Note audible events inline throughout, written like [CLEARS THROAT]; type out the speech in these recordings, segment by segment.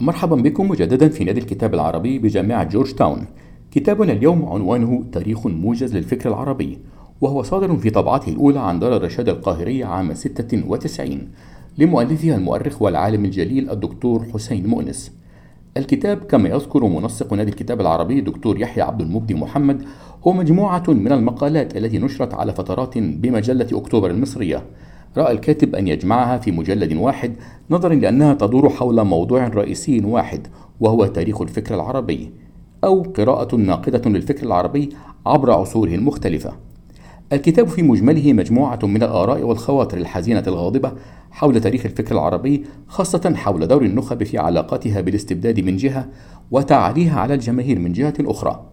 مرحبا بكم مجددا في نادي الكتاب العربي بجامعة جورج تاون كتابنا اليوم عنوانه تاريخ موجز للفكر العربي وهو صادر في طبعته الأولى عن دار الرشاد القاهرية عام 96 لمؤلفها المؤرخ والعالم الجليل الدكتور حسين مؤنس. الكتاب كما يذكر منسق نادي الكتاب العربي دكتور يحيى عبد المبدي محمد هو مجموعة من المقالات التي نشرت على فترات بمجلة أكتوبر المصرية. رأى الكاتب أن يجمعها في مجلد واحد نظرا لأنها تدور حول موضوع رئيسي واحد وهو تاريخ الفكر العربي أو قراءة ناقدة للفكر العربي عبر عصوره المختلفة الكتاب في مجمله مجموعة من الآراء والخواطر الحزينة الغاضبة حول تاريخ الفكر العربي خاصة حول دور النخب في علاقاتها بالاستبداد من جهة وتعاليها على الجماهير من جهة أخرى.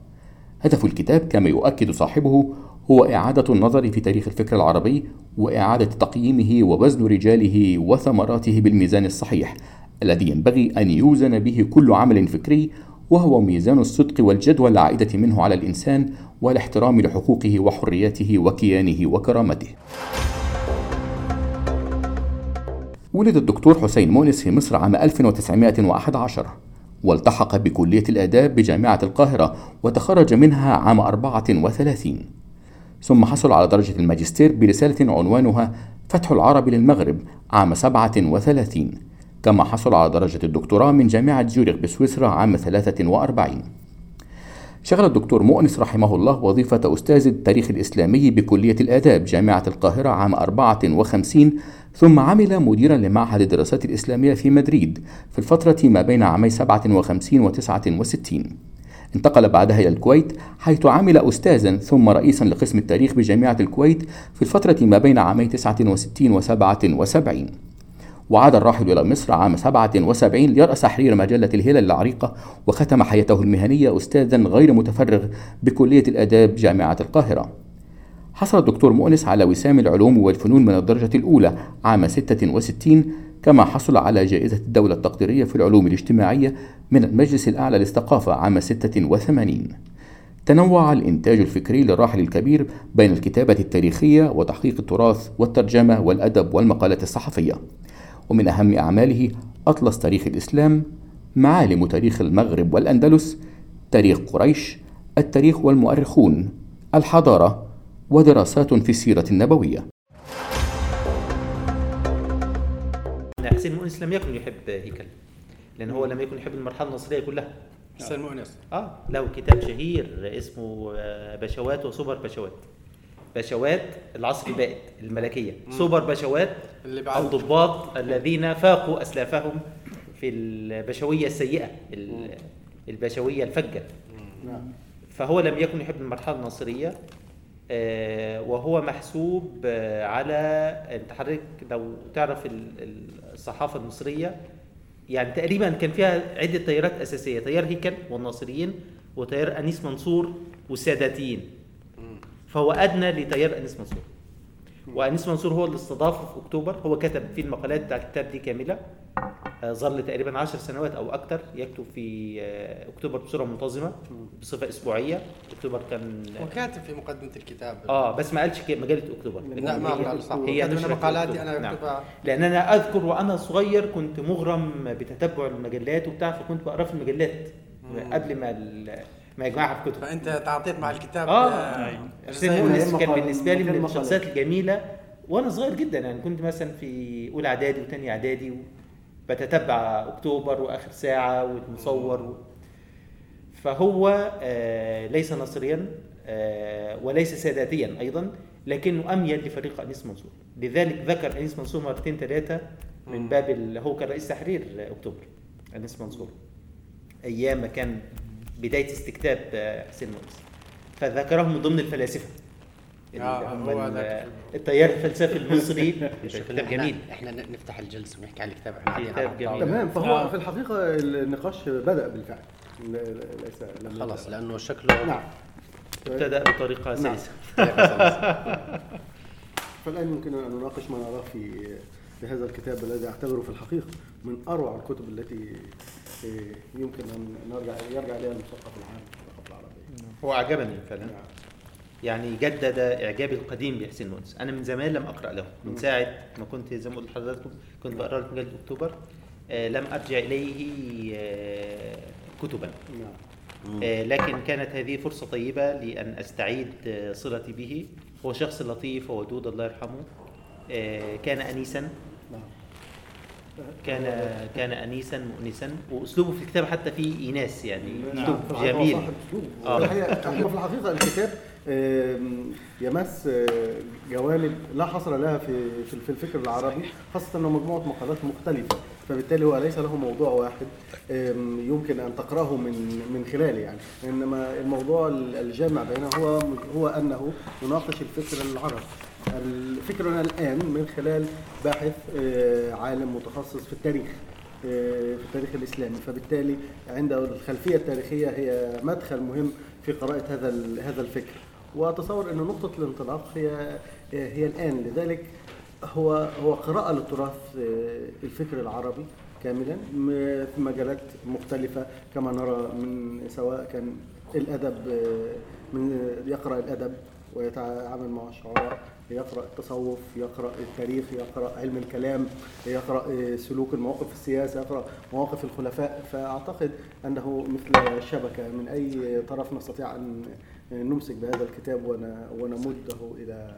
هدف الكتاب كما يؤكد صاحبه هو إعادة النظر في تاريخ الفكر العربي وإعادة تقييمه ووزن رجاله وثمراته بالميزان الصحيح الذي ينبغي أن يوزن به كل عمل فكري وهو ميزان الصدق والجدوى العائدة منه على الإنسان والاحترام لحقوقه وحرياته وكيانه وكرامته. ولد الدكتور حسين مونس في مصر عام 1911 والتحق بكلية الآداب بجامعة القاهرة وتخرج منها عام 34 ثم حصل على درجة الماجستير برسالة عنوانها فتح العرب للمغرب عام 37 كما حصل على درجة الدكتوراه من جامعة زيورخ بسويسرا عام 43 شغل الدكتور مؤنس رحمه الله وظيفة أستاذ التاريخ الإسلامي بكلية الآداب جامعة القاهرة عام 54 ثم عمل مديرا لمعهد الدراسات الإسلامية في مدريد في الفترة ما بين عامي 57 و 69 انتقل بعدها إلى الكويت حيث عمل أستاذا ثم رئيسا لقسم التاريخ بجامعة الكويت في الفترة ما بين عامي 69 و 77 وعاد الراحل إلى مصر عام 77 ليرأس تحرير مجلة الهلال العريقة وختم حياته المهنية أستاذا غير متفرغ بكلية الآداب جامعة القاهرة. حصل الدكتور مؤنس على وسام العلوم والفنون من الدرجة الأولى عام 66 كما حصل على جائزة الدولة التقديرية في العلوم الاجتماعية من المجلس الأعلى للثقافة عام 86 تنوع الإنتاج الفكري للراحل الكبير بين الكتابة التاريخية وتحقيق التراث والترجمة والأدب والمقالات الصحفية. ومن أهم أعماله أطلس تاريخ الإسلام معالم تاريخ المغرب والأندلس تاريخ قريش التاريخ والمؤرخون الحضارة ودراسات في السيرة النبوية. حسين مؤنس لم يكن يحب هيكل لأن هو لم يكن يحب المرحلة النصرية كلها. حسين مؤنس. آه له كتاب شهير اسمه آه، بشوات وسوبر بشوات. بشوات العصر البائد الملكية. سوبر بشوات اللي بعد الضباط الذين فاقوا أسلافهم في البشوية السيئة ال- البشوية الفجة. نعم. فهو لم يكن يحب المرحلة الناصرية آه، وهو محسوب آه، على انت حضرتك لو تعرف ال- ال- الصحافة المصرية يعني تقريبا كان فيها عدة تيارات أساسية تيار هيكل والناصريين وتيار أنيس منصور والساداتيين فهو أدنى لتيار أنيس منصور. وأنيس منصور هو اللي استضافه في أكتوبر هو كتب فيه المقالات بتاع الكتاب دي كاملة. آه، ظل تقريبا عشر سنوات أو أكثر يكتب في آه، أكتوبر بصورة منتظمة بصفة أسبوعية. أكتوبر كان وكاتب في مقدمة الكتاب. آه بس ما قالش مجله أكتوبر. لا ما قال صح هي في مقالاتي أكتوبر. أنا نعم. لأن أنا أذكر وأنا صغير كنت مغرم بتتبع المجلات وبتاع فكنت بقرأ في المجلات قبل ما ما يجمعها في كتب فأنت تعاطيت مع الكتاب. آه. حسين مؤنس ما كان بالنسبة لي من الشخصيات. الجميلة وأنا صغير جدا يعني كنت مثلا في أولى إعدادي وثانيه إعدادي بتتبع أكتوبر وآخر ساعة والمصور و... فهو آه ليس نصريا آه وليس ساداتيا أيضا لكنه أميل لفريق أنيس منصور. لذلك ذكر أنيس منصور مرتين ثلاثة من باب ال... هو كان رئيس تحرير أكتوبر أنيس منصور. أيام ما كان بداية استكتاب آه، حسين مؤنس فذكره من ضمن الفلاسفة. التيار الفلسفي المصري [LAUGHS] كتاب جميل إحنا نفتح الجلسة ونحكي على الكتاب كتاب جميل. تمام فهو آه. في الحقيقة النقاش بدأ بالفعل ليس خلاص. لأنه شكله نعم ابتدأ بطريقة نعم. سلسة [LAUGHS] فالآن يمكن أن نناقش ما نراه في في هذا الكتاب الذي أعتبره في الحقيقة من أروع الكتب التي آه، يمكن أن نرجع يرجع إليها المثقف العام في العربية. هو عجبني فعلا نعم. يعني جدد إعجابي القديم بحسين مؤنس أنا من زمان لم أقرأ له. من ساعة ما كنت زي ما قلت لحضراتكم كنت بقرأ له في مجلة أكتوبر. آه، لم أرجع إليه آه، كتبا. نعم. آه، لكن كانت هذه فرصة طيبة لأن أستعيد آه، صلتي به. هو شخص لطيف وودود الله يرحمه. آه، كان أنيسا. نعم. كان كان أنيسا مؤنسا. وأسلوبه في الكتاب حتى فيه إيناس يعني. في الحقيقة جميل. هو في الحقيقة الكتاب يمس آه، جوانب لا حصر لها في في الفكر العربي خاصة أنه مجموعة مقالات مختلفة. فبالتالي هو ليس له موضوع واحد يمكن أن تقرأه من من خلاله يعني. إنما الموضوع الجامع بينه هو هو أنه يناقش الفكر العربي. فكرنا الآن من خلال باحث آه، عالم متخصص في التاريخ آه، في التاريخ الإسلامي. فبالتالي عنده الخلفية التاريخية هي مدخل مهم في قراءة هذا هذا الفكر. وأتصور أن نقطة الانطلاق هي هي الآن. لذلك هو هو قراءة للتراث آه، الفكر العربي كاملا في مجالات مختلفة. كما نرى من سواء كان الأدب آه، من يقرأ الأدب ويتعامل مع الشعراء يقرأ التصوف يقرأ التاريخ يقرأ علم الكلام يقرأ آه، سلوك المواقف في السياسة يقرأ مواقف الخلفاء. فأعتقد أنه مثل شبكة من أي طرف نستطيع أن نمسك بهذا الكتاب ون- ونمده إلى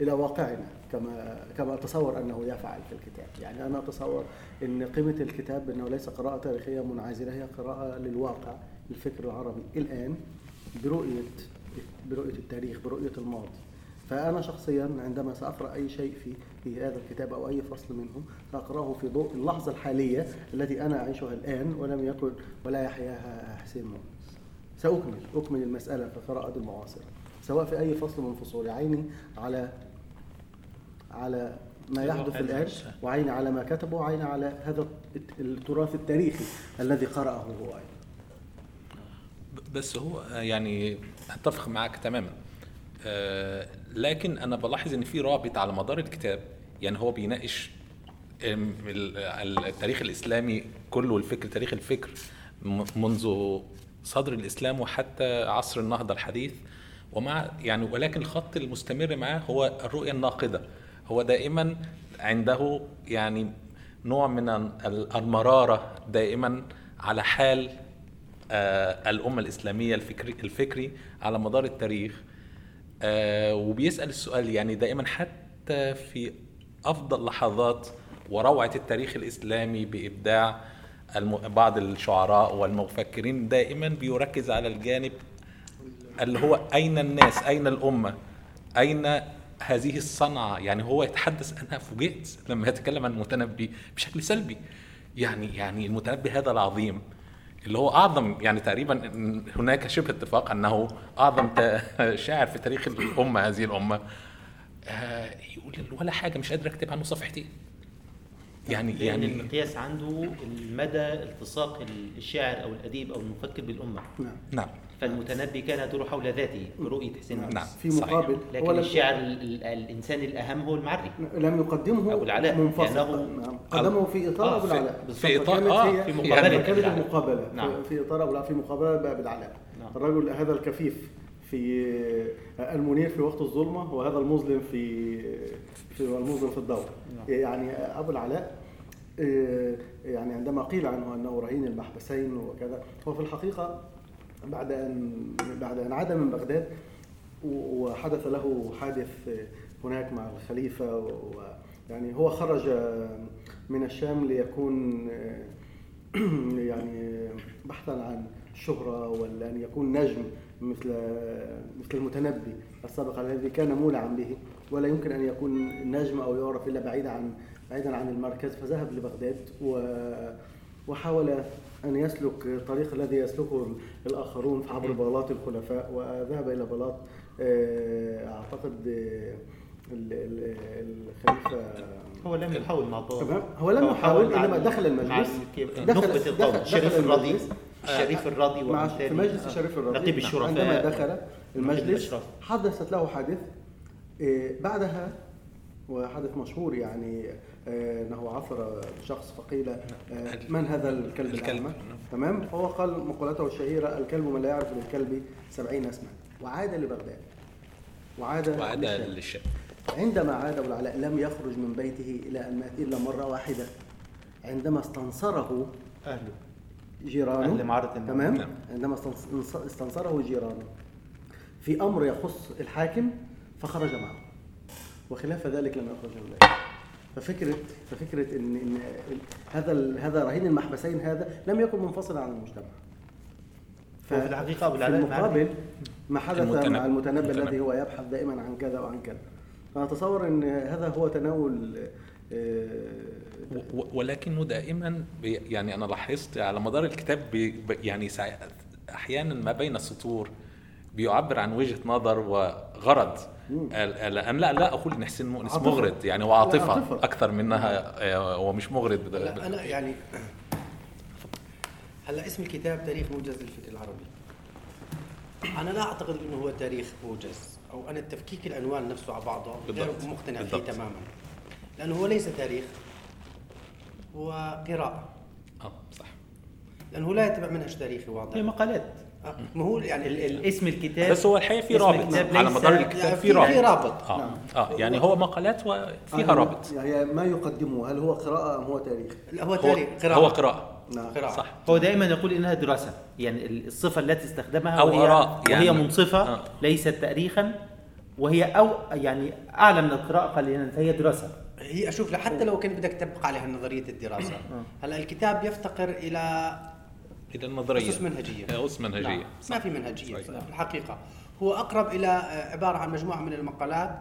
إلى واقعنا. كما كما أتصور أنه يفعل في الكتاب. يعني أنا أتصور أن قيمة الكتاب أنه ليس قراءة تاريخية منعزلة هي قراءة للواقع الفكر العربي. الآن برؤية برؤية التاريخ برؤية الماضي. فأنا شخصيا عندما سأقرأ أي شيء في في هذا الكتاب أو أي فصل منه سأقرأه في ضوء اللحظة الحالية التي أنا أعيشها الآن ولم يكن ولا يحياها حسين مؤنس سأكمل أكمل المسألة في القراءة المعاصرة سواء في أي فصل من فصول عيني على على ما يحدث الآن وعيني على ما كتبه وعيني على هذا التراث التاريخي الذي قرأه هو أيضا. بس هو يعني أتفق معك تماما. آه، لكن أنا بلاحظ إن في رابط على مدار الكتاب يعني هو بيناقش التاريخ الإسلامي كله الفكر تاريخ الفكر منذ صدر الإسلام وحتى عصر النهضة الحديث. ومع يعني ولكن الخط المستمر معاه هو الرؤية الناقدة. هو دائما عنده يعني نوع من ال- المرارة دائما على حال آه، الأمة الإسلامية الفكري, الفكري على مدار التاريخ. آه، وبيسأل السؤال يعني دائما حتى في أفضل لحظات وروعة التاريخ الإسلامي بإبداع الم- بعض الشعراء والمفكرين دائما بيركز على الجانب اللي هو أين الناس أين الأمة أين هذه الصنعة؟ يعني هو يتحدث أنا فوجئت لما يتكلم عن المتنبي بشكل سلبي. يعني يعني المتنبي هذا العظيم. اللي هو أعظم يعني تقريبا هناك شبه اتفاق أنه أعظم تا- [LAUGHS] شاعر في تاريخ الأمة هذه الأمة. آه، يقول ولا حاجة مش قادر أكتب عنه صفحتين يعني لأن يعني المقياس عنده المدى التصاق الشاعر أو الأديب أو المفكر بالأمة. نعم. نعم. فالمتنبي كان يدور حول ذاته برؤية حسين نعم. نعم. في. مقابل لكن لم- الشاعر ال- ال- الإنسان الأهم هو المعري لم يقدمه أبو العلاء، منفصلا لأنه- نعم. قدمه في إطار آه، أبو في- العلاء. في إطار- آه، في مقابلة كانت أبو العلاء. المقابله نعم. في- إطار أبو العلاء في مقابلة بابو العلاء نعم. الرجل هذا الكفيف في المنير في وقت الظلمة وهذا المظلم في في المظلم في الدور يعني أبو العلاء آه، يعني عندما قيل عنه أنه رهين المحبسين وكذا هو في الحقيقة بعد ان بعد أن عاد من بغداد و- وحدث له حادث هناك مع الخليفة ويعني هو خرج من الشام ليكون يعني بحثا عن الشهرة وأن يكون نجم مثل مثل المتنبي السابق الذي كان مولعا به. ولا يمكن أن يكون نجم أو يعرف إلا بعيدا عن بعيدا عن المركز فذهب لبغداد و وحاول أن يسلك طريق الذي يسلكه الآخرون عبر بلاط الخلفاء وذهب إلى بلاط آه، أعتقد آه، ال- ال- الخليفة هو لم يحاول مع تمام. هو لم يحاول إنما دخل المجلس. القوم دخل- الشريف المجلس. الشريف مع وبالتالي- في مجلس الشريف الراضي. نقيب الشرفاء. عندما دخل المجلس. حدثت له حادث بعدها وحدث مشهور يعني آه، إنه عثر شخص فقيل آه، من هذا الكلب الكلب. الأعمى؟ تمام؟ فهو قال مقولته الشهيرة الكلب من لا يعرف للكلب سبعين اسما. وعاد لبغداد. وعاد وعاد للشام. عندما عاد أبو العلاء لم يخرج من بيته إلى أن مات إلا مرة واحدة. عندما استنصره أهله. جيرانه. أهل معرة. تمام؟ نعم. عندما استنص- استنصره جيرانه. في أمر يخص الحاكم فخرج معه. وخلاف ذلك لم يخرج منه ففكره ففكرة ان إن هذا هذا رهين المحبسين هذا لم يكن منفصلا عن المجتمع هو في الحقيقة أبو في العلاء المقابل ما حدث المتنبي. مع المتنبي المتنبي. الذي هو يبحث دائما عن كذا وعن كذا أنا اتصور إن هذا هو تناول آه، ولكنه دائما يعني أنا لاحظت على مدار الكتاب يعني أحيانا ما بين السطور بيعبر عن وجهة نظر وغرض. ال- لأن لا؟ لا أقول إن حسين مؤنس. مغرض يعني وعاطفه وعاطفة. أكثر منها آه، هو مش مغرض. لا أنا يعني [CLEARS THROAT] هلا اسم الكتاب تاريخ موجز للفكر العربي. أنا لا أعتقد إنه هو تاريخ موجز أو أنا تفكيك العنوان نفسه على بعضه غير بالضبط. مقتنع فيه. تماما. لأنه هو ليس تاريخ هو قراءة. آه صح. لأنه لا يتبع منهج تاريخي واضح. هي مقالات. ما هو يعني اسم الكتاب بس هو الحقيقة في رابط. على مدار يعني الكتاب في في رابط. في رابط. آه. نعم. آه. يعني هو مقالات وفيها آه، رابط. هي ما يقدمه. هل هو قراءة أم هو تاريخ؟ لا هو هو تاريخ قراءة. هو قراءة. نعم. قراءة. صح. هو دائما يقول إنها دراسة. يعني ال- الصفة التي استخدمها أو وهي آراء، وهي يعني- منصفة آه. ليست تاريخا وهي أو يعني اعلى من القراءة قليلا فهي دراسة. هي أشوف حتى لو كنت بدك تطبق عليها نظرية الدراسة. هلا الكتاب يفتقر إلى إلى النظريه أسس منهجية. آه، أسس منهجية. ما صح. في منهجية صحيح. في الحقيقة. هو أقرب إلى آه، عبارة عن مجموعة من المقالات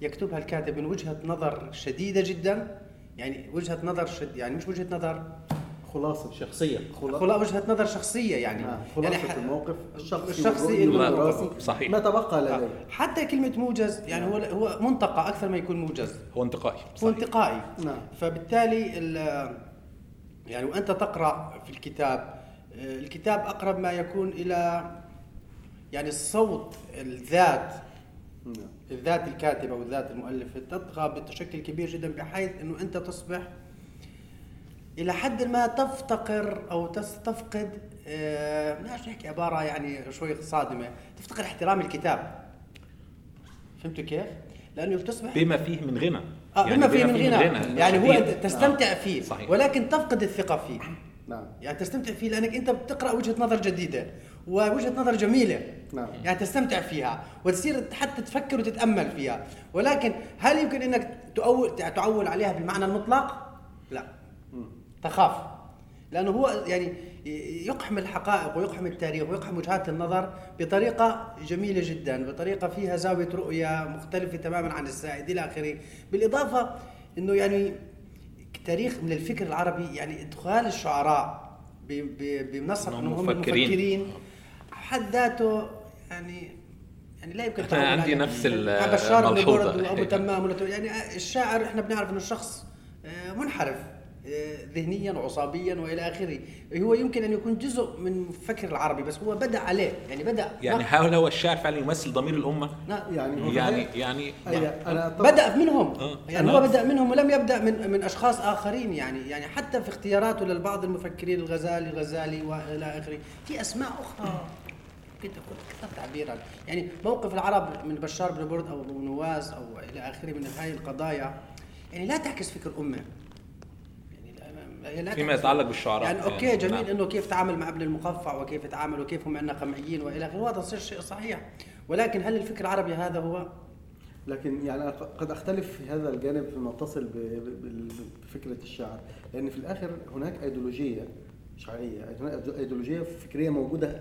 يكتبها الكاتب من وجهة نظر شديدة جدا. يعني وجهة نظر شد يعني مش وجهة نظر خلاصة شخصية. خلا- خلا وجهة نظر شخصية يعني. نعم، يعني خلاصة ح- الموقف الشخصي الشخصي والدراسي صحيح. ما تبقى آه، لديه حتى كلمة موجز يعني هو هو منطقة أكثر ما يكون موجز. هو انتقائي. هو صحيح. انتقائي. نعم. فبالتالي ال- يعني وأنت تقرأ في الكتاب آه، الكتاب أقرب ما يكون إلى يعني الصوت الذات نعم. الذات الكاتب أو الذات المؤلف تطغى بشكل كبير جدا بحيث إنه أنت تصبح إلى حد ما تفتقر أو تس- تفقد آه، بدناش نحكي عبارة يعني شوي صادمة تفتقر احترام الكتاب فهمتوا كيف؟ لأنه بتصبح بما فيه من غنى آه بما فيه من غنى يعني هو تستمتع آه. فيه صحيح. ولكن تفقد الثقة فيه نعم. يعني تستمتع فيه لأنك أنت بتقرأ وجهة نظر جديدة ووجهة نظر جميلة. نعم. يعني تستمتع فيها وتصير حتى تفكر وتتأمل فيها. ولكن هل يمكن أنك تؤول تعول عليها بالمعنى المطلق؟ لا. تخاف. لأنه هو يعني يقحم الحقائق ويقحم التاريخ ويقحم وجهات النظر بطريقة جميلة جدا بطريقة فيها زاوية رؤية مختلفة تماما عن السائد إلى آخره. بالإضافة إنه يعني تاريخ من الفكر العربي يعني إدخال الشعراء ب- ب- بمنصه إنهم انهم هم مفكرين. المفكرين حد ذاته يعني يعني لا يمكن التعامل عندي عليه. نفس ال- يعني بشار بن وابو تمام يعني الشاعر إحنا بنعرف إنه شخص آه، منحرف ذهنيا وعصابيا وإلى آخره هو يمكن أن يكون جزء من الفكر العربي بس هو بدأ عليه يعني بدأ يعني هل هو الشاعر فعلا يمثل ضمير الأمة؟ نعم. يعني هو يعني. يعني أتفق- بدأ منهم آه. يعني هو بدأ منهم ولم يبدأ من من أشخاص آخرين يعني يعني حتى في اختياراته للبعض المفكرين الغزالي الغزالي وإلى آخره في أسماء أخرى كنت تكون أكثر تعبيرا يعني موقف العرب من بشار بن برد أو ابو نواس أو إلى آخره من هذه القضايا يعني لا تعكس فكر أمة يعني فيما يتعلق بالشعراء يعني أوكي يعني، جميل نعم. إنه كيف تعامل مع ابن المقفع وكيف تعامل وكيف هم عندنا قمعيين وإلى آخره. وهذا صار شيء صحيح. ولكن هل الفكر العربي هذا هو؟ لكن يعني قد أختلف في هذا الجانب فيما يتصل بفكرة الشعر لأن في الآخر هناك أيديولوجية شعريه هناك أيديولوجية فكرية موجودة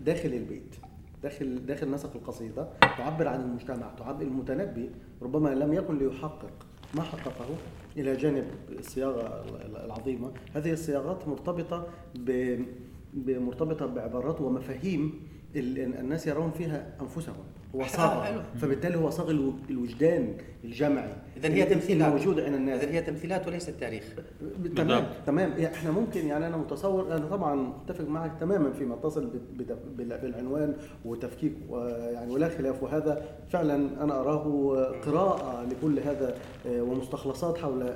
داخل البيت داخل داخل نسق القصيدة تعبر عن المجتمع تعبر المتنبي ربما لم يكن ليحقق ما حققه إلى جانب الصياغة العظيمة. هذه الصياغات مرتبطة ب مرتبطة بعبارات ومفاهيم ال- الناس يرون فيها أنفسهم. هو. صاغ فبالتالي هو صاغ الو- الوجدان. الجمعي اذا هي تمثيلات. الموجود عند الناس. اذا هي تمثيلات وليس التاريخ. تمام. تمام. يعني إحنا ممكن يعني أنا متصور أنا طبعا متفق معك تماما فيما بال- بالعنوان وتفكيك ويعني ولا خلاف. وهذا فعلا أنا أراه قراءة لكل هذا آه، ومستخلصات حول آه،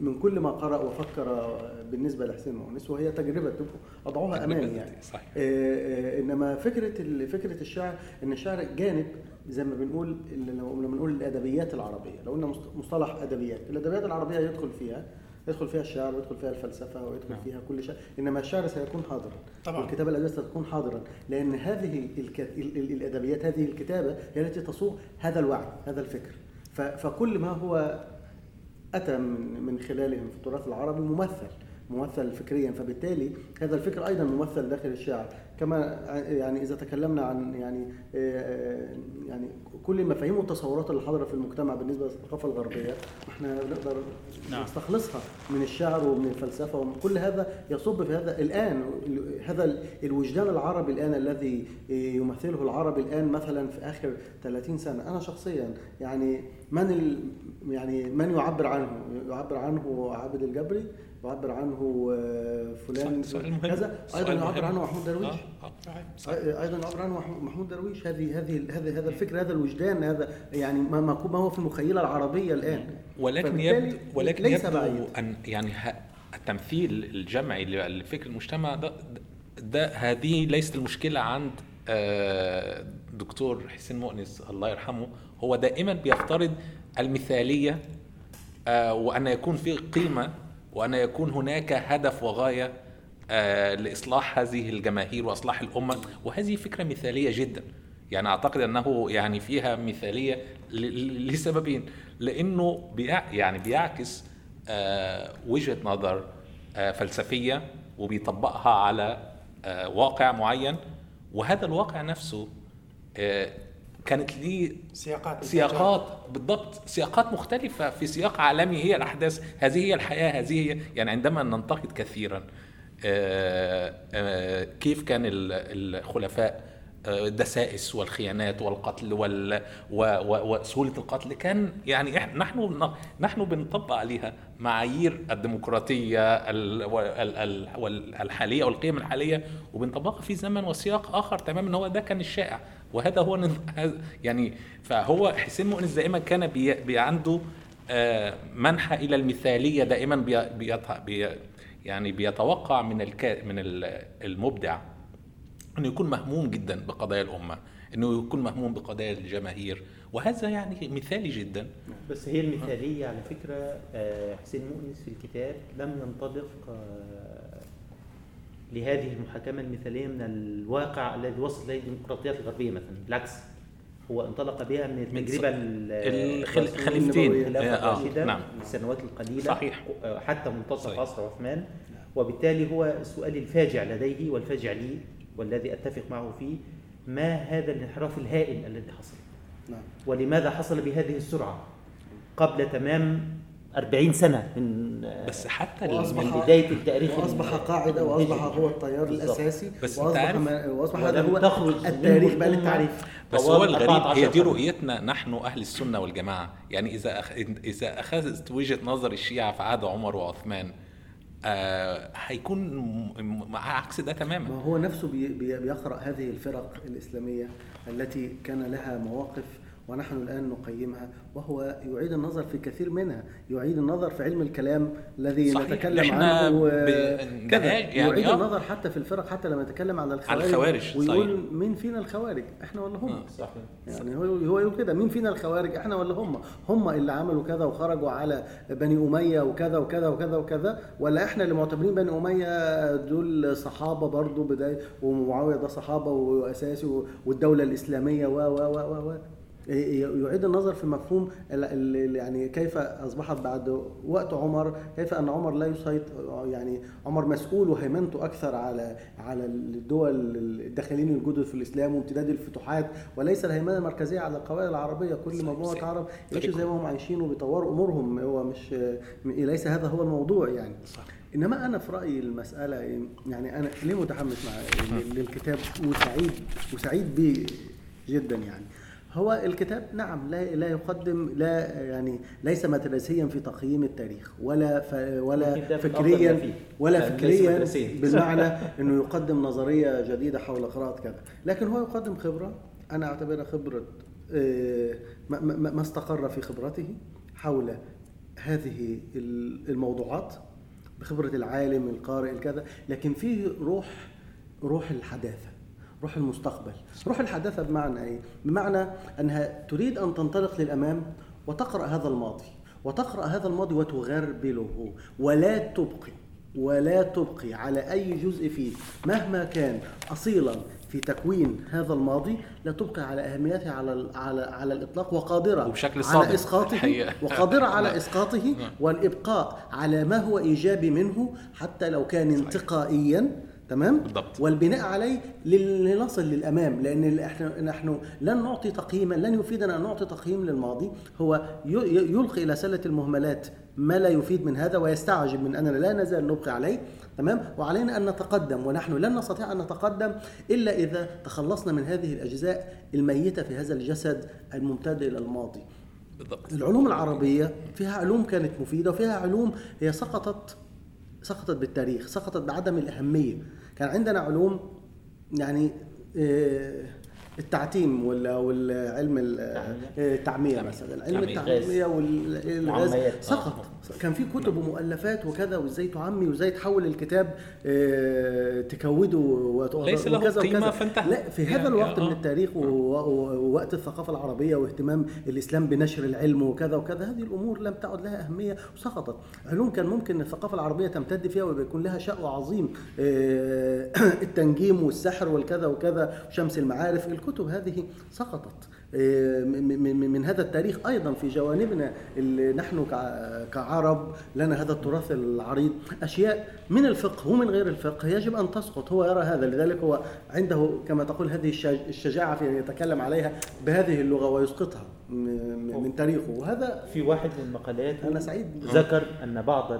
من كل ما قرأ وفكر بالنسبة لحسين مؤنس وهي تجربة اضعوها أمامي تجربة يعني. صحيح. آه، إنما فكرة ال- فكرة الشعر إن الشعر جانب زي ما بنقول لو- لما بنقول الأدبيات العربية. لو قلنا مصط- مصطلح أدبيات الأدبيات العربية يدخل فيها يدخل فيها الشعر ويدخل فيها الفلسفة ويدخل نعم. فيها كل شيء إنما الشعر سيكون حاضرا. طبعاً. والكتابة الأدبية ستكون حاضرا. لأن هذه الك... ال- ال- الأدبيات هذه الكتابة هي التي تصوغ هذا الوعي هذا الفكر. ف... فكل ما هو أتى من من خلالهم في التراث العربي ممثل ممثل فكريا. فبالتالي هذا الفكر أيضا ممثل داخل الشعر. كما يعني إذا تكلمنا عن يعني آه، يعني كل المفاهيم والتصورات اللي حاضره في المجتمع بالنسبة للثقافة الغربية إحنا نقدر نعم. نستخلصها من الشعر ومن الفلسفة ومن كل هذا يصب في هذا الآن ال- هذا ال- الوجدان العربي الآن الذي يمثله العربي الآن مثلا في آخر 30 سنة أنا شخصيا يعني من ال يعني من يعبر عنه يعبر عنه عابد الجبري يعبر عنه آه، فلان سؤال مهم. كذا. أيضا يعبر. عنه محمود درويش. آه، آه. أيضا يعبر عنه محمود- محمود درويش. هذه هذه هذا هذا الفكر هذا الوجدان هذا يعني ما ما هو في المخيلة العربية الآن. ولكن يبدو ولكن ليس يبدو بعيد. أن يعني ه- التمثيل الجمعي لفكر المجتمع ده, ده هذه ليست المشكلة عند دكتور حسين مؤنس الله يرحمه. هو دائما بيفترض المثالية وأن يكون في قيمة وأن يكون هناك هدف وغاية آه، لإصلاح هذه الجماهير وإصلاح الأمة. وهذه فكرة مثالية جدا. يعني أعتقد أنه يعني فيها ل- لسببين. لأنه بيع يعني بيعكس آه، وجهة نظر آه، فلسفية وبيطبقها على واقع معين. وهذا الواقع نفسه كانت ليه سياقات سياقات بالضبط سياقات مختلفة في سياق عالمي هي الأحداث. هذه هي الحياة هذه هي يعني عندما ننتقد كثيرا آه، آه، كيف كان ال- الخلفاء الدسائس والخيانات والقتل وال و- و- وسهولة القتل كان يعني نحن نحن بنطبق عليها معايير الديمقراطية ال- وال- ال- وال- الحالية والقيم الحالية وبنطبقها في زمن وسياق آخر تماما. هو ده كان الشائع وهذا هو يعني فهو حسين مؤنس دائما كان بي بي عنده آه، منحى إلى المثالية دائما بي بي يعني بيتوقع من الك من ال- المبدع. إنه يكون مهموم جدا بقضايا الأمة إنه يكون مهموم بقضايا الجماهير وهذا يعني مثالي جدا بس هي المثالية على فكرة آه، حسين مؤنس في الكتاب لم ينطلق آه، لهذه المحاكمة المثالية من الواقع الذي وصل إليه الديمقراطيات الغربية مثلا بالعكس هو انطلق بها من من التجربة ص- ال- الخل- الرسول خليفتين. النبوي الخلافة آه، آه، نعم. السنوات القليلة صحيح. حتى منتصف. عصر عثمان وبالتالي هو السؤال الفاجع لديه والفاجع لي والذي أتفق معه فيه ما هذا الانحراف الهائل الذي حصل. نعم. ولماذا حصل بهذه السرعة؟ قبل تمام 40 سنة من بس حتى وأصبح- من بداية التاريخ وأصبح قاعدة وأصبح هو التيار. الأساسي. بس ما وأصبح هذا هو تخرج التاريخ بقى للتعريف. بس هو الغريب 14 هي دي. رؤيتنا نحن أهل السنة والجماعة. يعني إذا أخ... إذا أخذت وجهة نظر الشيعة في عهد عمر وعثمان آه هيكون مع عكس ده تماما. ما هو نفسه بي بي بيقرأ هذه الفرق الإسلامية التي كان لها مواقف ونحن الآن نقيمها وهو يعيد النظر في كثير منها يعيد النظر في علم الكلام الذي صحيح. نتكلم عنه ب- آه، كذا يعني يعيد آه. النظر حتى في الفرق حتى لما يتكلم عن الخوارج الخوارج، ويقول صحيح. مين فينا الخوارج إحنا ولا هم آه. صحيح يعني هو هو يقول كده مين فينا الخوارج إحنا ولا هم هم اللي عملوا كذا وخرجوا على بني أمية وكذا وكذا وكذا وكذا ولا إحنا اللي معتبرين بني أمية دول صحابة برضو بداية ومعاوية ده صحابة وأساسي و- والدولة الإسلامية و و و و و يعيد النظر في مفهوم يعني كيف أصبحت بعد وقت عمر كيف أن عمر لا يسيطر يعني عمر مسؤول وهيمنته أكثر على على الدول الداخلين الجدد في الإسلام وامتداد الفتوحات وليس الهيمنة المركزية على القبائل العربية. كل مجموعة. عرب يعيشوا زي ما هم عايشين وبيطوروا أمورهم. هو مش ليس هذا هو الموضوع يعني. صح. إنما أنا في رأيي المسألة يعني أنا ليه متحمس مع للكتاب؟ وسعيد وسعيد به جدا يعني. هو الكتاب نعم لا لا يقدم لا يعني ليس مدرسيا في تقييم التاريخ ولا ف ولا فكريا. ولا فكريا. [LAUGHS] بالمعنى إنه يقدم نظرية جديدة حول قراءة كذا لكن هو يقدم خبرة أنا أعتبرها خبرة آه، ما استقر في خبرته حول هذه الموضوعات بخبرة العالم القارئ الكذا لكن فيه روح روح الحداثة روح المستقبل روح الحداثة بمعنى إيه بمعنى أنها تريد أن تنطلق للأمام وتقرأ هذا الماضي وتقرأ هذا الماضي وتغربله ولا تبقي ولا تبقي على أي جزء فيه مهما كان أصيلا في تكوين هذا الماضي لا تبقي على أهميته على على على الإطلاق وقادرة وبشكل صادق على إسقاطه الحقيقة. وقادرة على [LAUGHS] نعم. إسقاطه نعم. والإبقاء على ما هو إيجابي منه حتى لو كان انتقائيا تمام؟ بالضبط. والبناء عليه لنصل للأمام لأن إحنا نحن لن نعطي تقييما لن يفيدنا أن نعطي تقييم للماضي. هو يلقي إلى سلة المهملات ما لا يفيد من هذا ويستعجب من أننا لا نزال نبقي عليه تمام؟ وعلينا أن نتقدم ونحن لن نستطيع أن نتقدم إلا إذا تخلصنا من هذه الأجزاء الميتة في هذا الجسد الممتد إلى الماضي. بالضبط. العلوم العربية فيها علوم كانت مفيدة وفيها علوم هي سقطت سقطت بالتاريخ سقطت بعدم الأهمية كان عندنا علوم يعني آه، التعتيم ولا والعلم ال- آه، التعمية مثلا علم تعمية. التعمية والغاز. سقط كان في كتب ومؤلفات وكذا وازاي تعمي وازاي تحول الكتاب آه، تكوده ليس له وكذا قيمة وكذا. فانتهى. لا في يعني هذا الوقت آه. من التاريخ ووقت الثقافة العربية واهتمام الإسلام بنشر العلم وكذا وكذا هذه الأمور لم تعد لها أهمية وسقطت علوم كان ممكن الثقافة العربية تمتد فيها ويكون لها شأن عظيم آه، [CLEARS THROAT] التنجيم والسحر والكذا وكذا شمس المعارف الكتب هذه سقطت من هذا التاريخ أيضا في جوانبنا اللي نحن كع- كعرب لنا هذا التراث العريض أشياء من الفقه ومن غير الفقه يجب أن تسقط هو يرى هذا لذلك هو عنده كما تقول هذه الشج- الشجاعة في أن يتكلم عليها بهذه اللغة ويسقطها من تاريخه وهذا في واحد من المقالات أنا سعيد. ذكر أن بعض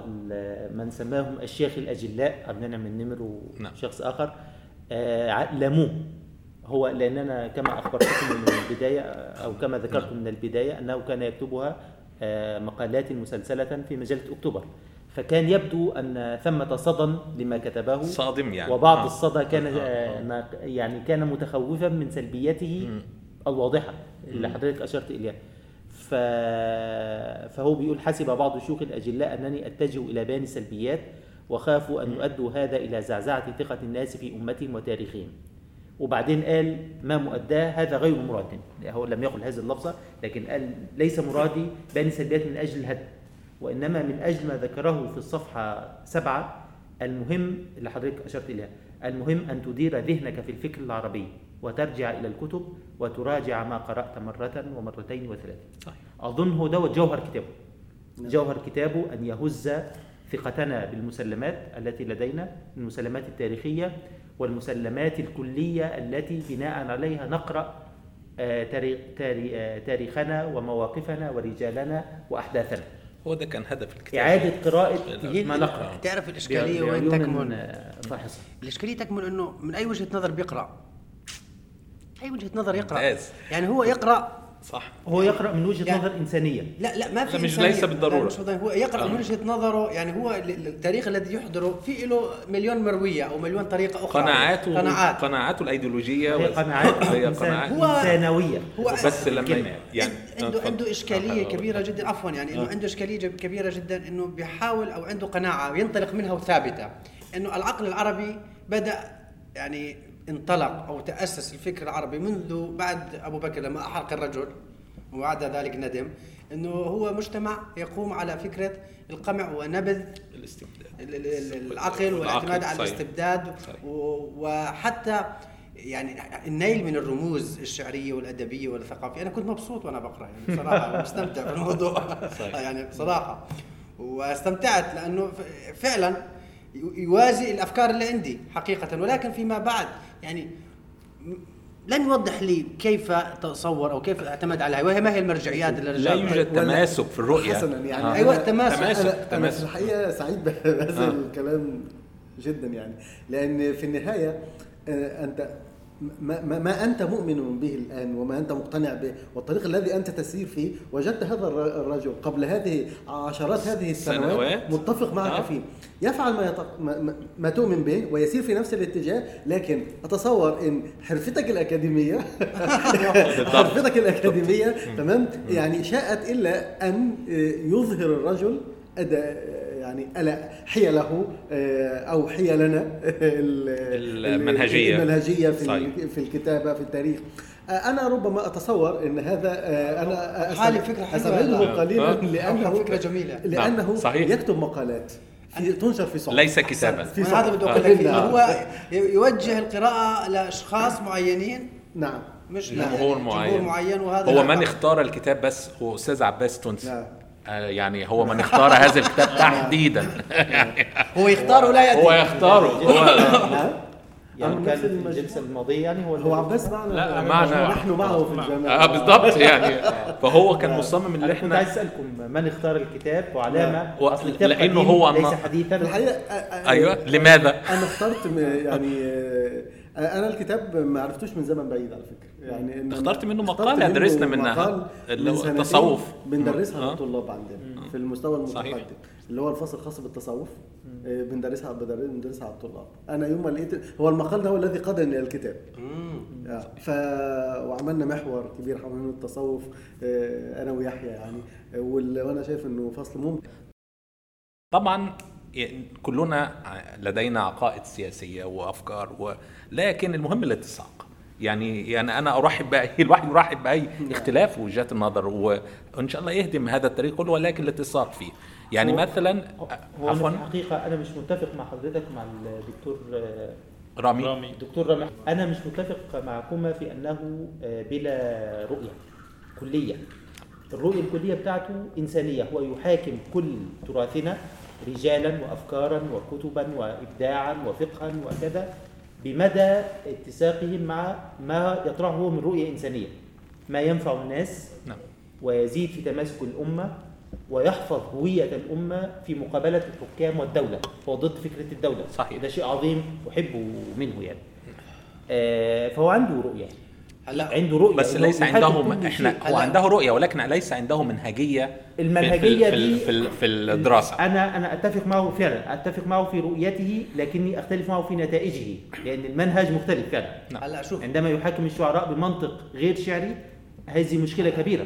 من سماهم الشيخ الأجلاء عبد المنعم النمر نعم. وشخص آخر آه، لاموه هو لاننا كما أخبرتكم من البداية أو كما ذكرت من البداية أنه كان يكتبها آه، مقالات مسلسلة في مجلة أكتوبر. فكان يبدو أن ثمة صدى لما كتبه صادم يعني. وبعض آه. الصدى كان آه، آه. آه، يعني كان متخوفا من سلبياته الواضحة اللي حضرتك أشرت إليها. ف... فهو بيقول حسب بعض شيوخ الأجلاء أنني أتجه إلى بيان السلبيات وخافوا أن يؤدوا هذا إلى زعزعة ثقة الناس في أمتهم وتاريخهم. وبعدين قال ما مؤداه هذا غير مراد. هو لم يقل هذه اللفظة لكن قال ليس مرادي بيان السلبيات من أجل الهدم وإنما من أجل ما ذكره في الصفحة سبعة. المهم اللي حضرتك أشرت إليها. المهم أن تدير ذهنك في الفكر العربي وترجع إلى الكتب وتراجع ما قرأت مرة ومرتين وثلاث صحيح. أظن هو دوت جوهر كتابه. جوهر كتابه أن يهز ثقتنا بالمسلمات التي لدينا المسلمات التاريخية والمسلمات الكلية التي بناء عليها نقرأ آه، آه، تاريخنا ومواقفنا ورجالنا وأحداثنا. هو ده كان هدف الكتاب. إعادة قراءة هي ما نقرأ. تعرف الإشكالية وين تكمن؟ فاحصه الإشكالية تكمن إنه من أي وجهة نظر بيقرأ؟ أي وجهة نظر ممتاز. يعني هو يقرأ صح هو يقرأ من وجهة يعني- نظر إنسانية لا لا ما في مش إنسانية. ليس بالضرورة. لا، مش. هو يقرأ آه. من وجهة نظره يعني هو ال- ال- التاريخ الذي يحضره في له مليون مروية أو مليون طريقة أخرى قناعاته قناعات قناعاته الأيديولوجية هي قناعات [LAUGHS] هي قناعات هو- إنسانوية هو بس لما الكلمة. يعني عنده. عنده إشكالية آه، كبيرة جدا عفوا يعني إنه آه. عنده إشكالية كبيرة جدا إنه بيحاول أو عنده قناعة وينطلق منها وثابتة إنه العقل العربي بدأ يعني انطلق أو تأسس الفكر العربي منذ بعد أبو بكر لما أحرق الرجل وبعد ذلك ندم إنه هو مجتمع يقوم على فكرة القمع ونبذ الاستبداد. ال- ال- ال- العقل والاعتماد على. الاستبداد وحتى يعني النيل من الرموز الشعرية والأدبية والثقافية. أنا كنت مبسوط وأنا بقرأ يعني بصراحة [LAUGHS] مستمتع في الموضوع. صحيح. [LAUGHS] يعني بصراحة. واستمتعت لأنه فعلا يوازي الأفكار اللي عندي حقيقة ولكن فيما بعد يعني لن يوضح لي كيف تصور أو كيف اعتمد عليها وهي ما هي المرجعيات اللي لا يوجد تماسك في الرؤية حسنا يعني آه. أيوة، أنا- التماسك. أنا, تماسك، أنا تماسك. الحقيقة سعيد بهذا آه. الكلام جدا يعني لأن في النهاية آه، أنت ما, ما, أنت مؤمن به الآن وما أنت مقتنع به والطريق الذي أنت تسير فيه وجدت هذا الر- الرجل قبل هذه عشرات هذه السنوات سنوات. متفق معك آه. فيه. يفعل ما, يتق... ما, ما- تؤمن به ويسير في نفس الاتجاه لكن أتصور إن حرفتك الأكاديمية [LAUGHS] حرفتك الأكاديمية تمام؟ يعني شاءت إلا أن يظهر الرجل أداء يعني ألا حيله آه، أو حيلنا [LAUGHS] ال- المنهجية. المنهجية في صحيح. في الكتابة في التاريخ آه، أنا ربما أتصور إن هذا آه، أنا حالي فكرة حلوة. اسرده آه. قليلا. لأنه فكرة جميلة. لأنه نعم، صحيح. يكتب مقالات في تنشر في صحف ليس كتابا في. هذا بدي أقول لك. نعم. هو يوجه القراءة لأشخاص معينين نعم مش جمهور لا- معين. جمهور معين وهذا هو من. اختار الكتاب بس هو أستاذ عباس تونسي نعم. يعني هو من اختار هذا الكتاب تحديدا. [LAUGHS] هو يختار ولا يأتي هو يختاره. هو [LAUGHS] يعني عن كان في. الجلسة الماضية يعني هو هو عباس معنا. لا، يعني معنا. نحن معه في الجامعة. آه بالضبط [LAUGHS] يعني. فهو كان مصمم إن كنت عايز إحنا أسألكم من اختار الكتاب وعلامة؟ و- أصل الكتاب لأنه قديم هو ليس حديثا. الحقيقة آه، آه، أيوه لماذا؟ أنا اخترت يعني آه، أنا الكتاب ما عرفتوش من زمن بعيد على فكرة. يعني إن- اخترت منه منه درسنا منها، اللي من هو التصوف. بندرسها. للطلاب عندنا في المستوى صحيح. المتقدم اللي هو الفصل الخاص بالتصوف. آه، بندرسها بندرسها على الطلاب. أنا يوم ما لقيت هو المقال ده هو الذي قادني إلى الكتاب. آه، ف وعملنا محور كبير حول التصوف آه، أنا ويحيى يعني. وال- وأنا شايف إنه فصل ممتع. طبعا كلنا لدينا عقائد سياسية وأفكار و... لكن المهم الاتساق. يعني يعني أنا أرحب باي [LAUGHS] الواحد يرحب بأي اختلاف وجهات النظر وإن شاء الله يهدم هذا الطريق كله ولكن الاتساق فيه. يعني هو- مثلا هو عفوا أنا في الحقيقة أنا مش متفق مع حضرتك مع الدكتور آه، رامي. دكتور رامي. أنا مش متفق معكما في أنه آه، بلا رؤية كلية. الرؤية الكلية بتاعته إنسانية. هو يحاكم كل تراثنا رجالا وافكارا وكتبا وابداعا وفقها وكذا بمدى اتساقهم مع ما يطرحه من رؤية إنسانية. ما ينفع الناس نعم. ويزيد في تماسك الأمة ويحفظ هوية الأمة في مقابلة الحكام والدولة. هو ضد فكرة الدولة. صحيح. ده شيء عظيم أحبه منه يعني. آه فهو عنده رؤية. هلا عنده رؤية بس ليس عندهم إحنا. هو عنده رؤية ولكن ليس عنده منهجية في- المنهجية في, دي في, في, في الدراسة. أنا أنا أتفق معه فعلا أتفق معه في رؤيته لكني أختلف معه في نتائجه لأن المنهج مختلف فعلا. هلا شوف. عندما يحاكم الشعراء بمنطق غير شعري هذه مشكلة كبيرة.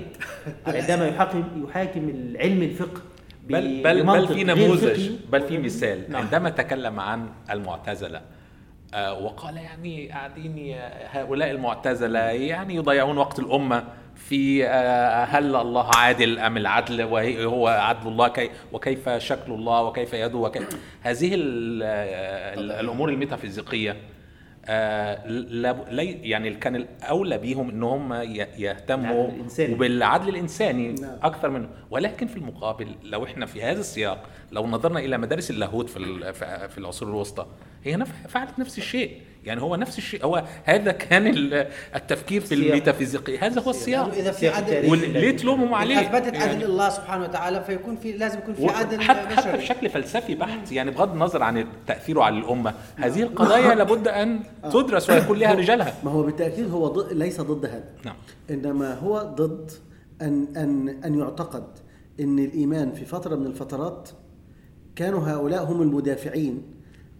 عندما يحاكم يحاكم العلم الفقه بل بل بل في نموذج. بل في مثال. نعم. عندما تكلم عن المعتزلة وقال يعني قاعدين ي- هؤلاء المعتزلة يعني يضيعون وقت الأمة في آه، هل الله عادل أم العدل؟ وهي- هو عدل الله كي وكيف شكل الله؟ وكيف يده؟ وكيف هذه ال- ال- الأمور الميتافيزيقية. آه، لا لي- يعني كان الأولى بيهم ان هم ي- يهتموا الإنساني. وبالعدل الإنساني نعم. أكثر منه. ولكن في المقابل لو إحنا في هذا السياق لو نظرنا إلى مدارس اللاهوت في ال- في- في العصور الوسطى هي فعلت نفس الشيء. يعني هو نفس الشيء هو هذا كان ال- التفكير في. الميتافيزيقي هذا هو السياق. إذا في عدل. وليه تلومهم عليه. اثبتت يعني عدل الله سبحانه وتعالى فيكون في لازم يكون في عدل حتى حتى بشكل فلسفي بحت. يعني بغض النظر عن تأثيره على الأمة هذه القضايا [LAUGHS] لابد أن تدرس ويكون لها رجالها. ما هو بالتأكيد هو ضد ليس ضد هذا. نعم. إنما هو ضد ان ان أن يعتقد إن الإيمان في فترة من الفترات كانوا هؤلاء هم المدافعين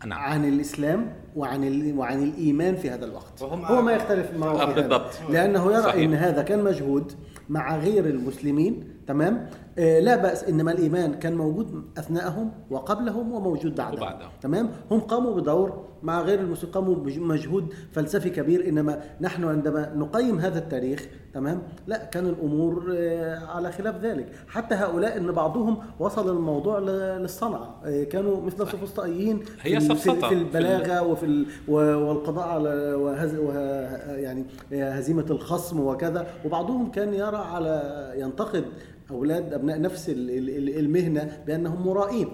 نعم. عن الإسلام وعن ال- وعن الإيمان في هذا الوقت وهم هو ما يختلف معه آه،. بالضبط. لأنه يرى صحيح. إن هذا كان مجهود مع غير المسلمين تمام لا بأس إنما الإيمان كان موجود أثناءهم وقبلهم وموجود بعدهم. وبعدهم. تمام؟ هم قاموا بدور مع غير المسلمين قاموا بمجهود فلسفي كبير إنما نحن عندما نقيم هذا التاريخ تمام؟ لا كان الأمور آه، على خلاف ذلك. حتى هؤلاء إن بعضهم وصل الموضوع ل- للصنعة. آه، كانوا مثل السفسطائيين هي في في- سفسطة في وفي والقضاء على وهز وه يعني هزيمة الخصم وكذا. وبعضهم كان يرى على ينتقد أولاد أبناء نفس ال- ال- ال- المهنة بأنهم مرائين.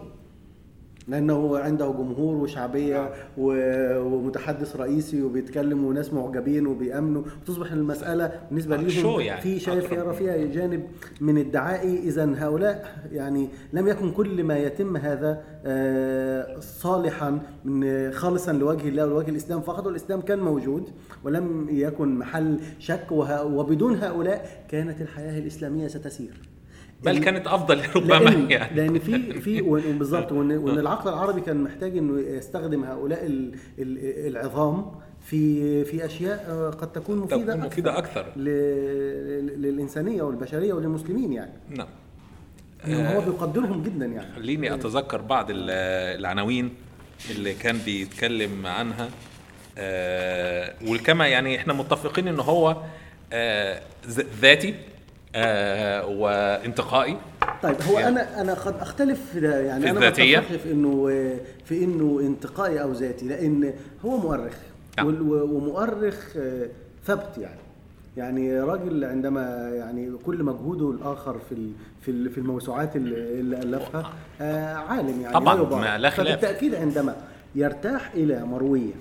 لأنه عنده جمهور وشعبية ومتحدث رئيسي وبيتكلم وناس معجبين وبيأمنوا. وتصبح المسألة بالنسبة شو لهم يعني؟ في شايف. يرى فيها جانب من الدعائي. اذا هؤلاء يعني لم يكن كل ما يتم هذا آه، صالحا من خالصا لوجه الله ولوجه الإسلام. فقط والاسلام كان موجود ولم يكن محل شك. وبدون هؤلاء كانت الحياة الإسلامية ستسير. بل كانت أفضل [LAUGHS] ربما لأن يعني. لأن في في [LAUGHS] بالظبط وان وإن العقل العربي كان محتاج إنه يستخدم هؤلاء ال- ال- العظام في في أشياء آه، قد تكون مفيده تكون مفيدة أكثر. ل- للإنسانية والبشرية وللمسلمين يعني. نعم. هو بيقدرهم جدا يعني. خليني أتذكر بعض ال- العناوين اللي كان بيتكلم عنها. آه، وكما يعني إحنا متفقين إن هو آه، ذاتي. آه، وانتقائي طيب هو يعني- أنا أنا قد أختلف يعني في أنا الذاتية؟ بتفق في إنه في إنه انتقائي أو ذاتي لأن هو مؤرخ نعم. ومؤرخ آه، ثبت يعني يعني راجل عندما يعني كل مجهوده الآخر في في في الموسوعات اللي الفها آه، عالم يعني طبعاً،. ما لا خلاف. فبالتأكيد عندما يرتاح إلى مروية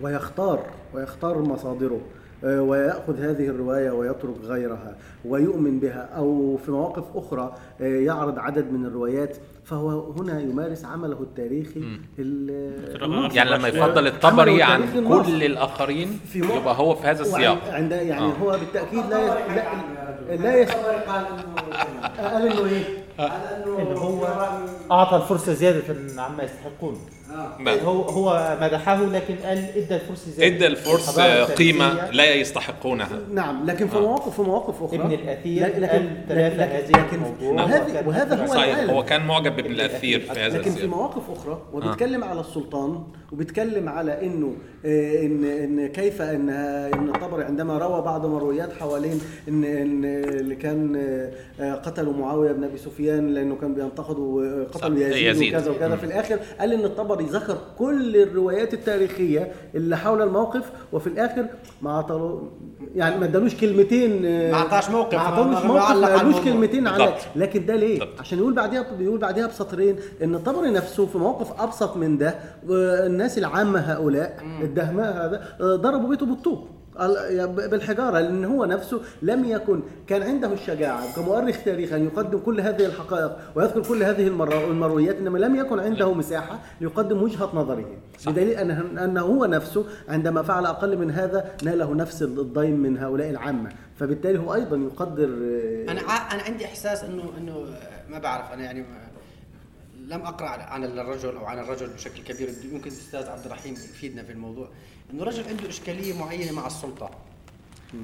ويختار ويختار مصادره آه، ويأخذ هذه الرواية ويترك غيرها ويؤمن بها أو في مواقف أخرى آه، يعرض عدد من الروايات فهو هنا يمارس عمله التاريخي. يعني لما يفضل الطبري عن. كل الآخرين في مو- يبقى هو في هذا السياق عند يعني آه. هو بالتأكيد لا ي- لا لا يس... قال إنه إيه؟ ان هو أعطى الفرصة زيادة عما يستحقون نعم. هو هو مدحه لكن قال إدى زياده إدى الفرس قيمة لا يستحقونها. نعم لكن في آه. مواقف في مواقف أخرى. ابن الأثير لكن قال هذه لكن وهذه وكان- وهذا هو صحيح العالم. هو كان معجب بابن الأثير في هذا لكن في مواقف أخرى وبيتكلم على السلطان وبيتكلم على إنه آه، ان إن كيف ان إن الطبري عندما روى بعض مرويات حوالين ان إن اللي كان آه، قتلوا معاوية بن أبي سفيان لأنه كان بينتقدوا آه، قتلوا صح، يزيد, يزيد. وكذا وكذا. في الآخر قال إن الطبري ذكر كل الروايات التاريخية اللي حول الموقف وفي الآخر ما عطلوا يعني ما ادالوش كلمتين آه، ما عطاش موقف، ما ما موقف ما قالوش. كلمتين على. لكن ده ليه؟ بالضبط. عشان يقول بعديها بيقول بعديها بسطرين إن الطبري نفسه في موقف أبسط من ده الناس العامة هؤلاء الدهماء هذا آه، ضربوا بيته بالطوب بالحجارة لأن هو نفسه لم يكن كان عنده الشجاعة كمؤرخ تاريخ ان يقدم كل هذه الحقائق ويذكر كل هذه المر- المرويات إنما لم يكن عنده مساحة ليقدم وجهة نظره. بدليل ان أنه هو نفسه عندما فعل أقل من هذا ناله نفس الضيم من هؤلاء العامة. فبالتالي هو أيضا يقدر آه، أنا أنا عندي إحساس انه إنه ما بعرف أنا يعني لم أقرأ عن الرجل أو عن الرجل بشكل كبير. يمكن الأستاذ عبد الرحيم يفيدنا في الموضوع. إنه الرجل عنده إشكالية معينة مع السلطة.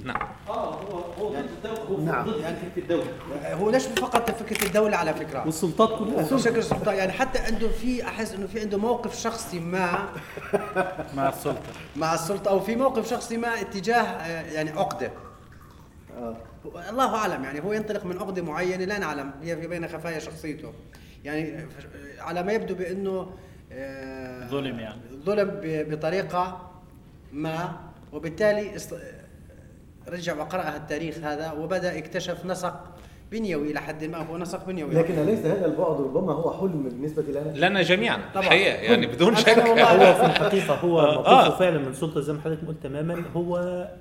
نعم. آه هو هو ضد نعم. ضد فكرة الدولة. هو ليش فقط فكرة الدولة على فكرة؟ والسلطات كلها. بشكل السلطة. يعني حتى عنده في أحس إنه في عنده موقف شخصي ما [LAUGHS] مع السلطة. مع السلطة أو في موقف شخصي ما اتجاه آه، يعني عقدة. آه. الله أعلم. يعني هو ينطلق من عقدة معينة لا نعلم. هي في بين خفايا شخصيته. يعني فش- على ما يبدو بأنه آه، ظلم يعني. ظلم ب- بطريقة ما وبالتالي است- رجع وقرأ التاريخ هذا وبدأ اكتشف نسق بنيوي إلى حد ما هو نسق بنيوي لكن اليس هذا البعد ربما هو حلم بالنسبة لنا لنا جميعا طبعاً. الحقيقة يعني [LAUGHS] بدون شك هو في الحقيقة هو [LAUGHS] آه. موقفه فعلا من سلطة زي ما حضرتك قلت تماما هو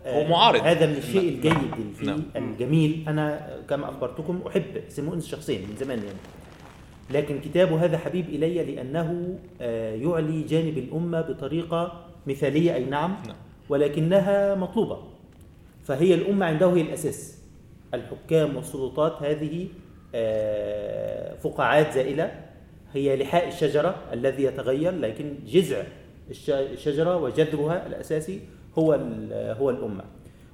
آه، هو معارض. هذا من الشيء الجيد اللي فيه نعم. الجميل أنا كما أخبرتكم أحب سيمونز شخصيا من زمان يعني لكن كتابه هذا حبيب إلي لأنه آه، يعلي جانب الأمة بطريقة مثالية أي نعم نعم. ولكنها مطلوبة. فهي الأمة عنده هي الأساس. الحكام والسلطات هذه آه، فقاعات زائلة. هي لحاء الشجرة الذي يتغير لكن جذع الش- الشجرة وجذرها الأساسي هو هو الأمة.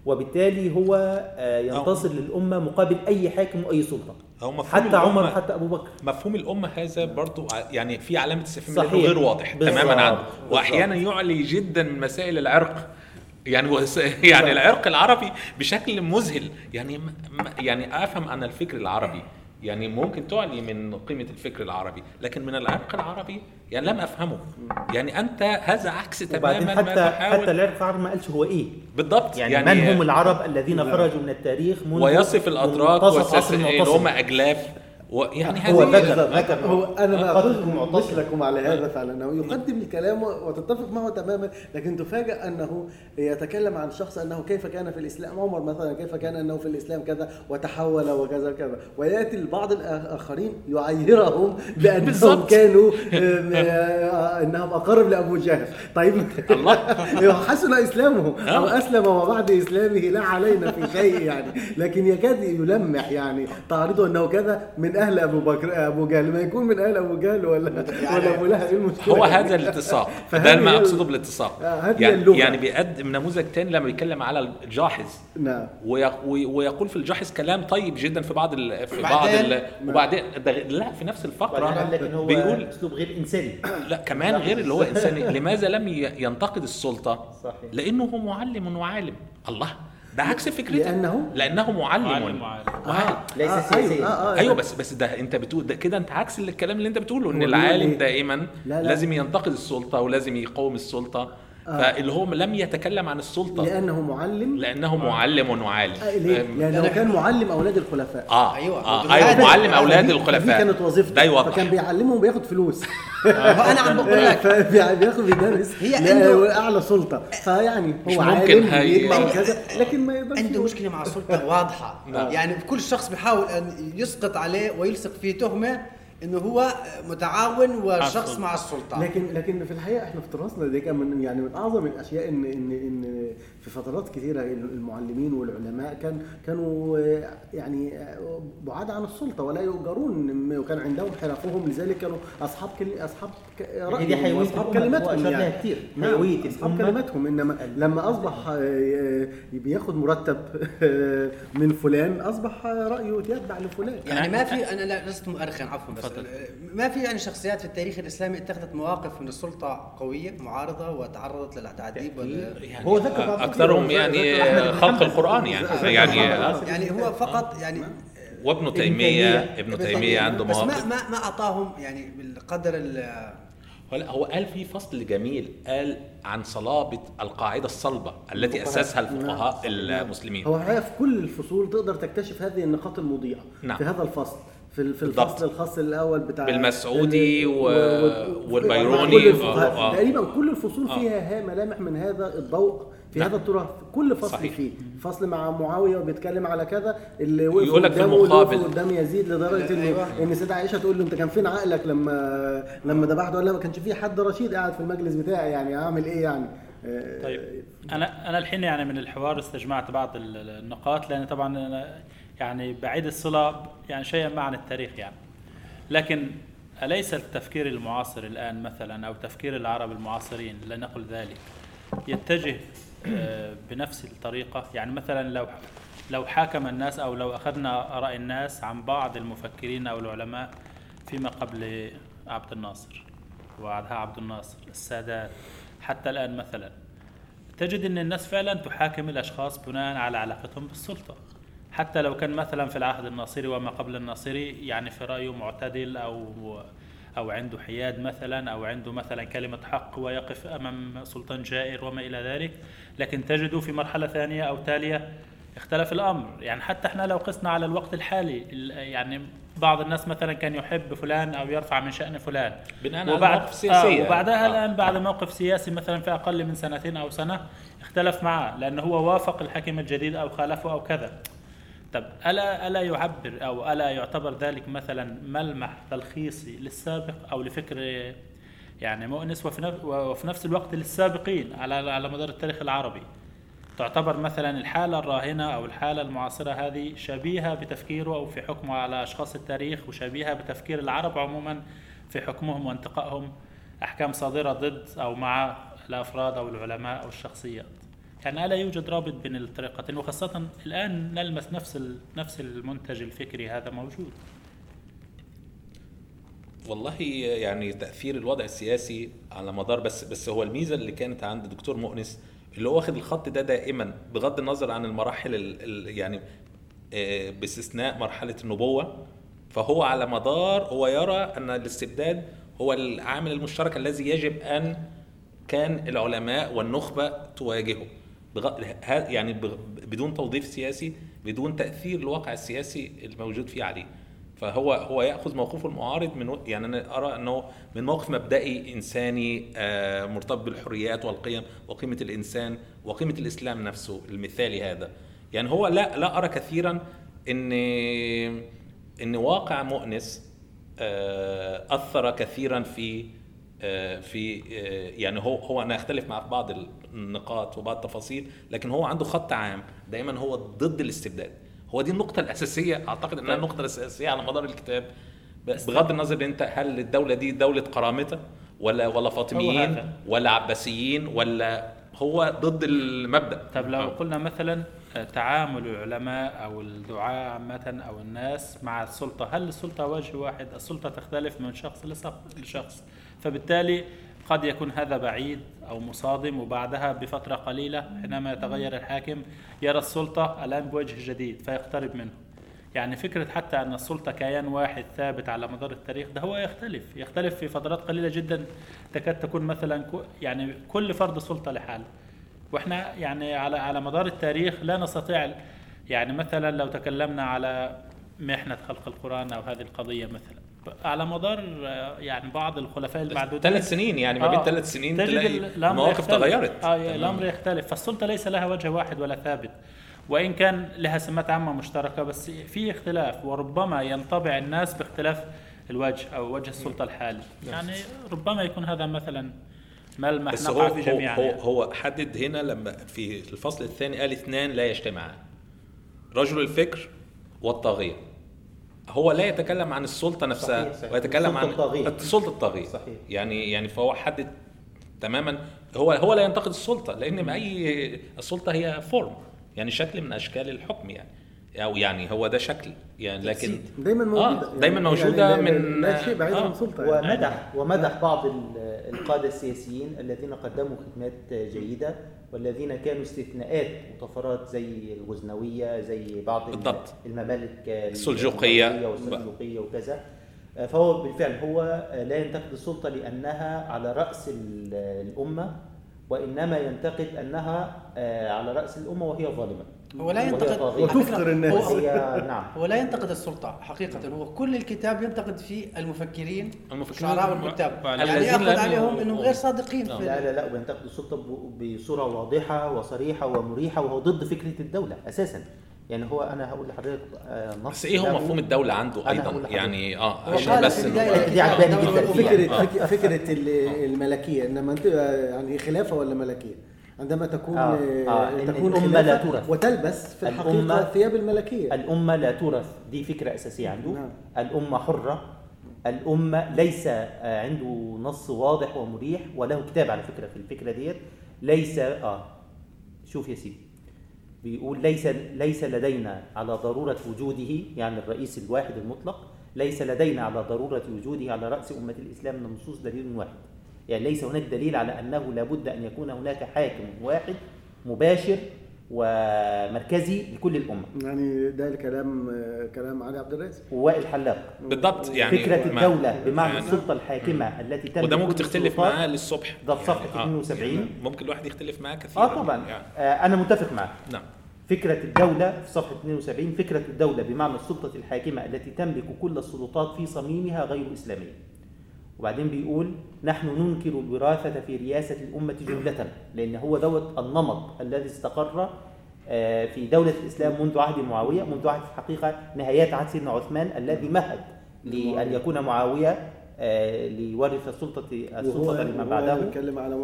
وبالتالي هو آه، ينتصر للأمة مقابل أي حاكم وأي سلطة. هو مفهوم حتى عمر حتى أبو بكر مفهوم الأمة هذا برضو يعني في علامة استفهام غير واضح. تماما عنه بالظبط. وأحيانا يعلي جدا من مسائل العرق يعني. [LAUGHS] يعني العرق العربي بشكل مذهل يعني يعني أفهم أن الفكر العربي يعني ممكن تعلي من قيمة الفكر العربي لكن من العرق العربي يعني لم أفهمه. يعني أنت هذا عكس تماما ما حتى حتى تحاول العرق العربي ما قالش هو إيه. بالضبط. يعني, يعني من هم العرب الذين خرجوا من التاريخ منذ ويصف الاتراك منتصف عصر والساس- اللي المعتصم. هم أجلاف. ويعني هو هذه ذكر ذكر. هو أنا باخذ المعتصم. مثلكم على هذا فعلا. انه يقدم الكلام وتتفق معه تماما لكن تفاجأ أنه يتكلم عن شخص أنه كيف كان في الإسلام. عمر مثلا كيف كان أنه في الإسلام كذا وتحول وكذا كذا ويأتي البعض الآخرين يعيرهم بأنهم. كانوا آه، إنهم أقرب لأبو جهل. طيب. الله. [LAUGHS] حسن إسلامه. أو آه. أسلم وبعد إسلامه لا علينا في شيء يعني. لكن يكاد يلمح يعني. تعرضه أنه كذا من من أهل أبو بكر أبو جهل ما يكون من أهل أبو جهل ولا يعني ولا أبو لهب إيه المشكلة؟ هو هذا [LAUGHS] فهذه ده ما هي أقصده ال- بالاتساق. آه، يعني اللغة. يعني بيقدم نموذج تاني لما بيتكلم على الجاحظ. نعم. وي- وي- ويقول في الجاحظ كلام طيب جدا في بعض ال... في بعض ال... وبعدين ده لا في نفس وبعدين الفقره لك إن هو بيقول أسلوب غير إنساني. لا كمان غير اللي هو إنساني. [LAUGHS] لماذا لم ينتقد السلطة؟ صحيح. لأنه هو معلم وعالم. الله. ده عكس فكرتك لأنه؟ لأنه معلم معلم وعالم. وعالم. ليس آه، سياسيا أيوة، آه، آه. أيوه بس بس ده أنت بتقول ده كده أنت عكس الكلام اللي أنت بتقوله إن العالم إيه؟ دائما لا، لا. لازم ينتقد السلطة ولازم يقاوم السلطة فاللي هو لم يتكلم عن السلطة. لأنه معلم. لأنه معلم وعالم. آه، ليه؟ لأنه كان معلم أولاد الخلفاء. آه. آه. ودول أيوه معلم أولاد الخلفاء. دي كانت وظيفته ده يوضح فكان بيعلمهم بياخد فلوس. أنا عم [LAUGHS] بقول لك. بياخد بيدرس. هي عنده- أعلى سلطة. فيعني مش هو ممكن عالم وكذا لكن ما يقدرش عنده. مشكلة مع السلطة واضحة. نعم. يعني كل شخص بيحاول أن يسقط عليه ويلصق فيه تهمة. إنه هو متعاون وشخص. مع السلطة لكن لكن في الحقيقة إحنا في تراثنا دي كان من يعني من أعظم الأشياء ان ان إن في فترات كثيرة المعلمين والعلماء كان كانوا آه، يعني آه، بعاد عن السلطة ولا يؤجرون وكان عندهم حرفهم لذلك كانوا أصحاب كل أصحاب ك- هي دي الأمة، هو كلماتهم يعني كتير. نعم، حيوية أصحاب. كلماتهم إنما لما أصبح آه، بياخد مرتب من فلان أصبح رأيه يتبع لفلان يعني ما في أنا لست مؤرخا عفوا بس ما في يعني شخصيات في التاريخ الإسلامي اتخذت مواقف من السلطه قوية معارضة وتعرضت للتعذيب ولا يعني هو ذكر أكثرهم. يعني خلق. القرآن يعني ذكر يعني بعض. يعني هو فقط يعني وابن ابن تيمية تيمية. ابن تيمية عنده بس ما مواقف ما ما أعطاهم يعني بالقدر ال- هلا هو قال في فصل جميل قال عن صلابة القاعدة الصلبة التي أسسها الفقهاء المسلمين هو في كل الفصول تقدر تكتشف هذه النقاط المضيئة نعم. في هذا الفصل في ال- في. الفصل الخاص الأول بتاع بالمسعودي و- والبيروني الفقهاء آه. تقريبا كل الفصول آه. فيها ها ملامح من هذا الضوء في نعم. هذا التراث كل فصل صحيح. فيه فصل مع معاوية وبيتكلم على كذا اللي وقف يقول لك في المقابل. قدام يزيد لدرجة انه إن سيدة عائشة تقول له أنت كان فين عقلك لما لما ذبحت ولا ما كانش في حد رشيد قاعد في المجلس بتاعي يعني أعمل إيه يعني آه، طيب أنا أنا الحين يعني من الحوار استجمعت بعض ال- ال- النقاط لأن طبعا أنا يعني بعيد الصله يعني شيئا ما عن التاريخ يعني. لكن أليس التفكير المعاصر الآن مثلا أو تفكير العرب المعاصرين لنقل ذلك يتجه آه، بنفس الطريقة؟ يعني مثلا لو لو حاكم الناس أو لو أخذنا آراء الناس عن بعض المفكرين أو العلماء فيما قبل عبد الناصر وبعدها عبد الناصر السادات حتى الآن مثلا تجد إن الناس فعلا تحاكم الأشخاص بناء على علاقتهم بالسلطة. حتى لو كان مثلا في العهد الناصري وما قبل الناصري يعني في رأيه معتدل أو أو عنده حياد مثلا أو عنده مثلا كلمة حق ويقف أمام سلطان جائر وما إلى ذلك لكن تجده في مرحلة ثانية أو تالية اختلف الأمر يعني حتى إحنا لو قسنا على الوقت الحالي ال- يعني بعض الناس مثلا كان يحب فلان أو يرفع من شأن فلان بناء على وبعد مواقف سياسية. آه وبعدها آه. الآن بعد موقف سياسي مثلا في أقل من سنتين أو سنة اختلف معه لأنه هو وافق الحكم الجديد أو خالفه أو كذا طب ألا ألا يعبر أو ألا يعتبر ذلك مثلا ملمح تلخيصي للسابق أو لفكر يعني مؤنس وفي نفس الوقت للسابقين على على مدار التاريخ العربي. تعتبر مثلا الحالة الراهنة أو الحالة المعاصرة هذه شبيهة بتفكيره أو في حكمه على أشخاص التاريخ وشبيهة بتفكير العرب عموما في حكمهم وانتقائهم أحكام صادرة ضد أو مع الأفراد أو العلماء أو الشخصيات. يعني ألا يوجد رابط بين الطريقتين وخاصة الآن نلمس نفس نفس المنتج الفكري هذا موجود. والله يعني تأثير الوضع السياسي على مدار بس بس هو الميزة اللي كانت عند دكتور مؤنس اللي هو واخد الخط ده دائما بغض النظر عن المراحل ال ال يعني آه، باستثناء مرحلة النبوة فهو على مدار هو يرى أن الاستبداد هو العامل المشترك الذي يجب أن كان العلماء والنخبة تواجهه. بغ... يعني بغ... بدون توظيف سياسي بدون تأثير الواقع السياسي الموجود فيه عليه. فهو هو يأخذ موقفه المعارض من يعني أنا أرى أنه من موقف مبدئي إنساني آه، مرتبط بالحريات والقيم وقيمة الإنسان وقيمة الإسلام نفسه المثالي هذا. يعني هو لا لا أرى كثيرا إن إن واقع مؤنس آه، أثر كثيرا في آه، في يعني هو هو أنا أختلف في بعض النقاط وبعض التفاصيل لكن هو عنده خط عام دايما هو ضد الاستبداد. هو دي النقطة الأساسية أعتقد إنها النقطة الأساسية على مدار الكتاب. بغض النظر أنت هل الدولة دي دولة قرامطة ولا ولا فاطميين. ولا عباسيين ولا هو ضد المبدأ؟ طب لو آه. قلنا مثلا تعامل العلماء أو الدعاة عامة أو الناس مع السلطة هل السلطة وجه واحد؟ السلطة تختلف من شخص لشخص. فبالتالي قد يكون هذا بعيد أو مصادم وبعدها بفترة قليلة حينما يتغير الحاكم يرى السلطة الآن بوجه جديد فيقترب منه. يعني فكرة حتى أن السلطة كيان واحد ثابت على مدار التاريخ ده هو يختلف. يختلف في فترات قليلة جدا تكاد تكون مثلا يعني كل فرد سلطة لحاله. وإحنا يعني على على مدار التاريخ لا نستطيع يعني مثلا لو تكلمنا على محنة خلق القرآن أو هذه القضية مثلا. على مدار آه، يعني بعض الخلفاء المعدودين ثلاث سنين يعني ما بين آه، ثلاث سنين تجد تلاقي المواقف. تغيرت. آه. الأمر يختلف. فالسلطة ليس لها وجه واحد ولا ثابت. وإن كان لها سمات عامة مشتركة بس في اختلاف وربما ينطبع الناس باختلاف الوجه أو وجه السلطة الحالي. يعني ربما يكون هذا مثلا ملمح بس هو نقع في هو, جميعا هو, يعني. هو حدد هنا لما في الفصل الثاني قال اثنان لا يجتمعان. رجل الفكر والطاغية. هو لا يتكلم عن السلطة نفسها صحيح، صحيح. ويتكلم عن الطاغية صحيح. يعني يعني فهو حدد تماما هو هو لا ينتقد السلطة لأن ما أي السلطة هي فورم يعني شكل من أشكال الحكم يعني أو يعني هو ده شكل يعني لكن دايما موجودة آه دايما موجودة يعني لا- من لا شيء بعيد آه. عن السلطة يعني. ومدح ومدح بعض ال- القادة السياسيين الذين قدموا خدمات جيدة والذين كانوا استثناءات وطفرات زي الغزنوية زي بعض ال- بالضبط. الممالك السلجوقية. الأموية والسلجوقية وكذا فهو بالفعل هو لا ينتقد السلطة لأنها على رأس ال- الأمة وإنما ينتقد أنها آه، على رأس الأمة وهي ظالمة هو لا ينتقد. وتفقر الناس. هو, نعم هو لا ينتقد السلطة حقيقة هو كل الكتاب ينتقد فيه المفكرين المفكرين الشعراء والكتاب يعني ياخذ عليهم إنهم غير صادقين آه. في لا لا لا وينتقد السلطة ب- بصورة واضحة وصريحة ومريحة وهو ضد فكرة الدولة أساسا يعني هو أنا هقول لحضرتك آه، نص بس إيه هو. مفهوم الدولة عنده أيضا. يعني آه هو عشان بس دي عجباني جدا. فكره فك- فكرة ال- الملكية إنما أنت يعني خلافة ولا ملكية عندما تكون آه، آه، إن تكون الأمة لا تورث. وتلبس في الحقيقة الأمة- ثياب الملكية. الأمة لا تورث. دي فكرة أساسية عنده. نعم. الأمة حرة. الأمة ليس آه، عنده نص واضح ومريح وله كتاب على فكرة في الفكرة ديت. ليس آه شوف يا سيدي. بيقول ليس ليس لدينا على ضرورة وجوده يعني الرئيس الواحد المطلق ليس لدينا على ضرورة وجوده على رأس أمة الإسلام من النصوص دليل واحد. يعني ليس هناك دليل على أنه لابد أن يكون هناك حاكم واحد مباشر ومركزي لكل الأمة يعني ده الكلام كلام علي عبد الرازق ووائل حلاق بالضبط يعني فكرة ما- الدولة بمعنى يعني- السلطة الحاكمة التي تملك وده ممكن تختلف. معاه للصبح ده في صفحة آه. 72. ممكن الواحد يختلف معاه كثيرا آه طبعا يعني. آه أنا متفق معك نعم فكرة الدولة في صفحة 72 فكرة الدولة بمعنى السلطة الحاكمة التي تملك كل السلطات في صميمها غير إسلامية وبعدين بيقول نحن ننكر الوراثة في رياسة الأمة جملة لأن هو دوت النمط الذي استقر آه، في دولة الإسلام منذ عهد معاوية منذ عهد في الحقيقة نهايات عهد سيدنا عثمان الذي مهد لأن يكون معاوية آه، ليورث السلطة السلطة وهو بعده. بيتكلم على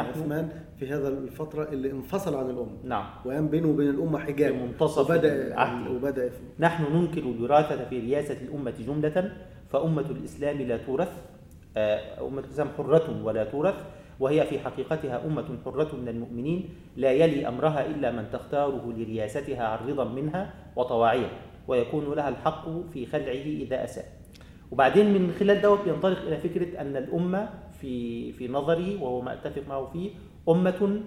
عثمان في هذا الفترة اللي انفصل عن الأمة. نعم. وقام بينه وبين الأمة حجاب. منتصف وبدأ العهد. وبدأ في نحن ننكر الوراثة في رياسة الأمة جملة فأمة الإسلام لا تورث. أمة الإسلام حرة ولا تورث وهي في حقيقتها أمة حرة من المؤمنين لا يلي أمرها إلا من تختاره لرياستها عن رضا منها وطواعية ويكون لها الحق في خلعه إذا أساء. وبعدين من خلال دوت بينطلق إلى فكرة أن الأمة في في نظره وهو ما أتفق معه فيه أمة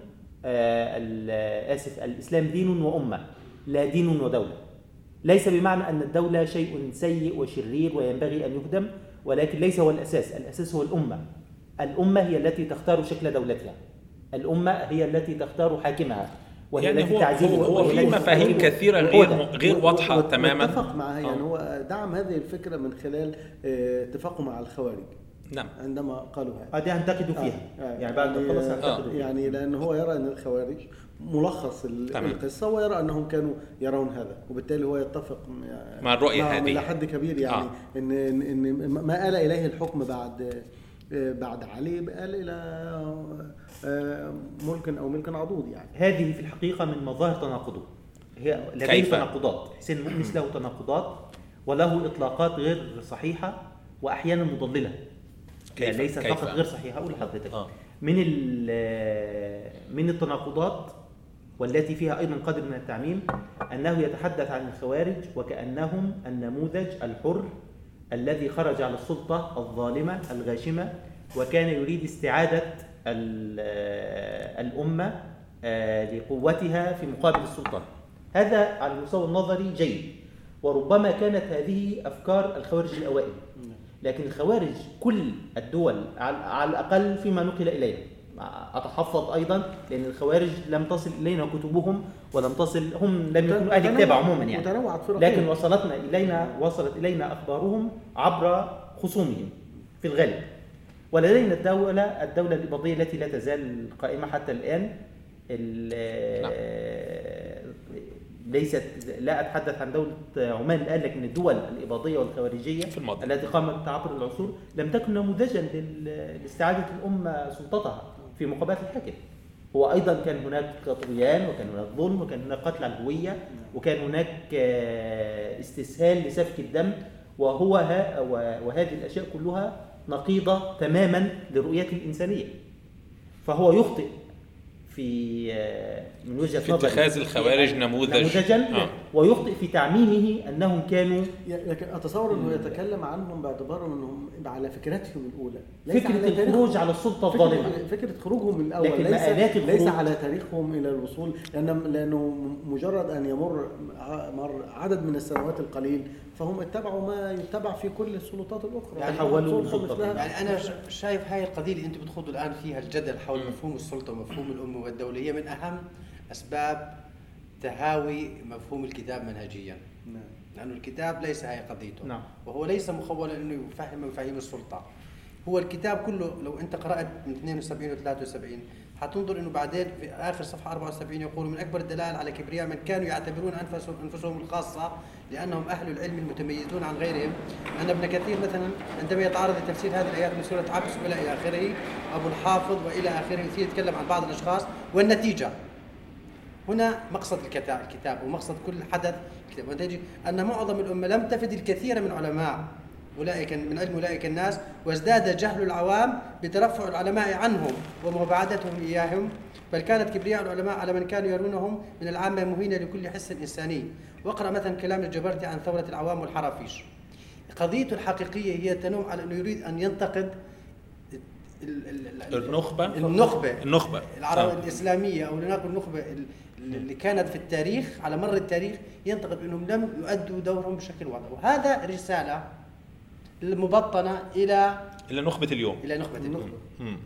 آه، آسف الإسلام دين وأمة لا دين ودولة. ليس بمعنى أن الدولة شيء سيء وشرير وينبغي أن يهدم ولكن ليس هو الأساس الأساس هو الأمة. الأمة هي التي تختار شكل دولتها. الأمة هي التي تختار حاكمها. وهي يعني التي هو تعزله هو, هو في مفاهيم كثيرة غير. غير واضحة تماما. واتفق معها يعني. هو دعم هذه الفكرة من خلال آه، اتفاقه مع الخوارج. نعم. عندما قالوا هذا. آه، دي هنتقدوا فيها. آه، آه، يعني بعد ما خلص آه، هنتقدوا فيها. يعني لأن هو يرى أن الخوارج ملخص ال- تمام. القصة ويرى أنهم كانوا يرون هذا. وبالتالي هو يتفق مع الرؤية معهم هذه. إلى حد كبير يعني آه. ان ان إن ما آل إليه الحكم بعد آه، بعد علي آل إلى آه، ملك أو ملك عضوض يعني. هذه في الحقيقة من مظاهر تناقضه. هي لديه؟ تناقضات. حسين المؤنس له تناقضات وله إطلاقات غير صحيحة وأحيانا مضللة. كيف؟ ليست كيف؟ فقط غير صحيحه أقول لحضرتك آه. من ال- من التناقضات والتي فيها أيضا قدر من التعميم أنه يتحدث عن الخوارج وكأنهم النموذج الحر الذي خرج على السلطة الظالمة الغاشمة وكان يريد استعادة ال- الأمة آه، لقوتها في مقابل السلطة هذا على المستوى النظري جيد وربما كانت هذه أفكار الخوارج الأوائل لكن الخوارج كل الدول على على الأقل فيما نقل الينا أتحفظ أيضا لأن الخوارج لم تصل إلينا كتبهم ولم تصل هم لم يكونوا أهل كتاب عموما يعني. لكن وصلتنا الينا وصلت إلينا أخبارهم عبر خصومهم في الغالب. ولدينا الدولة الدولة الإباضية التي لا تزال قائمة حتى الآن. ال- ليست لا أتحدث عن دولة عمان الآن لكن الدول الإباضية والخوارجية في الماضي. التي قامت عبر العصور لم تكن نموذجا لاستعادة الأمة سلطتها في مقابلة الحاكم. هو أيضا كان هناك طغيان وكان هناك ظلم وكان هناك قتل على الهوية وكان هناك آه، استسهال لسفك الدم. وهو ها وهذه الأشياء كلها نقيضة تماما لرؤيته الإنسانية. فهو يخطئ في آه، من وجهة في اتخاذ الخوارج نموذج. نموذجا آه. ويخطئ في تعميمه أنهم كانوا لكن أتصور إنه يتكلم عنهم باعتبار إنهم على فكرتهم الأولى ليس فكرة على. الخروج على السلطة فكرة- الظالمة فكرة خروجهم من الأول لكن ليس ليس على تاريخهم إلى الوصول لأن لأنه مجرد أن يمر مر عدد من السنوات القليل فهم اتبعوا ما يتبع في كل السلطات الأخرى يعني تحولوا. يعني أنا ش- شايف هاي القضية اللي أنتم بتخوضوا الآن فيها الجدل حول مفهوم السلطة ومفهوم الأمة والدولية من أهم أسباب تهاوي مفهوم الكتاب منهجيا نعم. لأنه الكتاب ليس هاي قضيته نعم. وهو ليس مخولا إنه يفهم مفاهيم السلطة هو الكتاب كله لو أنت قرأت من 72 و 73 حتنظر إنه بعدين في آخر صفحة 74 يقول من أكبر الدلائل على كبرياء من كانوا يعتبرون انفسهم أنفسهم الخاصة لأنهم أهل العلم المتميزون عن غيرهم. أن ابن كثير مثلا عندما يتعرض لتفسير هذه الآيات من سورة عبس وإلى آخره أبو الحافظ وإلى آخره يتكلم عن بعض الأشخاص. والنتيجة؟ هنا مقصد الكتاب الكتاب ومقصد كل حدث كتاب والنتيجة أن معظم الأمة لم تفد الكثير من علماء. أولئك من علم أولئك الناس وازداد جهل العوام بترفع العلماء عنهم ومباعدتهم إياهم بل كانت كبرياء العلماء على من كانوا يرونهم من العامة مهينة لكل حس إنساني. واقرأ مثلا كلام الجبرتي عن ثورة العوام والحرافيش. قضيته الحقيقية هي تنم على أنه يريد أن ينتقد ال- ال- ال- النخبة؟ النخبة. النخبة. العرب. الإسلامية أو لنقل النخبة ال- اللي كانت في التاريخ على مر التاريخ ينتقد بأنهم لم يؤدوا دورهم بشكل واضح. وهذا رسالة مبطنة إلى إلى نخبة اليوم. إلى نخبة النخبة مم.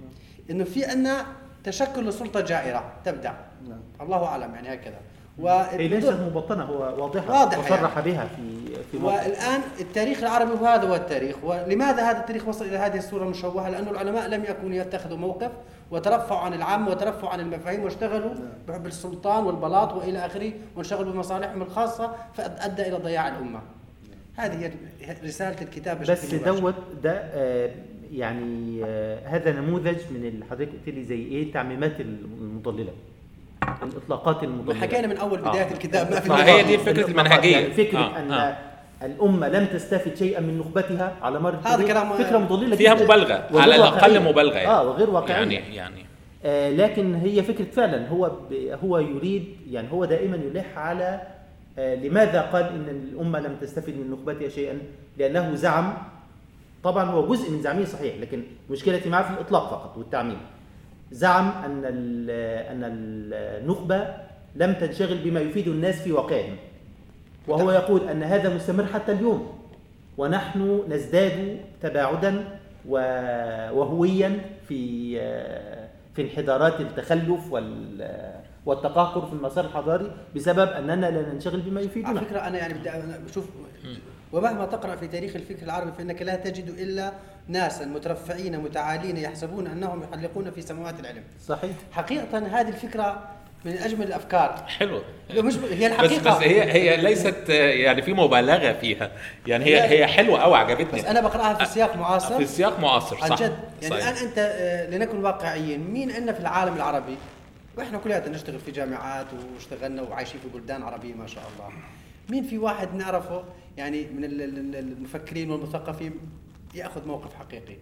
إنه في عنا تشكل لسلطة جائرة تبدأ. نعم. الله أعلم يعني هكذا. هي ليست و مبطنة هو واضحة. واضحة وصرح يعني. بها في في. والآن التاريخ العربي وهذا هو التاريخ. ولماذا هذا التاريخ وصل إلى هذه الصورة المشوهة؟ لأن العلماء لم يكونوا يتخذوا موقف وترفعوا عن العامة وترفعوا عن المفاهيم واشتغلوا بحب السلطان والبلاط وإلى آخره وانشغلوا بمصالحهم الخاصة فأدى إلى ضياع الأمة. هذه هي رسالة الكتاب بشكل بس مباشر. دوت ده آه، يعني آه، هذا نموذج من اللي حضرتك قلت لي زي إيه التعميمات المضللة الإطلاقات المضللة حكينا من أول بداية الكتاب ما في هي. دي فكرة الإطلاقات، المنهجية. يعني فكرة آه، أن آه. الأمة لم تستفد شيئا من نخبتها على مر هذا كلام- فكرة مضللة فيها جداً مبالغة على الأقل واقعية. مبالغة يعني. آه وغير واقعية يعني يعني آه، لكن هي فكرة فعلا هو ب- هو يريد يعني هو دائما يلح على آه، لماذا قال إن الأمة لم تستفد من نخبتها شيئا؟ لأنه زعم طبعا هو جزء من زعمه صحيح لكن مشكلتي معه في الإطلاق فقط والتعميم. زعم أن ال- أن النخبة لم تنشغل بما يفيد الناس في واقعهم. وهو يقول أن هذا مستمر حتى اليوم ونحن نزداد تباعدا وهويا في في انحدارات التخلف وال- والتقهقر في المسار الحضاري بسبب أننا لا ننشغل بما على يفيدنا فكرة أنا يعني بدي بشوف ومهما تقرأ في تاريخ الفكر العربي فإنك لا تجد إلا ناسا مترفعين متعالين يحسبون أنهم يحلقون في سماوات العلم. صحيح. حقيقة هذه الفكرة من أجمل الأفكار. حلو مش هي بس الحقيقة. بس هي هي ليست يعني في مبالغة فيها. يعني هي هي حلوة قوي عجبتني. بس أنا بقرأها في سياق معاصر في سياق معاصر عن صح. جد. يعني. الآن أنت آه، لنكن واقعيين مين عندنا في العالم العربي وإحنا كلياتنا نشتغل في جامعات واشتغلنا وعايشين في بلدان عربية ما شاء الله مين في واحد نعرفه يعني من ال- ال- المفكرين والمثقفين يأخذ موقف حقيقي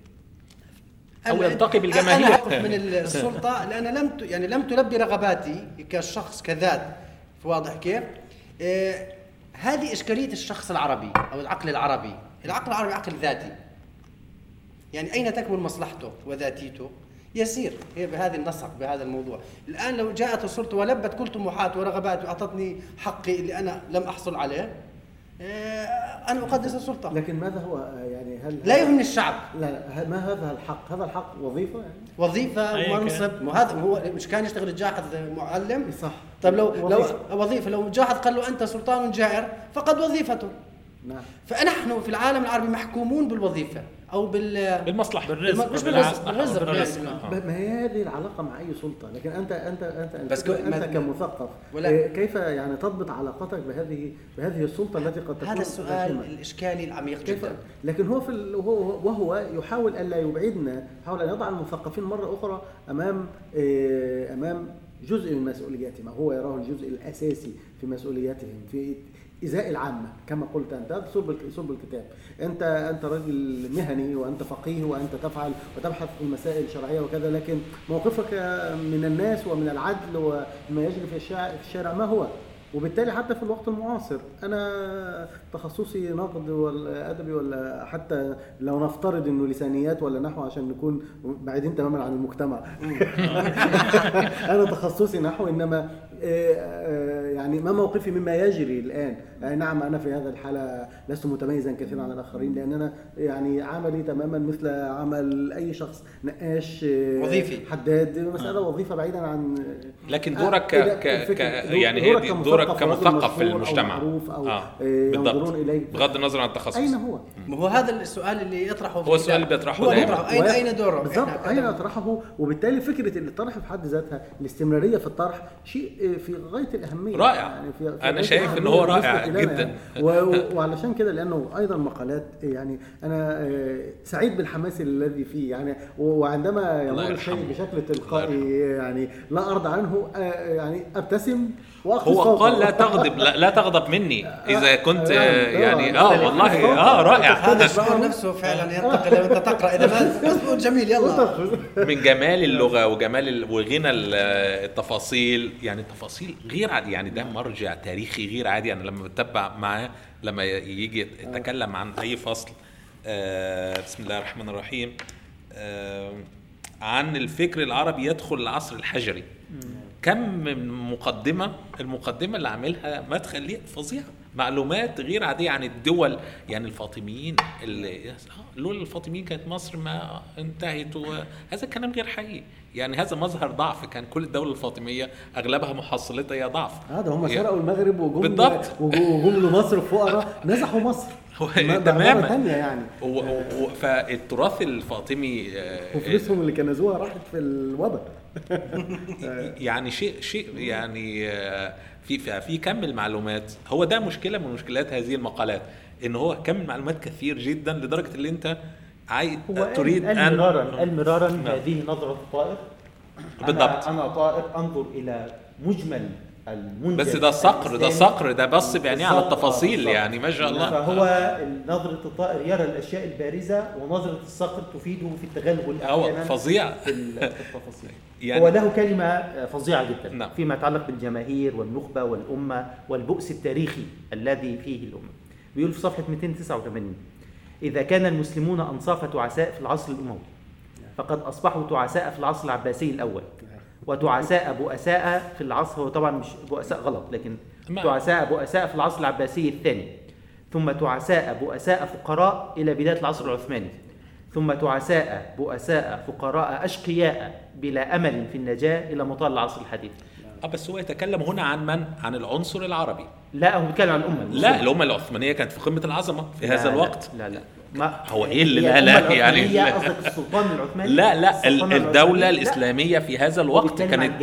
أنا- يلتقي بالجماهير. أنا أقف من السلطة لأن لم يعني لم تلبي رغباتي كشخص كذات واضح كيف؟ آه هذه إشكالية الشخص العربي أو العقل العربي، العقل العربي عقل ذاتي. يعني أين تكمن مصلحته وذاتيته؟ يسير هي بهذا النسق بهذا الموضوع. الآن لو جاءت السلطه ولبت كل طموحات ورغبات وأعطتني حقي اللي أنا لم أحصل عليه آه أنا أقدس السلطة. لكن ماذا هو آه، يعني هل لا يهمني الشعب. لا لا ما هذا الحق؟ هذا الحق وظيفة يعني؟ وظيفة أي ومنصب. مو هذا هو مش كان يشتغل الجاحظ معلم؟ صح. طيب لو وظيفة. لو وظيفة لو جاحظ قال له أنت سلطان جائر فقد وظيفته. نعم. فنحن في العالم العربي محكومون بالوظيفة. أو بال بالمصلحة بالرزق مش. بالرزق بالرزق بالرزق. آه. ما هي هذه العلاقة مع أي سلطة، لكن أنت أنت أنت بس أنت ما- كمثقف ولا- إيه، كيف يعني تضبط علاقتك بهذه بهذه السلطة التي قد تكون هذا السؤال غاشمة؟ الإشكالي العميق كيف جدا لكن هو في ال... وهو وهو يحاول الا يبعدنا يحاول أن يضع المثقفين مرة أخرى أمام إيه، أمام جزء من مسؤولياتهم هو يراه الجزء الأساسي في مسؤولياتهم في إزاء العامة كما قلت أنت هذا صلب صلب الكتاب. أنت أنت راجل مهني وأنت فقيه وأنت تفعل وتبحث في مسائل شرعيه وكذا لكن موقفك من الناس ومن العدل وما يجري في الشارع ما هو؟ وبالتالي حتى في الوقت المعاصر. أنا تخصصي نقد ولا ادبي ولا حتى لو نفترض إنه لسانيات ولا نحو عشان نكون بعيدين تماما عن المجتمع. [LAUGHS] أنا تخصصي نحو إنما يعني ما موقفي مما يجري الآن؟ يعني نعم أنا في هذا الحالة لست متميزا كثيرا عن الآخرين لأن أنا يعني عملي تماما مثل عمل أي شخص نقاش آه، وظيفي. حداد مسألة وظيفة بعيدا عن لكن آه، دورك ك... إلى ك... ك... يعني هي دي دورك كمثقف في أو المجتمع. أو آه. آه، بالضبط. ينظرون إليه. بغض النظر عن التخصص. أين هو؟ ما هو هذا السؤال اللي يطرحه هو السؤال. اللي بيطرحه هو اين أين دوره؟ بالضبط. أين اطرحه وبالتالي فكرة الطرح في حد ذاتها الاستمرارية في الطرح شيء في غاية الأهمية رائع. يعني في غاية شايف الأهمية هو رائع جداً. يعني. وعلشان كده لأنه أيضا مقالات يعني أنا آه، سعيد بالحماس الذي فيه يعني وعندما يمر الشيء. بشكل تلقائي يعني لا ارضى عنه آه، يعني أبتسم هو. قال لا تغضب لا, لا تغضب مني. إذا كنت آه، آه، يعني آه آه، والله آه، آه رائع. هذا الشعور نفسه فعلا ينتقل لو أنت تقرأ. إذا ما أصبر جميل يلا. من جمال اللغة وجمال ال- وغنى ال- التفاصيل. يعني التفاصيل غير عادي يعني ده مرجع تاريخي غير عادي. أنا لما بتبع معاه لما يجي يتكلم عن أي فصل آه بسم الله الرحمن الرحيم آه عن الفكر العربي يدخل العصر الحجري. كم من مقدمة المقدمة اللي عاملها مدخل ليه فظيعة معلومات غير عادية عن الدول يعني الفاطميين اللي آه، لولا الفاطميين كانت مصر ما انتهت هذا الكلام غير حقيقي. يعني هذا مظهر ضعف كان كل الدولة الفاطمية أغلبها محصلتها هي ضعف. هذا هم يعني- سرقوا المغرب وجم بالضبط. وجم لمصر فقراء نزحوا مصر. [LAUGHS] ما- تماماً. يعني. و- و- فالتراث الفاطمي آه، وفلوسهم اللي كنزوها راحت في الوباء [LAUGHS] يعني شيء شيء يعني آه، في في كم المعلومات هو ده مشكلة من مشكلات هذه المقالات إن هو كم المعلومات كثير جدا لدرجة اللي أنت عايز قال- تريد قال ان مرارا قال مرارا نعم. هذه نظرة الطائر بالضبط. أنا طائر أنظر إلى مجمل المنتج بس ده صقر ده. صقر ده بص بعينيه على التفاصيل. يعني ما شاء الله فهو نظرة الطائر يرى الأشياء البارزة ونظرة الصقر تفيده في التغلغل هو أحيانا فظيع في ال- في التفاصيل [LAUGHS] يعني- هو له كلمة فظيعة جدا نعم. فيما يتعلق بالجماهير والنخبة والأمة والبؤس التاريخي الذي فيه الأمة بيقول في صفحة 289 إذا كان المسلمون أنصاف تعساء في العصر الأموي فقد أصبحوا تعساء في العصر العباسي الأول وتعساء بؤساء في العصر. هو طبعا مش بؤساء غلط لكن تعساء بؤساء في العصر العباسي الثاني. ثم تعساء بؤساء فقراء إلى بداية العصر العثماني. ثم تعساء بؤساء فقراء أشقياء بلا أمل في النجاة إلى مطال العصر الحديث. آه بس هو يتكلم هنا عن من؟ عن العنصر العربي. لا هو بيتكلم عن الأمة. لا الأمة العثمانية كانت في قمة العظمة في لا، هذا لا، الوقت. لا لا. ما هو إيه اللي لا- لا يعني-. قصدك السلطان العثماني لا لا ال- السلطنة الدولة العثمانية؟ لا، الإسلامية في هذا الوقت كانت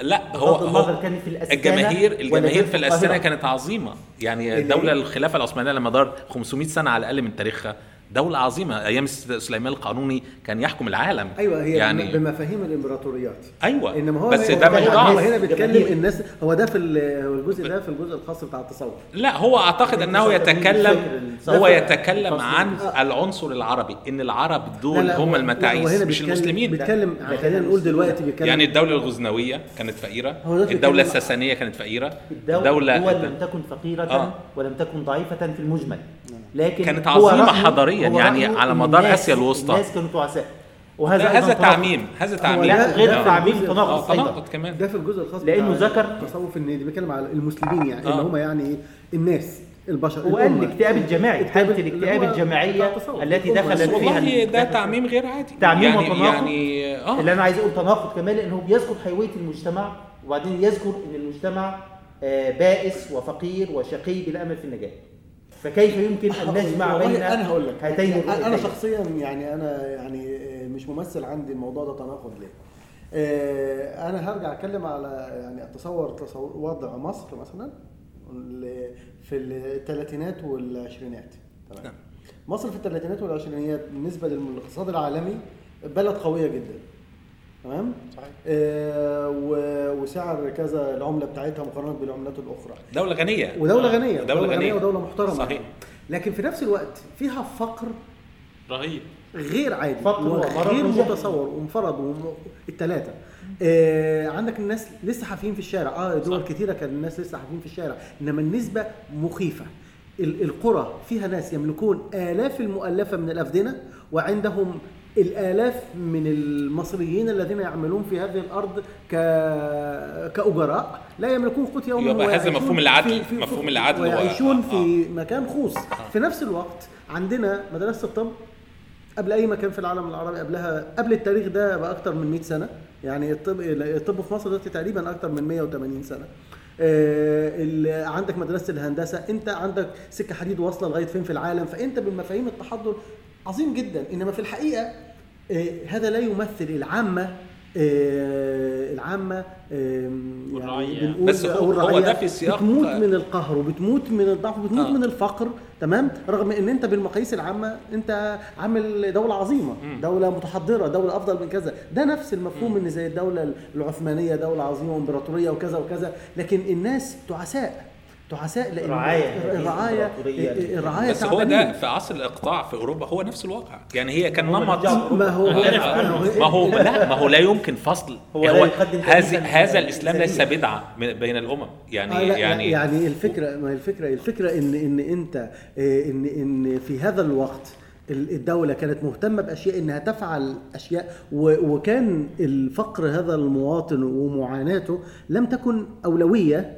لا هو هو كانت في الجماهير الجماهير في القاهرة؟ كانت عظيمة يعني الدولة الخلافة العثمانية لما دار 500 سنة على الأقل من تاريخها دولة عظيمة. أيام س- سليمان القانوني كان يحكم العالم. أيوه هي يعني يعني بمفاهيم الإمبراطوريات. أيوه إنما هو بس ده مش هو ضعف هنا بيتكلم. الناس هو ده في ال- هو الجزء ده في الجزء الخاص بتاع التصوف. لا هو أعتقد إنه الفكر يتكلم هو يتكلم. عن العنصر العربي إن العرب دول لا، هم هو- المتاعيس لا، هو هنا مش المسلمين. بيتكلم خلينا نقول دلوقتي بيتكلم يعني الدولة الغزنوية كانت فقيرة هو الدولة الساسانية كانت فقيرة الدولة دول لم تكن فقيرة آه. ولم تكن ضعيفة في المجمل. لكن كانت هو عظيمة رأيه- هو يعني على مدار الناس- آسيا الوسطى. الناس كانوا تعساء وهذا هذا. تعميم هذا تعميم لا غير ده- تعميم آه، تناقض أيضا تناقض كمان ده في الجزء الخاص لأنه بتاع ذكر- التصوف ان دي بيتكلم على المسلمين يعني آه. اللي هم يعني إيه الناس البشر وقال. الاكتئاب الجماعي اللي الاكتئاب التصوف. التي. دخلت فيها والله ال- ده تعميم غير عادي تعميم يعني وتناقض. يعني آه اللي أنا عايز أقول تناقض كمان لأنه بيذكر حيويه المجتمع وبعدين يذكر إن المجتمع آه، بائس وفقير وشقي بلا أمل في النجاة فكيف يمكن أن نجمع بين أنا هقول لك. هاتين أنا أنا الرؤيتين؟ شخصيا يعني أنا يعني آه، مش ممثل عندي الموضوع ده تناقض ليه. آه، أنا هرجع أتكلم على يعني أتصور تصور وضع مصر مثلا في الثلاثينات والعشرينات. تمام؟ نعم. مصر في الثلاثينات والعشرينات بالنسبة للاقتصاد العالمي بلد قوية جدا. تمام؟ صحيح. آه وسعر كذا العملة بتاعتها مقارنة بالعملات الأخرى. دولة غنية. ودولة آه، غنية. دولة غنية. ودولة محترمة. صحيح. لكن في نفس الوقت فيها فقر رهيب. غير عادي. فقر ومرض غير وجهل. متصور. ومفرد. وم... الثلاثه آه عندك الناس لسه حافين في الشارع. آه دول صح. كتيرة كان الناس لسه حافين في الشارع. إنما النسبة مخيفة. ال- القرى فيها ناس يملكون آلاف المؤلفة من الأفدنة وعندهم الآلاف من المصريين الذين يعملون في هذه الأرض ك... كأجراء لا يملكون قوت يوم يبقى هذا مفهوم العدل، في- مفهوم العدل ويعيشون آه، في مكان خوص. في نفس الوقت عندنا مدرسة الطب قبل أي مكان في العالم العربي قبلها قبل التاريخ ده باكثر من 100 سنة. يعني الطب الطب في مصر دلوقتي تقريبا أكثر من 180 سنة. آه، عندك مدرسة الهندسة أنت عندك سكة حديد واصلة لغاية فين في العالم؟ فأنت بمفاهيم التحضر عظيم جدا. إنما في الحقيقة آه، هذا لا يمثل العامة آه، العامة يعني بس هو- هو ده في سياق- بتموت من القهر وبتموت من الضعف وبتموت آه. من الفقر تمام؟ رغم إن أنت بالمقاييس العامة أنت عامل دولة عظيمة دولة متحضرة دولة أفضل من كذا. ده نفس المفهوم إن زي الدولة العثمانية دولة عظيمة وإمبراطورية وكذا وكذا. لكن الناس تعساء. تعساء لأن. الرعاية إمبراطورية. الرعاية بس هو. ده في عصر الإقطاع في أوروبا هو نفس الواقع يعني هي كان نمط ما هو ما هو لا ما هو لا يمكن فصل هو لا يقدم هذا هذا الإسلام ليس. بدعة من- بين الأمم يعني آه لا يعني يعني يعني الفكرة ما هي الفكرة الفكرة ان إن أنت آه، ان إن في هذا الوقت ال- الدولة كانت مهتمة بأشياء إنها تفعل أشياء و- وكان الفقر هذا المواطن ومعاناته لم تكن أولوية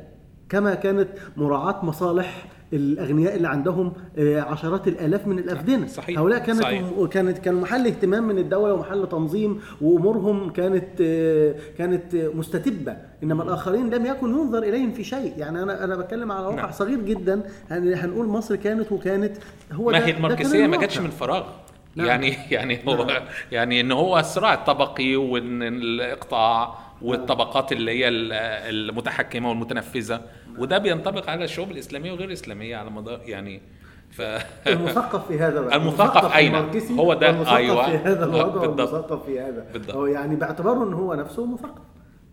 كما كانت مراعاة مصالح الأغنياء اللي عندهم آه، عشرات الآلاف من الأفدنة صحيح. هؤلاء كانت صحيح. وكانت كان محل اهتمام من الدولة ومحل تنظيم وأمورهم كانت آه، كانت مستتبة إنما الآخرين لم يكن ينظر إليهم في شيء يعني أنا أنا بتكلم على واقع نعم. صغير جدا هن- هنقول مصر كانت وكانت هو ما هي الماركسيه ما جاتش. من فراغ نعم. يعني يعني هو يعني إن هو الصراع الطبقي وإن الإقطاع والطبقات اللي هي ال- المتحكمة والمتنفذة وده بينطبق على الشعوب الإسلامية وغير الإسلامية على مدار يعني ف المثقف في هذا بقى المثقف؟ الماركسي هو ده، والمثقف أيوة. في هذا الوضع. والمثقف في هذا بالضبط. هو يعني باعتباره إن هو نفسه مثقف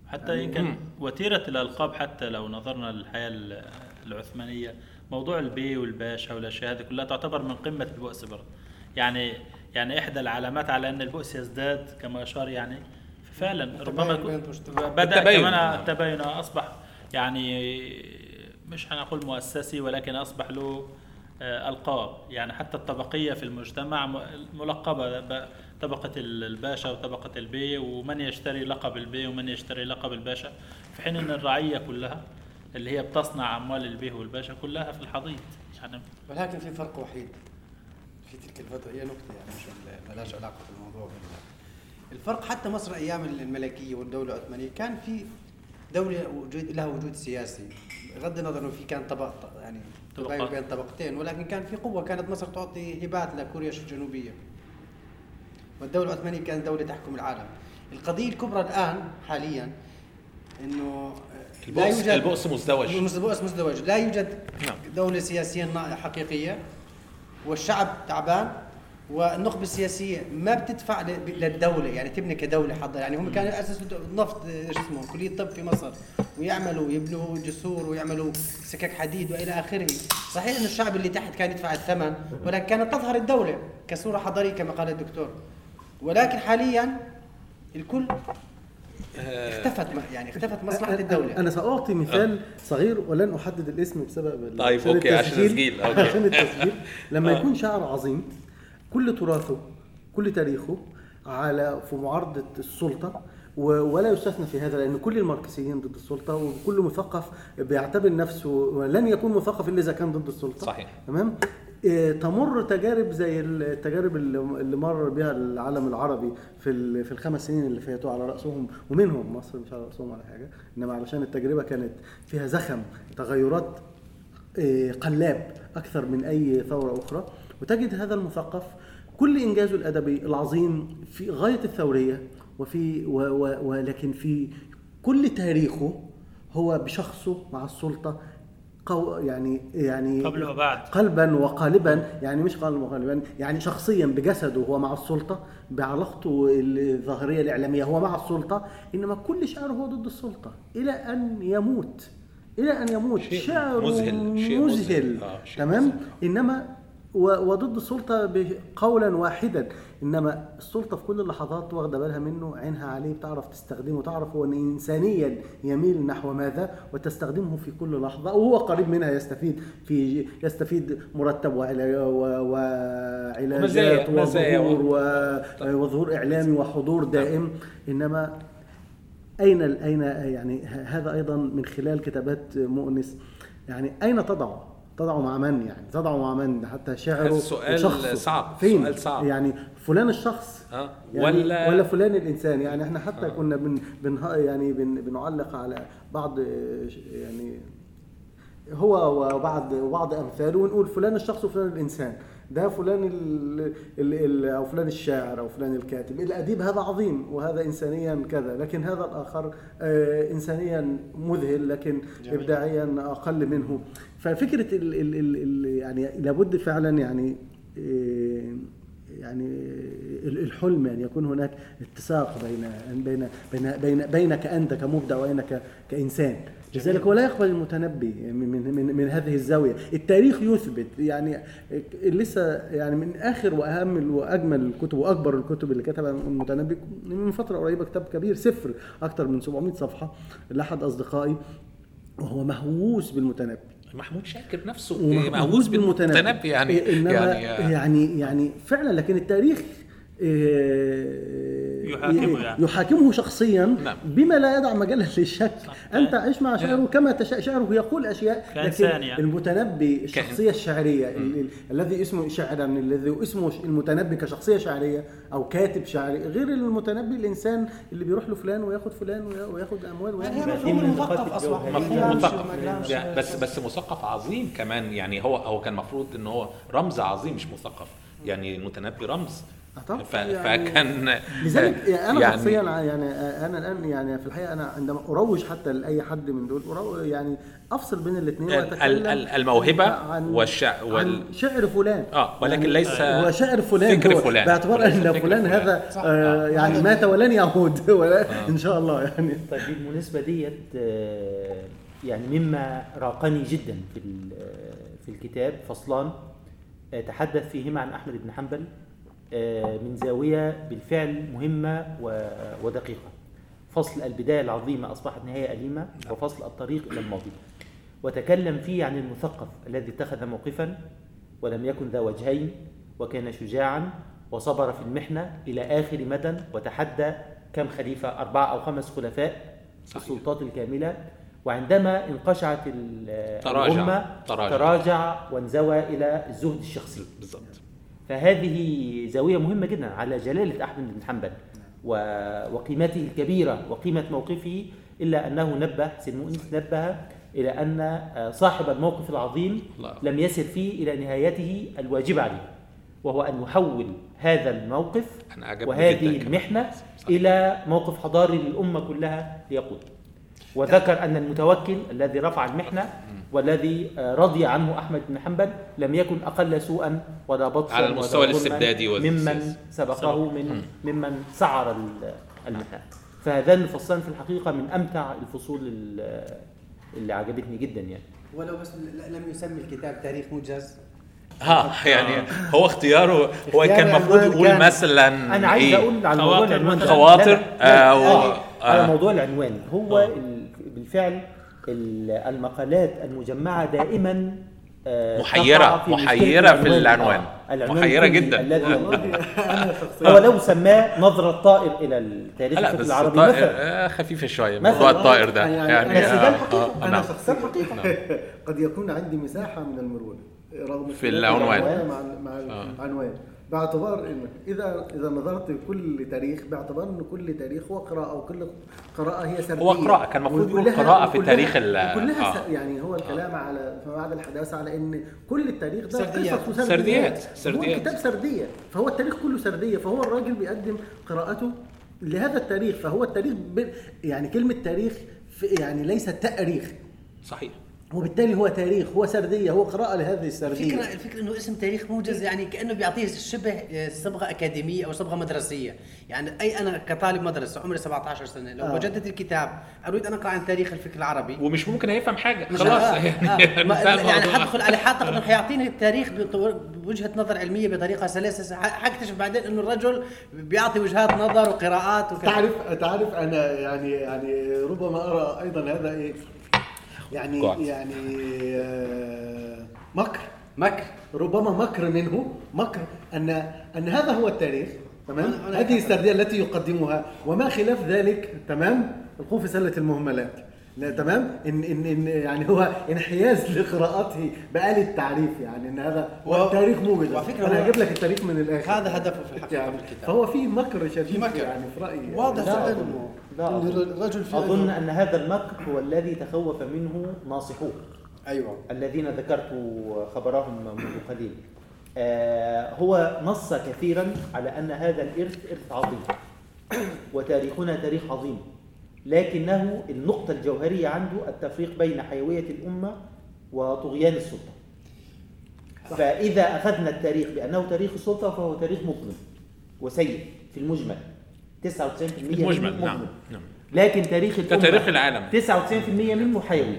حتى يمكن وتيرة الألقاب حتى لو نظرنا للحياة ال- العثمانية موضوع البي والباشا والأشياء هذه كلها تعتبر من قمة البؤس برضه يعني يعني إحدى العلامات على أن البؤس يزداد كما أشار يعني فعلا ربما التباين. كمان. التباين أصبح يعني مش هنقول مؤسسي ولكن أصبح له آه، ألقاب. يعني حتى الطبقية في المجتمع ملقبة طبقة ال- الباشا وطبقة البي ومن يشتري لقب البي ومن يشتري لقب الباشا. في حين أن الرعية كلها اللي هي بتصنع أموال البيه والباشا كلها في الحضيض. يعني ولكن في فرق وحيد في تلك الفترة. هي نكتة يعني مش ملهاش علاقة بالموضوع. بال- الفرق حتى مصر أيام الملكية والدولة العثمانية كان في دولة وجود لها وجود سياسي. بغض النظر إنه في كان طبق يعني طبقات. تباين بين طبقتين ولكن كان في قوة. كانت مصر تعطي هبات لكوريا الجنوبية. والدولة العثمانية كانت دولة تحكم العالم. القضية الكبرى الآن حاليا إنه البؤس البؤس مزدوج. البؤس مزدوج. لا يوجد نعم. دولة سياسية حقيقية والشعب تعبان والنخبة السياسية ما بتدفع ل- للدولة يعني تبني كدولة حضر يعني هم كانوا اسسوا النفط آه، شو اسمه كلية طب في مصر. ويعملوا يبنوا جسور ويعملوا سكك حديد وإلى آخره. صحيح انه الشعب اللي تحت كان يدفع الثمن ولكن كانت تظهر الدولة كصورة حضارية كما قال الدكتور. ولكن حاليا الكل اختفت م- يعني اختفت مصلحة الدولة. أنا سأعطي مثال صغير ولن أحدد الاسم بسبب طيب، عشان أوكي، عشان التسجيل. عشان التسجيل. لما آه. يكون شاعر عظيم كل تراثه كل تاريخه على في معارضة السلطة ولا يستثنى في هذا لأن كل الماركسيين ضد السلطة وكل مثقف بيعتبر نفسه لن يكون مثقف إلا إذا كان ضد السلطة. صحيح. تمام؟ إيه، تمر تجارب زي التجارب اللي مر بها العالم العربي في في الخمس سنين اللي فاتوا على رأسهم ومنهم مصر مش على رأسهم ولا حاجة إنما علشان التجربة كانت فيها زخم تغيرات إيه، قلاب أكثر من أي ثورة أخرى. وتجد هذا المثقف كل انجازه الادبي العظيم في غاية الثورية وفي و و ولكن في كل تاريخه هو بشخصه مع السلطة قو يعني يعني قبل وبعد. قلبا وقالبا يعني مش قلبا وقالبا يعني شخصيا بجسده هو مع السلطة بعلاقته الظاهرية الإعلامية هو مع السلطة إنما كل شعره هو ضد السلطة إلى أن يموت إلى أن يموت شيء شعره مذهل، شيء مذهل. آه، شيء تمام مذهل. إنما وضد السلطة قولا واحدا. إنما السلطة في كل اللحظات واخدة بالها منه عينها عليه بتعرف تستخدمه تعرف هو انسانيا يميل نحو ماذا وتستخدمه في كل لحظة وهو قريب منها يستفيد في يستفيد مرتب وعلاجات وظهور و- وظهور إعلامي وحضور دائم. إنما أين أين يعني هذا أيضا من خلال كتابات مؤنس. يعني أين تضع تضع مع من يعني؟ تضع مع من؟ حتى شعره سؤال صعب، فين؟ سؤال صعب. يعني فلان الشخص. آه، يعني ولا- ولا فلان الإنسان. يعني إحنا حتى كنا بن بن يعني بن بنعلق على بعض يعني هو وبعض وبعض أمثاله ونقول فلان الشخص وفلان الإنسان. ده فلان ال ال ال أو فلان الشاعر أو فلان الكاتب. الأديب هذا عظيم وهذا انسانيا كذا. لكن هذا الآخر آه انسانيا مذهل لكن جميل. ابداعيا أقل منه. ففكرة ال ال ال ال يعني لابد فعلا يعني آه، يعني ال- الحلم ان يكون هناك اتساق بين بين بين بين بينك أنت كمبدع وبينك كإنسان. لذلك هو لا يقبل المتنبي من من من, من هذه الزاوية. التاريخ يثبت يعني لسه يعني من آخر وأهم وأجمل الكتب وأكبر الكتب اللي كتبها المتنبي. من فترة قريبة كتاب كبير سفر أكثر من 700 صفحة لأحد أصدقائي وهو مهووس بالمتنبي. محمود شاكر نفسه مهووس بالمتنبي يعني إيه، إنما يعني يعني يعني, يعني فعلا لكن التاريخ إيه، يحاكمه يعني. يحاكمه شخصيا نعم. بما لا يدع مجالا للشك. أنت عيش مع شعره؟ كما تشاء شعره يقول أشياء لكن كإنسان يعني. المتنبي الشخصيه الشعريه ال- ال- الذي اسمه شاعرا الذي اسمه المتنبي كشخصية شعرية أو كاتب شعري غير المتنبي الإنسان اللي بيروح له فلان وياخد فلان ويا- وياخد أموال يعني ويعمل هي مفهوم من المثقف نقاط أصبح. الجوهر. يعني مفهوم مثقف يعني بس بس مثقف عظيم كمان يعني هو هو كان المفروض إن هو رمز عظيم مش مثقف. يعني المتنبي رمز. طبعاً. ف- يعني فكان لذلك أنا يعني شخصيا يعني أنا الآن يعني في الحقيقة أنا عندما أروج حتى لأي حد من دول أرو يعني أفصل بين الاثنين ال- وأتكلم ال- ال- الموهبة عن والشع- عن وال- شعر فلان آه، ولكن يعني ليس هو شعر فلان فكر فلان. باعتبار أن فلان فلان. هذا صح. آه يعني مات ولن يعود [LAUGHS] ولا إن شاء الله يعني طيب بالمناسبة ديت آه، يعني مما راقني جدا في ال- آه، في الكتاب فصلان آه، تحدث فيهما عن أحمد بن حنبل آه، من زاوية بالفعل مهمة ودقيقة فصل البداية العظيمة أصبحت نهاية أليمة وفصل الطريق إلى الماضي وتكلم فيه عن المثقف الذي اتخذ موقفا ولم يكن ذا وجهين وكان شجاعا وصبر في المحنة إلى آخر مدى وتحدى كم خليفة أربعة أو خمس خلفاء صحيح. السلطات الكاملة وعندما انقشعت ال- تراجع. الأمة تراجع. تراجع وانزوى إلى الزهد الشخصي بالظبط فهذه زاوية مهمة جدا على جلالة أحمد بن حنبل وقيمته الكبيرة وقيمة موقفه إلا أنه نبه سيد مؤنس نبه إلى أن آه، صاحب الموقف العظيم. لم يسر فيه إلى نهايته الواجب عليه وهو أن يحول هذا الموقف وهذه. المحنة. إلى موقف حضاري للأمة كلها ليقود وذكر أن المتوكل الذي رفع المحنة والذي آه، رضي عنه أحمد بن حنبل لم يكن أقل سوءا ولا بطشا على المستوى الاستبدادي. ممن سبقه من ممن سعر ال- المحنة فهذان الفصلان في الحقيقة من أمتع الفصول ال- اللي عجبتني جدا يعني ولو بس لم يسمي الكتاب تاريخ موجز ها يعني هو اختياره هو اختيار كان المفروض يقول مثلا أنا عايز إيه؟ أقول على موضوع العنوان. خواطر، لا، آه، على آه. موضوع العنوان هو آه. بالفعل ال- المقالات المجمعة دائما آه، محيرة، في محيرة في العنوان. آه، العنوان محيرة جداً. الذي هو لو سماه نظرة طائر إلى التاريخ العربي الطائر مثلا آه، خفيفة شوية. موضوع الطائر ده يعني- يعني بس ده آه، الحقيقة. آه، أنا نعم. شخصيا قد يكون عندي مساحة من المرونة رغم في العنوان. مع آه. العنوان باعتبار إنك إذا إذا نظرت لكل تاريخ باعتبار ان كل تاريخ هو قراءة وكل قراءة هي سردية هو قراءة، كان المفروض يقول قراءة في وكلها- تاريخ ال- وكلها آه. يعني هو الكلام على فيما بعد الحداثه على إن كل التاريخ ده سرديات. قصص وسرديات سرديات. هو سرديات. الكتاب سردية فهو التاريخ كله سردية فهو الراجل بيقدم قراءته لهذا التاريخ فهو التاريخ ب... يعني كلمة تاريخ يعني ليس تاريخ صحيح وبالتالي هو تاريخ هو سردية هو قراءة لهذه السردية. الفكرة الفكرة إنه اسم تاريخ موجز يعني كأنه بيعطيه شبه آه، صبغة أكاديمية أو صبغة مدرسية، يعني أي أنا كطالب مدرسة عمري 17 سنة لو آه. وجدت الكتاب أريد أن أقرأ عن تاريخ الفكر العربي. ومش ممكن هيفهم حاجة. مش خلاص آه يعني آه. يعني الموضوع. حدخل عليه حاعتقد انه حيعطيني التاريخ بوجهة نظر علمية بطريقة سلسه حكتشف بعدين إنه الرجل بيعطي وجهات نظر وقراءات وكذا. تعرف تعرف أنا يعني يعني ربما أرى أيضا هذا إيه؟ يعني قعد. يعني آه، مكر. مكر. ربما مكر منه. مكر أن أن هذا هو التاريخ تمام؟ هذه السردية التي يقدمها. وما خلاف ذلك تمام؟ القوا في سلة المهملات. لا، تمام؟ إن إن إن يعني هو انحياز لقراءته بآل التعريف يعني إن هذا و- هو التاريخ موجز. أنا هجيب لك التاريخ من الآخر. هذا هدفه في الحقيقة يعني بالكتاب. فهو في مكر شديد في مكر. يعني في رأيي. واضح يعني. جدا. لا أظن. الرجل فعلا أظن أن هذا المكر هو الذي تخوف منه ناصحوه. أيوه. الذين ذكرت خبرهم منذ قليل. آه، هو نص كثيرا على أن هذا الإرث إرث عظيم. وتاريخنا تاريخ عظيم. لكنه النقطة الجوهرية عنده التفريق بين حيوية الأمة وطغيان السلطة. فإذا أخذنا التاريخ بأنه تاريخ السلطة فهو تاريخ مظلم وسيء في المجمل. 99% المجمل منه نعم. نعم. لكن تاريخ الأمة كتاريخ العالم. 99% منه حيوي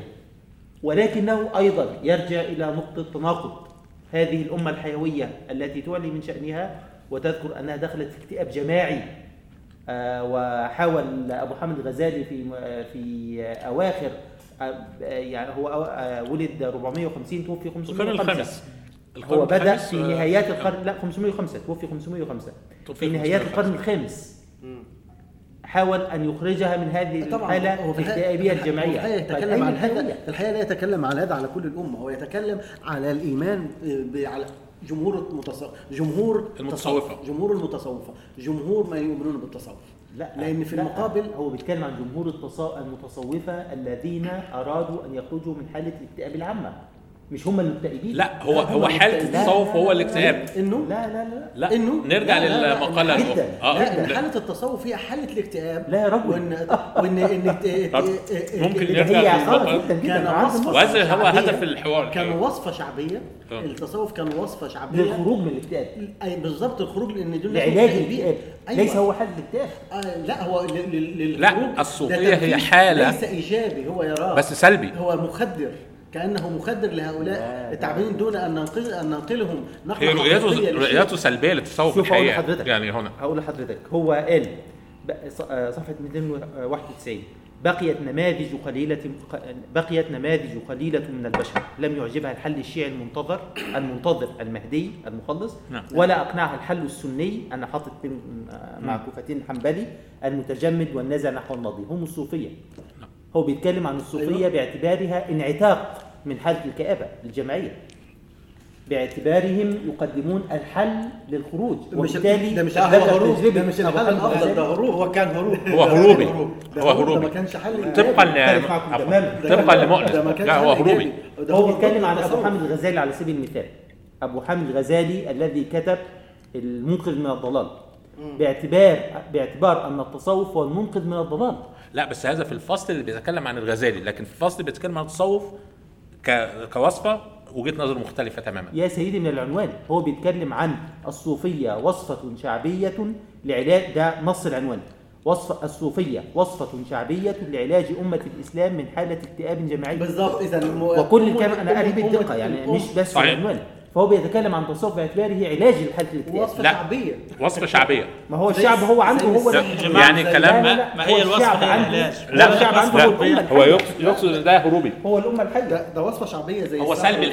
ولكنه أيضا يرجع إلى نقطة تناقض هذه الأمة الحيوية التي تعلي من شأنها وتذكر أنها دخلت في اكتئاب جماعي. آه، وحاول أبو حامد الغزالي في في أواخر آه، يعني هو آه، ولد 450 توفي القرن 505 الخامس هو بدأ في نهايات القرن لا 505 توفي 505 توفي في نهايات 505. القرن الخامس. حاول أن يخرجها من هذه طبعا الحالة الاكتئابية الجماعية. الحقيقة يتكلم طيب، عن أين هذا؟ الحقيقة؟ لا يتكلم عن هذا على كل الأمة. هو يتكلم على الإيمان ب- على جمهور المتصوف جمهور المتصوفة. التصوف. جمهور المتصوفة. جمهور ما يؤمنون بالتصوف. لا لأن في لا، المقابل هو بيتكلم عن جمهور المتصوفة الذين أرادوا أن يخرجوا من حالة الاكتئاب العامة. مش هم المكتئبين لا هو لا، هو حاله. التصوف هو الاكتئاب انه لا لا لا لا إنه- نرجع لا، لا، لا، للمقاله جداً. الأخرى. آه لا لا. حاله التصوف هي حاله الاكتئاب لا يا رجل. وان وان ان ممكن اللي نرجع هي عصابه للمقال. جدا جدا كان وهذا هو. هدف الحوار كان. وصفه شعبيه آه. التصوف كان وصفه شعبيه للخروج من الاكتئاب اي بالظبط الخروج لأن دول لعلاج. الاكتئاب أيوة. ليس هو حل الاكتئاب آه لا هو ل- ل- للخروج لا، ده الصوفية هي حالة. ليس ايجابي هو يراه بس سلبي. هو مخدر كأنه مخدر لهؤلاء التعبانين دون أن ننقل أن ننقلهم. نقله هي رؤيته. رؤيته سلبية للتصوف شوف أقول الحقيقة. لحضرتك. يعني هنا. هقول لحضرتك. هو قال آه، صفحة 291 بقيت نماذج قليلة بقيت نماذج قليلة من البشر. لم يعجبها الحل الشيعي المنتظر المنتظر المهدي المخلص. نعم. ولا أقنعها الحل السني. أنا حاطط آه، معكوفتين حنبلي. المتجمد والنازع نحو الماضي. هم الصوفية. هو بيتكلم عن الصوفية أيوة. باعتبارها انعتاق من حالة الكآبة الجماعية. باعتبارهم يقدمون الحل للخروج ده مش وبالتالي ده مش هو هروب. ده مش الحل الأفضل ده. هروب. هو كان هروب. هو هروبي. هو هروبي. ما كانش حل. طبقا. طبقا لمؤنس لا هو هروبي. هو. بيتكلم عن أبو. حامد الغزالي على سبيل المثال. أبو حامد الغزالي الذي كتب المنقذ من الضلال. باعتبار باعتبار أن التصوف هو المنقذ من الضلال. لا بس هذا في الفصل اللي بيتكلم عن الغزالي لكن في الفصل اللي بيتكلم عن التصوف ك... كوصفة وجهة نظر مختلفة تماما. يا سيدي من العنوان هو بيتكلم عن الصوفية وصفة شعبية لعلاج ده نص العنوان. وصف الصوفية وصفة شعبية لعلاج أمة الإسلام من حالة اكتئاب جماعي. بالظبط اذا الم... وكل الكلام أنا قريب أمة- الدقة يعني مش بس في صحيح. العنوان. فهو بيتكلم عن التصوف باعتباره علاج لحالة الاكتئاب وصفه لا. شعبية. وصفه شعبية. ما هو الشعب هو عنده هو يعني كلام لا، ما ما هو هي الوصفة الشعب هي لا، الشعب عنده لا، هو الأمة هو. يقصد إن ده هروبي. هو الأمة الحية. ده, ده وصفة شعبية زي هو سلبي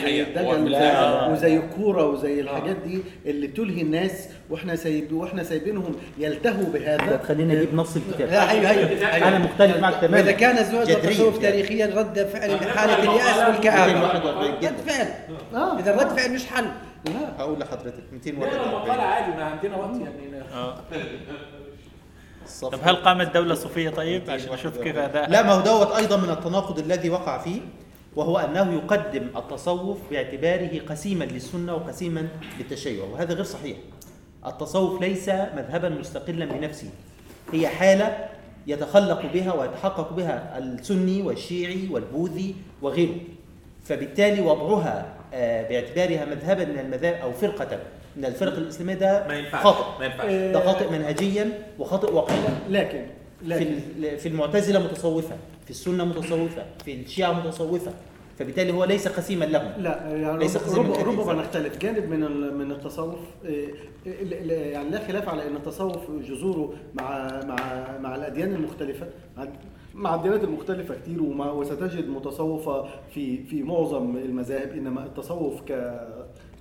لا. وزي الكورة وزي الحاجات دي اللي تلهي الناس وإحنا سايب وإحنا سايبينهم يلتهوا ده بهذا تخلينا نجيب نص الكتاب. لا أيوه أيوه أنا مختلف معك تماما. واذا كان الزواج والتصوف يعني. تاريخيا رد فعل لحاله اليأس والكآبة. 241 رد فعل. آه. إذا رد فعل مش حل. هقول لحضرتك مقالة 241 عادي ما عندنا وقت يعني. طب هل قامت دولة صوفية طيب؟ عشان نشوف كيف أداء. لا ما هو دوت أيضا من التناقض الذي وقع فيه وهو أنه يقدم التصوف باعتباره قسيما للسنة وقسيما للتشيع وهذا غير صحيح. التصوف ليس مذهبا مستقلا بنفسه. هي حالة يتخلق بها ويتحقق بها السني والشيعي والبوذي وغيره. فبالتالي وضعها آه، باعتبارها مذهبا من المذاهب أو فرقة. من الفرق الإسلامية ده ما ينفعش خاطئ. ما ينفعش. ده خاطئ منهجيا وخاطئ واقعيا. لكن في لكن ال- في المعتزلة متصوفة في السنة متصوفة في الشيعة متصوفة. فبالتالي هو ليس قسيما لهم. لا يعني ليس قسيما رب- كثير. ربما نختلف. جانب من ال- من التصوف ال- ال- يعني لا خلاف على إن التصوف جذوره مع مع مع الأديان المختلفة. مع- مع الديانات المختلفة كتير وستجد متصوفة في في معظم المذاهب إنما التصوف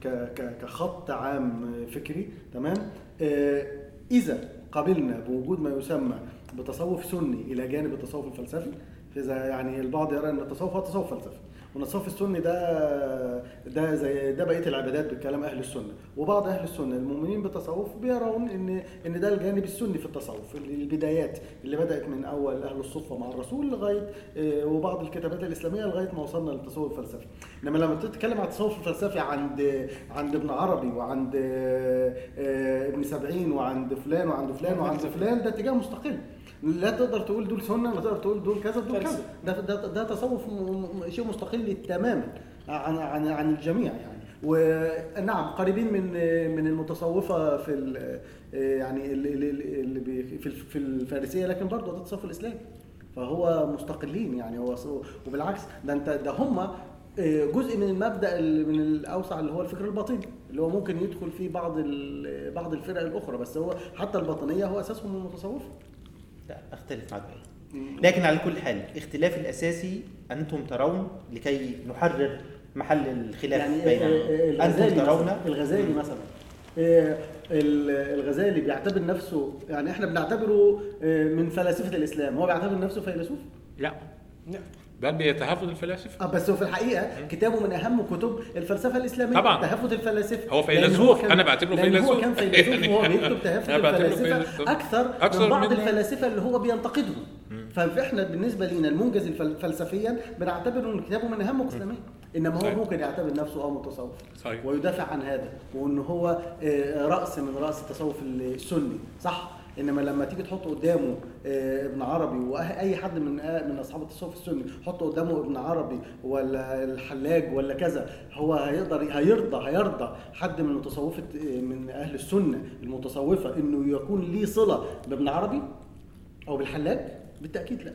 ك- كخط عام فكري تمام؟ آه، إذا قبلنا بوجود ما يسمى بتصوف سني إلى جانب التصوف الفلسفي فاذا يعني البعض يرى أن التصوف هو تصوف فلسفي التصوف السني ده ده زي ده بقية العبادات بكلام أهل السنة. وبعض أهل السنة المؤمنين بالتصوف بيرون إن إن ده الجانب السني في التصوف البدايات اللي بدأت من أول أهل الصفه مع الرسول لغاية آه، وبعض الكتابات الإسلامية لغاية ما وصلنا للتصوف الفلسفي. إنما لما تتكلم عن التصوف الفلسفي عند عند ابن عربي وعند آه، آه، ابن سبعين وعند فلان وعند فلان وعند [LAUGHS] فلان ده اتجاه مستقل. لا تقدر تقول دول سنة لا تقدر تقول دول كذا دول كذا. ده ده, ده تصوف شيء مستقل تماما عن عن عن الجميع يعني. ونعم قريبين من من المتصوفة في ال- يعني اللي في في الفارسية لكن برضه ده التصوف الاسلامي فهو مستقلين يعني هو وبالعكس ده انت ده هم جزء من المبدأ ال- من الأوسع اللي هو الفكر الباطني اللي هو ممكن يدخل فيه بعض بعض الفرق الأخرى. بس هو حتى الباطنية هو أساسهم المتصوفة. لا أختلف معك. لكن على كل حال الاختلاف الأساسي أنتم ترون لكي نحرر محل الخلاف يعني بيننا أنتم الغزالي ترون. مثلا الغزالي مثلا. ال- الغزالي بيعتبر نفسه يعني إحنا بنعتبره آه، من فلاسفة الإسلام. هو بيعتبر نفسه فيلسوف؟ لا. بل بيتهافت الفلاسفة آه بس هو في الحقيقة كتابه من أهم كتب الفلسفة الإسلامية طبعاً. تهافت الفلاسفة هو فيلسوف، أنا بعتبره لأن هو فيلسوف. كان فيلسوف وهو [LAUGHS] بيكتب تهافت الفلاسفة فيلسوف. أكثر, أكثر من بعض من- الفلاسفة اللي هو بينتقدهم فإحنا بالنسبة لنا المنجز فلسفيا بنعتبر إن كتابه من أهم الاسلاميه إنما هو صحيح. ممكن يعتبر نفسه آه متصوف صحيح. ويدافع عن هذا وإن هو آه، رأس من رأس التصوف السني صح إنما لما تيجي تحط قدامه آه، ابن عربي واي حد من آه، من أصحاب التصوف السني حط قدامه ابن عربي ولا الحلاج ولا كذا هو هيقدر هيرضى هيرضى حد من متصوفة آه، من أهل السنة المتصوفة إنه يكون ليه صلة بابن عربي أو بالحلاج؟ بالتأكيد لا.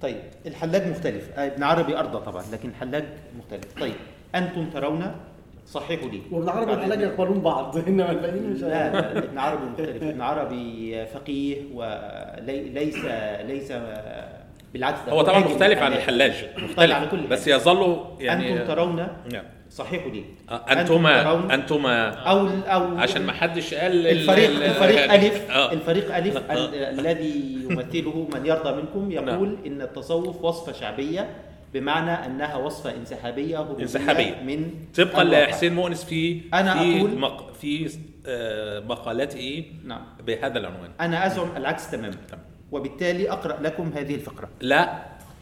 طيب الحلاج مختلف. ابن عربي أرضى طبعا لكن الحلاج مختلف. طيب أنتم ترون صححوا لي وابن عربي والحلاج يقبلون بعض [LAUGHS] إنما الباقيين مش لا لا ابن عربي مختلف ابن عربي فقيه وليس ليس بالعكس ده هو طبعا مختلف عن للحلاج. الحلاج على كل مختلف بس. يظل يعني أنتم ترون نعم. صححوا لي آه، أنتما أنتما أو أو عشان ما حدش قال ال- الفريق ال- الفريق ألف آه. الفريق ألف آه. ال- الذي يمثله من يرضى منكم يقول إن التصوف وصفة شعبية بمعنى أنها وصفة انسحابية هروبية انسحابية. من طبقا. لحسين مؤنس في أنا في أقول- مق... في آه، مقالاته نعم. بهذا العنوان. أنا أزعم العكس تماما. تمام. وبالتالي أقرأ لكم هذه الفقرة. لا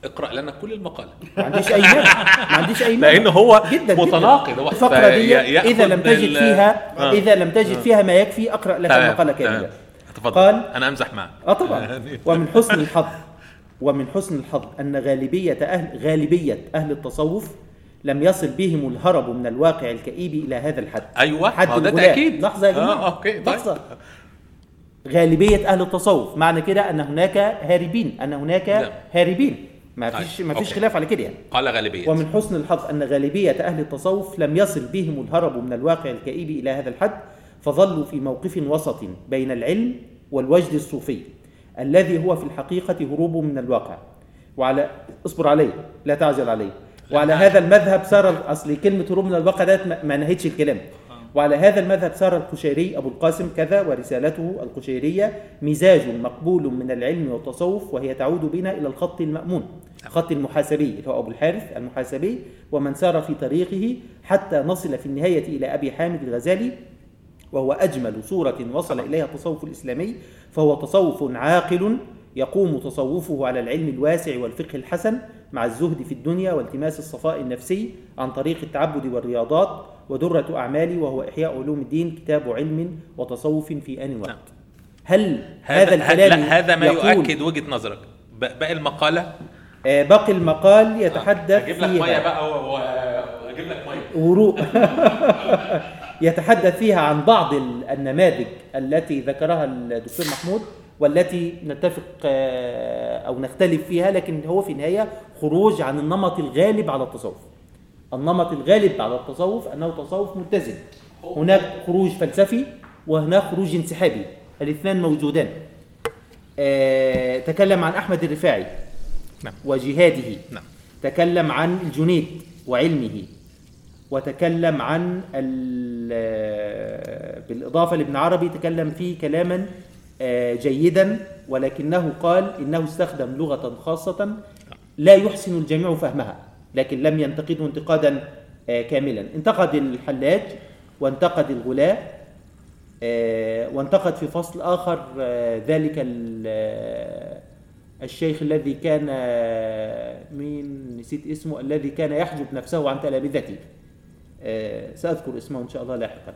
اقرأ لنا كل المقاله ما عنديش أي مانع. ما عنديش أي مانع. لأن هو جدا متناقض. هو الفقرة دي إذا لم تجد فيها آه. إذا لم تجد فيها ما يكفي أقرأ لك المقالة. كاملة. تفضل. قال أنا أمزح معك. آه طبعا. [LAUGHS] ومن حسن الحظ. ومن حسن الحظ أن غالبية أهل غالبية أهل التصوف لم يصل بهم الهرب من الواقع الكئيب إلى هذا الحد. أيوه حد ده. تأكيد. لحظة يا جماعة. آه okay طيب. لحظة. غالبية أهل التصوف معنى كده أن هناك هاربين أن هناك نعم. هاربين. ما طيب، فيش ما فيش okay. خلاف على كده يعني. قال غالبية. ومن حسن الحظ أن غالبية أهل التصوف لم يصل بهم الهرب من الواقع الكئيب إلى هذا الحد فظلوا في موقف وسط بين العلم والوجد الصوفي. الذي هو في الحقيقة هروب من الواقع. وعلى اصبر علي لا تعجل علي. وعلى هذا المذهب سار أصل كلمة هروب من الواقع ده ما- نهيتش الكلام. وعلى هذا المذهب سار القشيري أبو القاسم كذا ورسالته القشيرية مزاج مقبول من العلم والتصوف وهي تعود بنا إلى الخط المأمون خط المحاسبي اللي هو أبو الحارث المحاسبي ومن سار في طريقه حتى نصل في النهاية إلى أبي حامد الغزالي وهو أجمل صورة وصل إليها التصوف الإسلامي فهو تصوف عاقل يقوم تصوفه على العلم الواسع والفقه الحسن مع الزهد في الدنيا والتماس الصفاء النفسي عن طريق التعبد والرياضات ودرة أعمالي وهو إحياء علوم الدين كتاب علم وتصوف في آن واحد هل هذا الكلام لا هذا ما يؤكد وجهة نظرك. باقي المقالة؟ آه، باقي المقال يتحدث أجيب لك فيها. بقى و- واجيب لك مية. ورو [LAUGHS] يتحدث فيها عن بعض ال- النماذج التي ذكرها الدكتور محمود والتي نتفق آه، أو نختلف فيها لكن هو في النهاية خروج عن النمط الغالب على التصوف. النمط الغالب على التصوف أنه تصوف ملتزم. هناك خروج فلسفي وهناك خروج انسحابي، الاثنان موجودان. آه، تكلم عن أحمد الرفاعي نعم. وجهاده نعم. تكلم عن الجنيد وعلمه وتكلم عن ال- بالإضافة لابن عربي تكلم فيه كلاما آه، جيدا ولكنه قال إنه استخدم لغة خاصة لا يحسن الجميع فهمها لكن لم ينتقده انتقادا آه، كاملا. انتقد الحلاج وانتقد الغلاة آه، وانتقد في فصل آخر ذلك ال- الشيخ الذي كان مين؟ نسيت اسمه الذي كان يحجب نفسه عن تلامذته. سأذكر اسمه إن شاء الله لاحقا.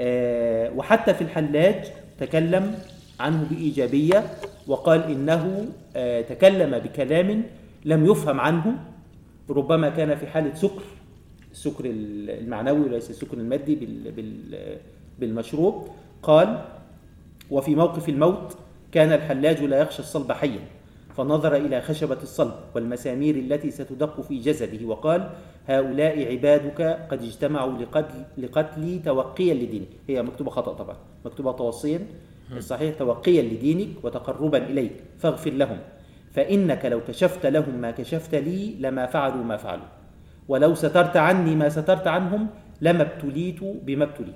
آه، وحتى في الحلاج تكلم عنه بإيجابية وقال إنه آه، تكلم بكلام لم يفهم عنه ربما كان في حالة سكر السكر المعنوي وليس السكر المادي بال- بال- بالمشروب. قال وفي موقف الموت كان الحلاج لا يخشى الصلب حيا. فنظر إلى خشبة الصلب والمسامير التي ستدق في جسده وقال هؤلاء عبادك قد اجتمعوا لقتل لقتلي توقيا لدينك. هي مكتوبة خطأ طبعا مكتوبة توصيا الصحيح توقيا لدينك وتقربا إليك فاغفر لهم فإنك لو كشفت لهم ما كشفت لي لما فعلوا ما فعلوا ولو سترت عني ما سترت عنهم لما ابتليت بما ابتليت.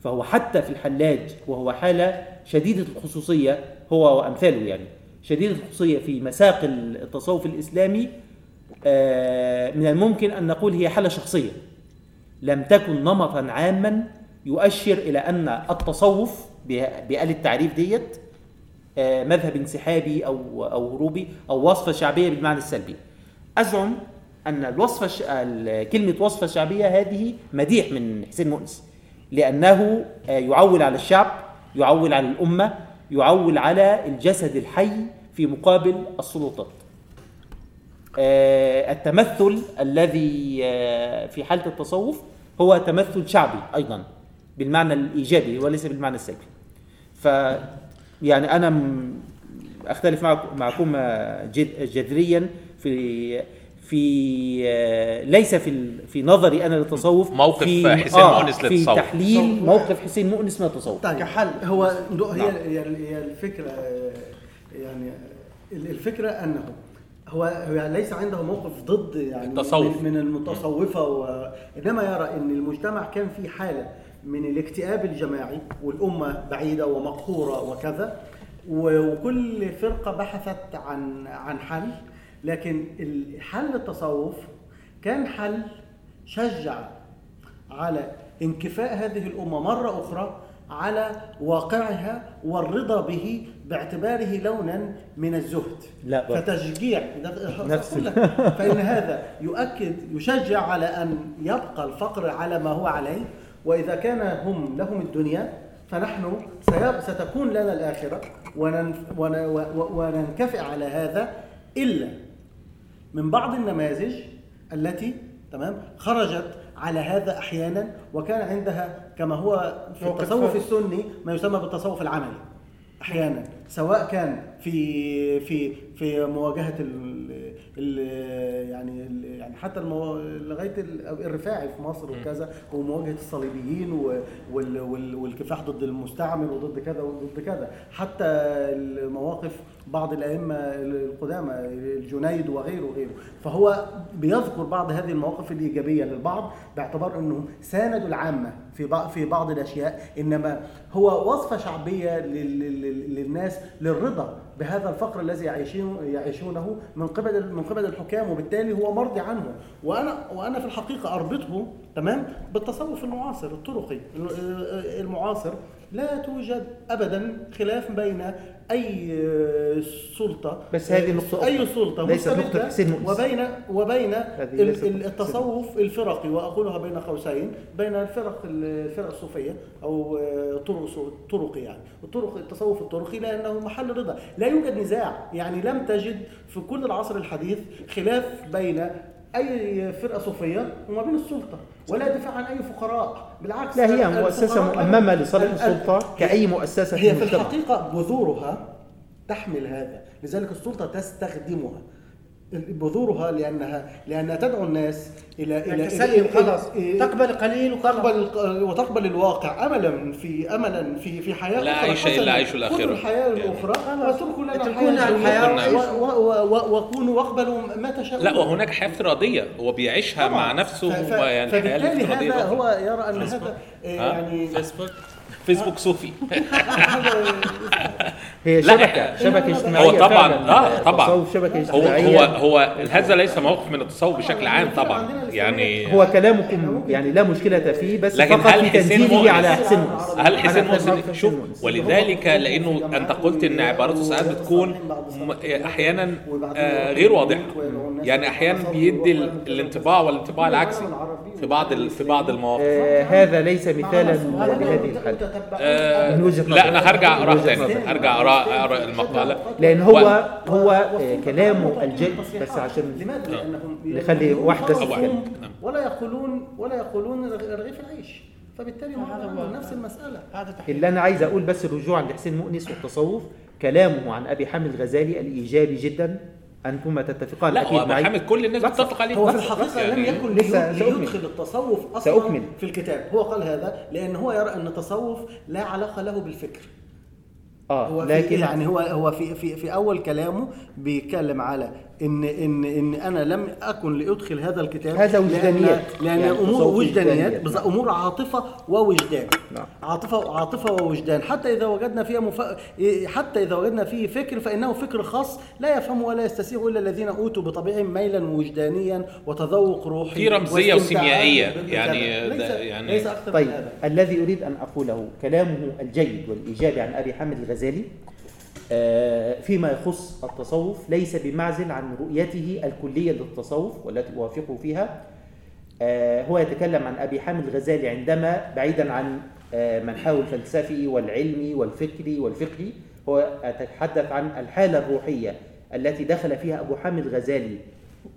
فهو حتى في الحلاج وهو حالة شديدة الخصوصية هو وأمثاله يعني شديدة الخصوصية في مساق التصوف الإسلامي آه، من الممكن أن نقول هي حالة شخصية. لم تكن نمطا عاما يؤشر إلى أن التصوف بآل التعريف ديت آه، مذهب انسحابي أو أو هروبي أو وصفة شعبية بالمعنى السلبي. أزعم أن الوصفة كلمة وصفة شعبية هذه مديح من حسين مؤنس لأنه آه، يعول على الشعب يعول على الأمة يعول على الجسد الحي في مقابل السلطات آه، التمثل الذي آه، في حالة التصوف هو تمثل شعبي أيضا بالمعنى الإيجابي وليس بالمعنى السلبي. ف يعني أنا أختلف معك- معكم آه، جذريا في في آه، ليس في ال- في نظري أنا للتصوف موقف في حسين مؤنس في للتصوف. تحليل موقف حسين مؤنس من التصوف طيب كحل. هو هي نعم. هي الفكرة آه، يعني ال- الفكرة أنه هو هو ليس عنده موقف ضد يعني التصوف. من, المتصوفة و... إنما يرى إن المجتمع كان في حالة من الاكتئاب الجماعي والأمة بعيدة ومقهورة وكذا وكل فرقة بحثت عن عن حل لكن حل التصوف كان حل شجع على انكفاء هذه الأمة مرة أخرى على واقعها والرضا به باعتباره لونا من الزهد لا. فتشجيع نفس [LAUGHS] فإن هذا يؤكد يشجع على أن يبقى الفقر على ما هو عليه وإذا كان هم لهم الدنيا فنحن ستكون لنا الآخرة وننكفئ على هذا إلا من بعض النماذج التي تمام خرجت على هذا أحيانا وكان عندها كما هو في التصوف. السني ما يسمى بالتصوف العملي أحيانا سواء كان في في في مواجهة ال يعني ال يعني حتى المو... لغاية ال- الرفاعي في مصر وكذا ومواجهة الصليبيين وال... وال... والكفاح ضد المستعمر وضد كذا وضد كذا. حتى المواقف بعض الأئمة القدامى الجنيد وغيره وغيره. فهو بيذكر بعض هذه المواقف الإيجابية للبعض باعتبار إنهم ساندوا العامة في بعض في بعض الأشياء. إنما هو وصفة شعبية لل- لل- للناس للرضا. بهذا الفقر الذي يعيشون يعيشونه من قبل من قبل الحكام وبالتالي هو مرضي عنه. وأنا وأنا في الحقيقة أربطه تمام؟ بالتصوف المعاصر الطرقي المعاصر. لا توجد ابدا خلاف بين أي سلطة بس هذه نقطة أي. سلطة حسين مؤنس. وبين وبين التصوف الفرقي وأقولها بين قوسين بين الفرق الفرق الصوفية أو طرق طرقي يعني الطرق التصوف الطرقي لأنه محل رضا لا يوجد نزاع يعني لم تجد في كل العصر الحديث خلاف بين أي فرقة صوفية وما بين السلطة ولا دفاع عن أي فقراء بالعكس لا هي الفقراء- مؤممة لصالح ال- ال- السلطة كأي مؤسسة هي في المجتمع. الحقيقة بذورها تحمل هذا لذلك السلطة تستخدمها بذورها لأنها لأنها تدعو الناس إلى إلى تسلم خلاص تقبل قليل وخلاص تقبل الق- وتقبل الواقع املا في املا في في حياة لا عيش. إلا عيش الآخرة. خذوا الحياة يعني. الأخرى واتركوا لنا اتركوا لنا الحياة الحياة الدنيا و- و- و- واكونوا واقبلوا ما تشاءون لا وهناك حياة افتراضية هو بيعيشها. مع نفسه ف- ف- يعني الحياة فبالتالي الافتراضيه هذا. هو يرى أن هذا يعني فيسبوك صوفي. [LAUGHS] هي لا، شبكة شبكة اجتماعية هو طبعا. آه طبعا. التصوف شبكة هو اجتماعية. هو هو هذا ليس موقف من التصوف بشكل عام طبعا. يعني هو كلامكم يعني لا مشكلة فيه بس لكن فقط هل في تنزيله على حسين مؤنس هل حسين مؤنس شوف. ولذلك لأنه أنت قلت إن عبارته ساعات بتكون م- أحيانا آه، غير واضحة. يعني أحيانا بيدي ال- الانطباع والانطباع العكسي في بعض ال- في بعض المواقف. آه هذا ليس مثالا لهذه الحالة. آه، من وجهة لا. أنا هرجع اقرا تاني. هرجع اقرا اقرا المقالة. لأن هو و- هو آه كلامه الجيد بس عشان لماذا؟ لأنهم نخلي تتكلم. الصوم ولا يقولون ولا يقولون رغيف العيش. فبالتالي هو نفس المسألة. اللي أنا عايز أقول بس رجوعا لحسين مؤنس والتصوف كلامه عن أبي حامد الغزالي الإيجابي جدا. انتما تتفقان لا أكيد معي محمد كل الناس. بتتفق عليه هو في الحقيقة يعني لم يكن لسه لي- سأكمل. ليدخل التصوف أصلا سأكمل. في الكتاب هو قال هذا لأن هو يرى أن التصوف لا علاقة له بالفكر آه هو في لكن يعني هو هو في في في أول كلامه بيتكلم على إن إن إن أنا لم أكن لأدخل هذا الكتاب هذا لأن- وجدانيات. لأن يعني أمور وجدانيات. بز- أمور عاطفة ووجدان نعم. عاطفة عاطفة ووجدان حتى إذا وجدنا فيها مف... حتى إذا وجدنا فيه فكر فإنه فكر خاص لا يفهمه ولا يستسيغه إلا الذين أوتوا بطبعهم ميلا وجدانيا وتذوق روحي في وسيميائية، بكذا. يعني ليس يعني- ليس أكثر طيب من هذا الذي أريد أن أقوله كلامه الجيد والإيجابي عن أبي حامد الغزالي فيما يخص التصوف ليس بمعزل عن رؤيته الكلية للتصوف والتي اوافقه فيها. آه، هو يتكلم عن أبي حامد الغزالي عندما بعيدا عن آه، منحاه الفلسفي والعلمي والفكري والفقهي هو يتحدث عن الحالة الروحية التي دخل فيها أبو حامد الغزالي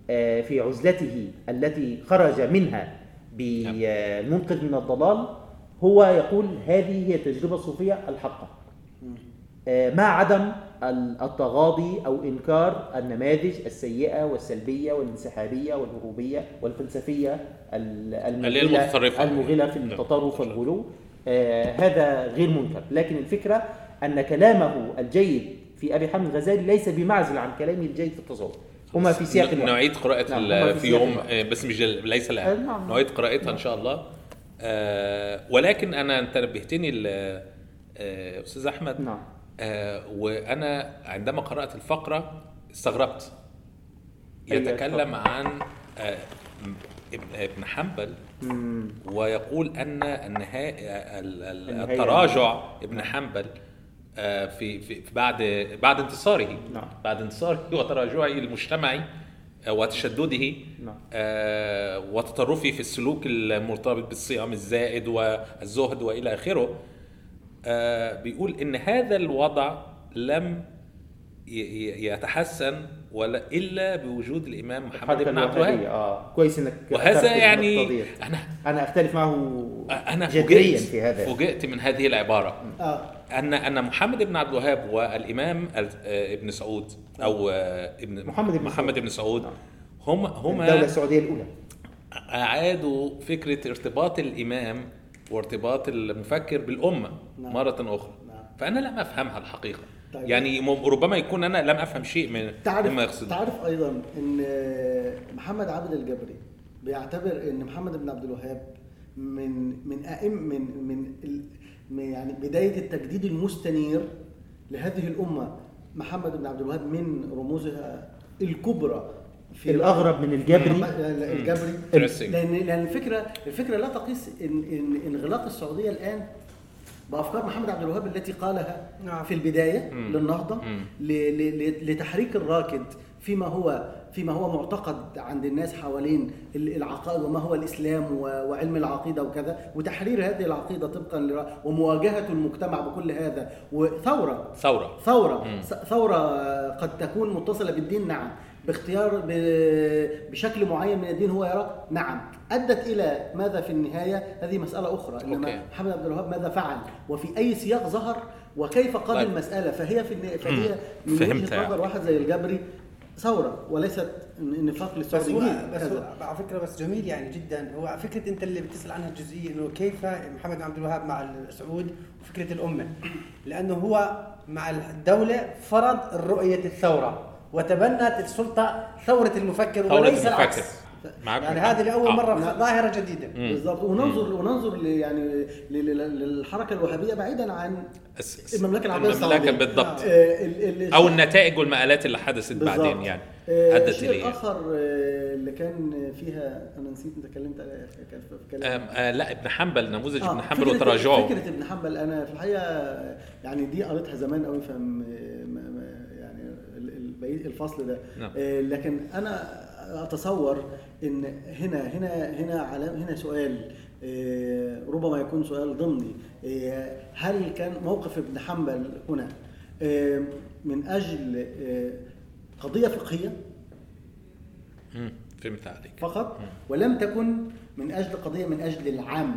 آه، في عزلته التي خرج منها بالمنقذ من الضلال. هو يقول هذه هي التجربة الصوفية الحقة. آه، مع عدم ال- التغاضي أو إنكار النماذج السيئة والسلبية والانسحابية والهروبية والفلسفية ال- اللي هي المغلة. المغلة في التطرف والغلو آه، هذا غير منكر لكن الفكرة أن كلامه الجيد في أبي حامد الغزالي ليس بمعزل عن كلامه الجيد في التصوف هما في سياق. نعيد قراءة نعم، في يوم. آه، بس مش ليس آه، الآن نعم. نعيد قراءتها إن شاء الله آه، ولكن أنا أنت نبهتني آه، أستاذ أحمد نعم. آه، وأنا عندما قرأت الفقرة استغربت أيوة، يتكلم عن آه، ابن حنبل. ويقول أن النهاية ال- ال- النهاية. التراجع ابن حنبل آه، في في بعد بعد انتصاره نعم. بعد انتصاره وتراجعه المجتمعي آه، وتشدده نعم. آه، وتطرفه في السلوك المرتبط بالصيام الزائد والزهد وإلى آخره بيقول إن هذا الوضع لم يتحسن ولا إلا بوجود الإمام محمد بن عبد. الوهاب آه كويس إنك وهذا يعني. أنا أنا أختلف معه أنا فوجئت في هذا فوجئت من هذه العبارة آه ان أن محمد بن عبد الوهاب والإمام ال- آه، ابن سعود أو آه، ابن محمد بن محمد سعود. بن سعود. هم الدولة هما السعودية الأولى أعادوا فكرة ارتباط الإمام وارتباط المفكر بالأمة نعم. مرة أخرى نعم. فأنا لم أفهمها الحقيقة طيب. يعني ربما يكون أنا لم أفهم شيء من تعرف مما يقصد تعرف أيضا إن محمد عبد الجبري بيعتبر إن محمد بن عبد الوهاب من من أئم من من يعني بداية التجديد المستنير لهذه الأمة محمد بن عبد الوهاب من رموزها الكبرى في الأغرب من الجبري. الجبري. لأن لأن الفكرة الفكرة لا تقيس ان إن انغلاق السعودية الآن بأفكار محمد عبد الوهاب التي قالها نعم. في البداية. للنهضة مم. ل- ل- ل- لتحريك الراكد فيما هو فيما هو معتقد عند الناس حوالين ال- العقائد وما هو الإسلام وعلم العقيدة وكذا وتحرير هذه العقيدة طبقا ومواجهة المجتمع بكل هذا وثورة ثورة ثورة ثورة قد تكون متصلة بالدين نعم باختيار ب- بشكل معين من الدين هو يراه نعم. أدت إلى ماذا في النهاية؟ هذه مسألة أخرى. إنما أوكي. محمد عبد الوهاب ماذا فعل؟ وفي أي سياق ظهر؟ وكيف قاد طيب. المسألة؟ فهي في النهاية فهي من وجهة يعني. نظر واحد زي الجبري ثورة وليست نفاق بس هو للسعوديين بس هو. على فكرة بس جميل يعني جدا. هو فكرة أنت اللي بتسأل عنها الجزئيه إنه كيف محمد بن عبد الوهاب مع السعود وفكرة الأمة؟ لأنه هو مع الدولة فرض رؤية الثورة. وتبنت السلطة ثورة المفكر ثورة وليس المفكر. العكس. معك. يعني هذه لأول آه. مرة نعم. ظاهرة جديدة. بالضبط. وننظر وننظر ل- يعني للحركة الوهابية بعيدا عن المملكة العربية المملكة السعودية. بالضبط. آه، أو النتائج والمآلات اللي حدثت بالظبط. بعدين يعني. آه، ادت الشيء اليه الآخر آه، اللي كان فيها أنا نسيت انت اتكلمت عليه كان في كلام آم، آه لا ابن حنبل نموذج آه، ابن حنبل وتراجعه. فكرة ابن حنبل أنا في الحقيقة يعني دي قريتها زمان قوي فم يعني الفصل ده. نعم. آه، لكن أنا أتصور إن هنا هنا هنا علام هنا سؤال آه، ربما يكون سؤال ضمني. آه، هل كان موقف ابن حنبل هنا من أجل قضية فقهية؟ فهمت عليك. فقط؟ ولم تكن من أجل قضية من أجل العامة.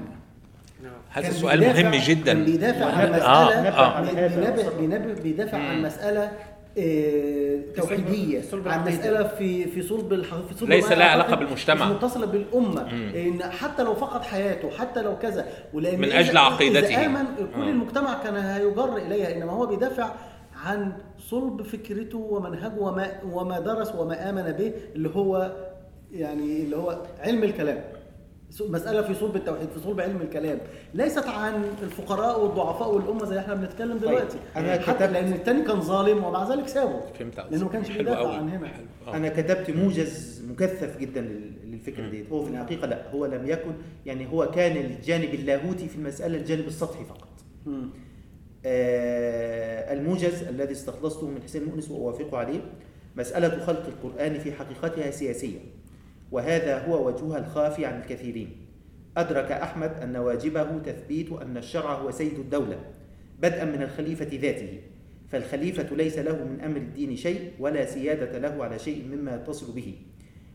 هذا كان سؤال بيدافع- مهم جدا. كان بيدافع عن مسألة آه، آه. بيدافع عن مسألة آه، توحيدية صلب عن. مسألة في في صلب الح- في صلب ليس لها علاقة يعتقد بالمجتمع. مش متصلة بالأمة مم. إن حتى لو فقد حياته حتى لو كذا ولأن من أجل عقيدته. إذا آمن كل آه. المجتمع كان هيجر إليها إنما هو بيدافع عن صلب فكرته ومنهجه وما وما درس وما آمن به اللي هو يعني اللي هو علم الكلام مسألة في صلب التوحيد في صلب علم الكلام ليست عن الفقراء والضعفاء والأمة زي إحنا بنتكلم دلوقتي أنا حتى كتبت- لأن التاني كان ظالم ومع ذلك سابه فهمت. لأنه ما كانش بيدافع. عن هنا حلو. آه. أنا كتبت موجز مكثف جدا لل- للفكرة ديت هو في الحقيقة لا هو لم يكن يعني هو كان الجانب اللاهوتي في المسألة الجانب السطحي فقط. آه، الموجز الذي استخلصته من حسين مؤنس وأوافقه عليه مسألة خلق القرآن في حقيقتها سياسية وهذا هو وجهها الخافي عن الكثيرين. أدرك أحمد أن واجبه تثبيت أن الشرع هو سيد الدولة بدءا من الخليفة ذاته فالخليفة ليس له من أمر الدين شيء ولا سيادة له على شيء مما يتصل به.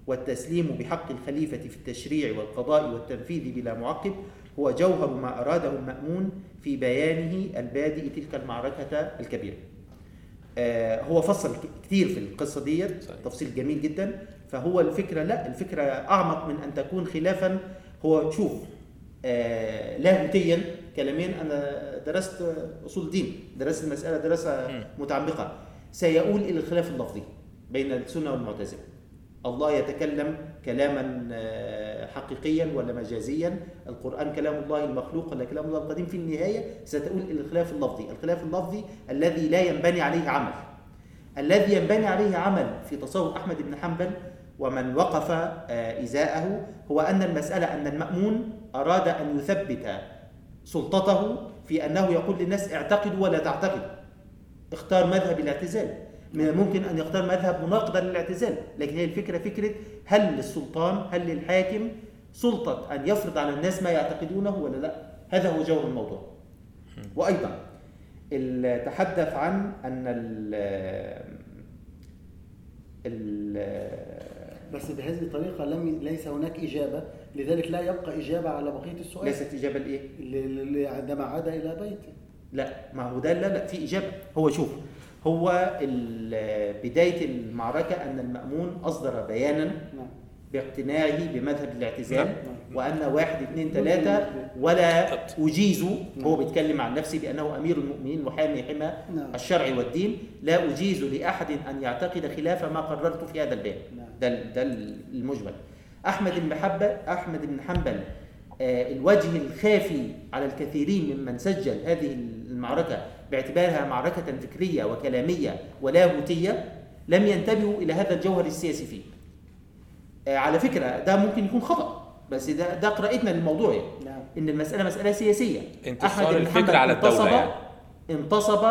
والتسليم بحق الخليفة في التشريع والقضاء والتنفيذ بلا معقب هو جوهر ما أراده المأمون في بيانه البادئ تلك المعركة الكبيرة. آه، هو فصل ك- كتير في القصة دي. تفصيل جميل جدا. فهو الفكرة لا الفكرة أعمق من أن تكون خلافا. هو شوف آه، لاهوتيا كلامين أنا درست أصول دين درست المسألة دراسة متعمقة. سيؤول إلى الخلاف اللفظي بين السنة والمعتزلة. الله يتكلم كلاما آه، حقيقيا ولا مجازيا. القرآن كلام الله المخلوق ولا كلام الله القديم. في النهاية ستؤول إلى الخلاف اللفظي. الخلاف اللفظي الذي لا ينبني عليه عمل. الذي ينبني عليه عمل في تصور أحمد بن حنبل ومن وقف آه، إزاءه هو أن المسألة أن المأمون أراد أن يثبت سلطته في أنه يقول للناس اعتقدوا ولا تعتقدوا. اختار مذهب الاعتزال. من الممكن أن يختار مذهب مناقضا للاعتزال لكن هي الفكرة فكرة هل للسلطان هل للحاكم سلطة أن يفرض على الناس ما يعتقدونه ولا لا؟ هذا هو جوهر الموضوع. وأيضا ال- تحدث عن أن ال ال بس بهذه الطريقة لم ليس هناك إجابة. لذلك لا يبقى إجابة على بقية السؤال. ليست إجابة لإيه؟ ل- ل- عندما عاد إلى بيته لا ما هو ده لا لا في إجابة. هو شوف هو ال- بداية المعركة أن المأمون أصدر بيانا نعم. باقتناعه بمذهب الاعتزال نعم. وأن واحد اثنين ثلاثة ولا أجيز. هو بيتكلم عن نفسه بأنه أمير المؤمنين وحامي حمى نعم. الشرع والدين. لا أجيز لأحد أن يعتقد خلاف ما قررت في هذا الباب. نعم. ده ده المجمل. أحمد بن حنبل أحمد بن حنبل آه، الوجه الخافي على الكثيرين ممن سجل هذه المعركة باعتبارها معركة فكرية وكلامية ولاهوتيه لم ينتبهوا إلى هذا الجوهر السياسي فيه. على فكرة ده ممكن يكون خطأ بس ده ده قراءتنا للموضوع يعني. نعم. إن المسألة مسألة سياسية. انتصار الفكر على انتصب يعني. انتصب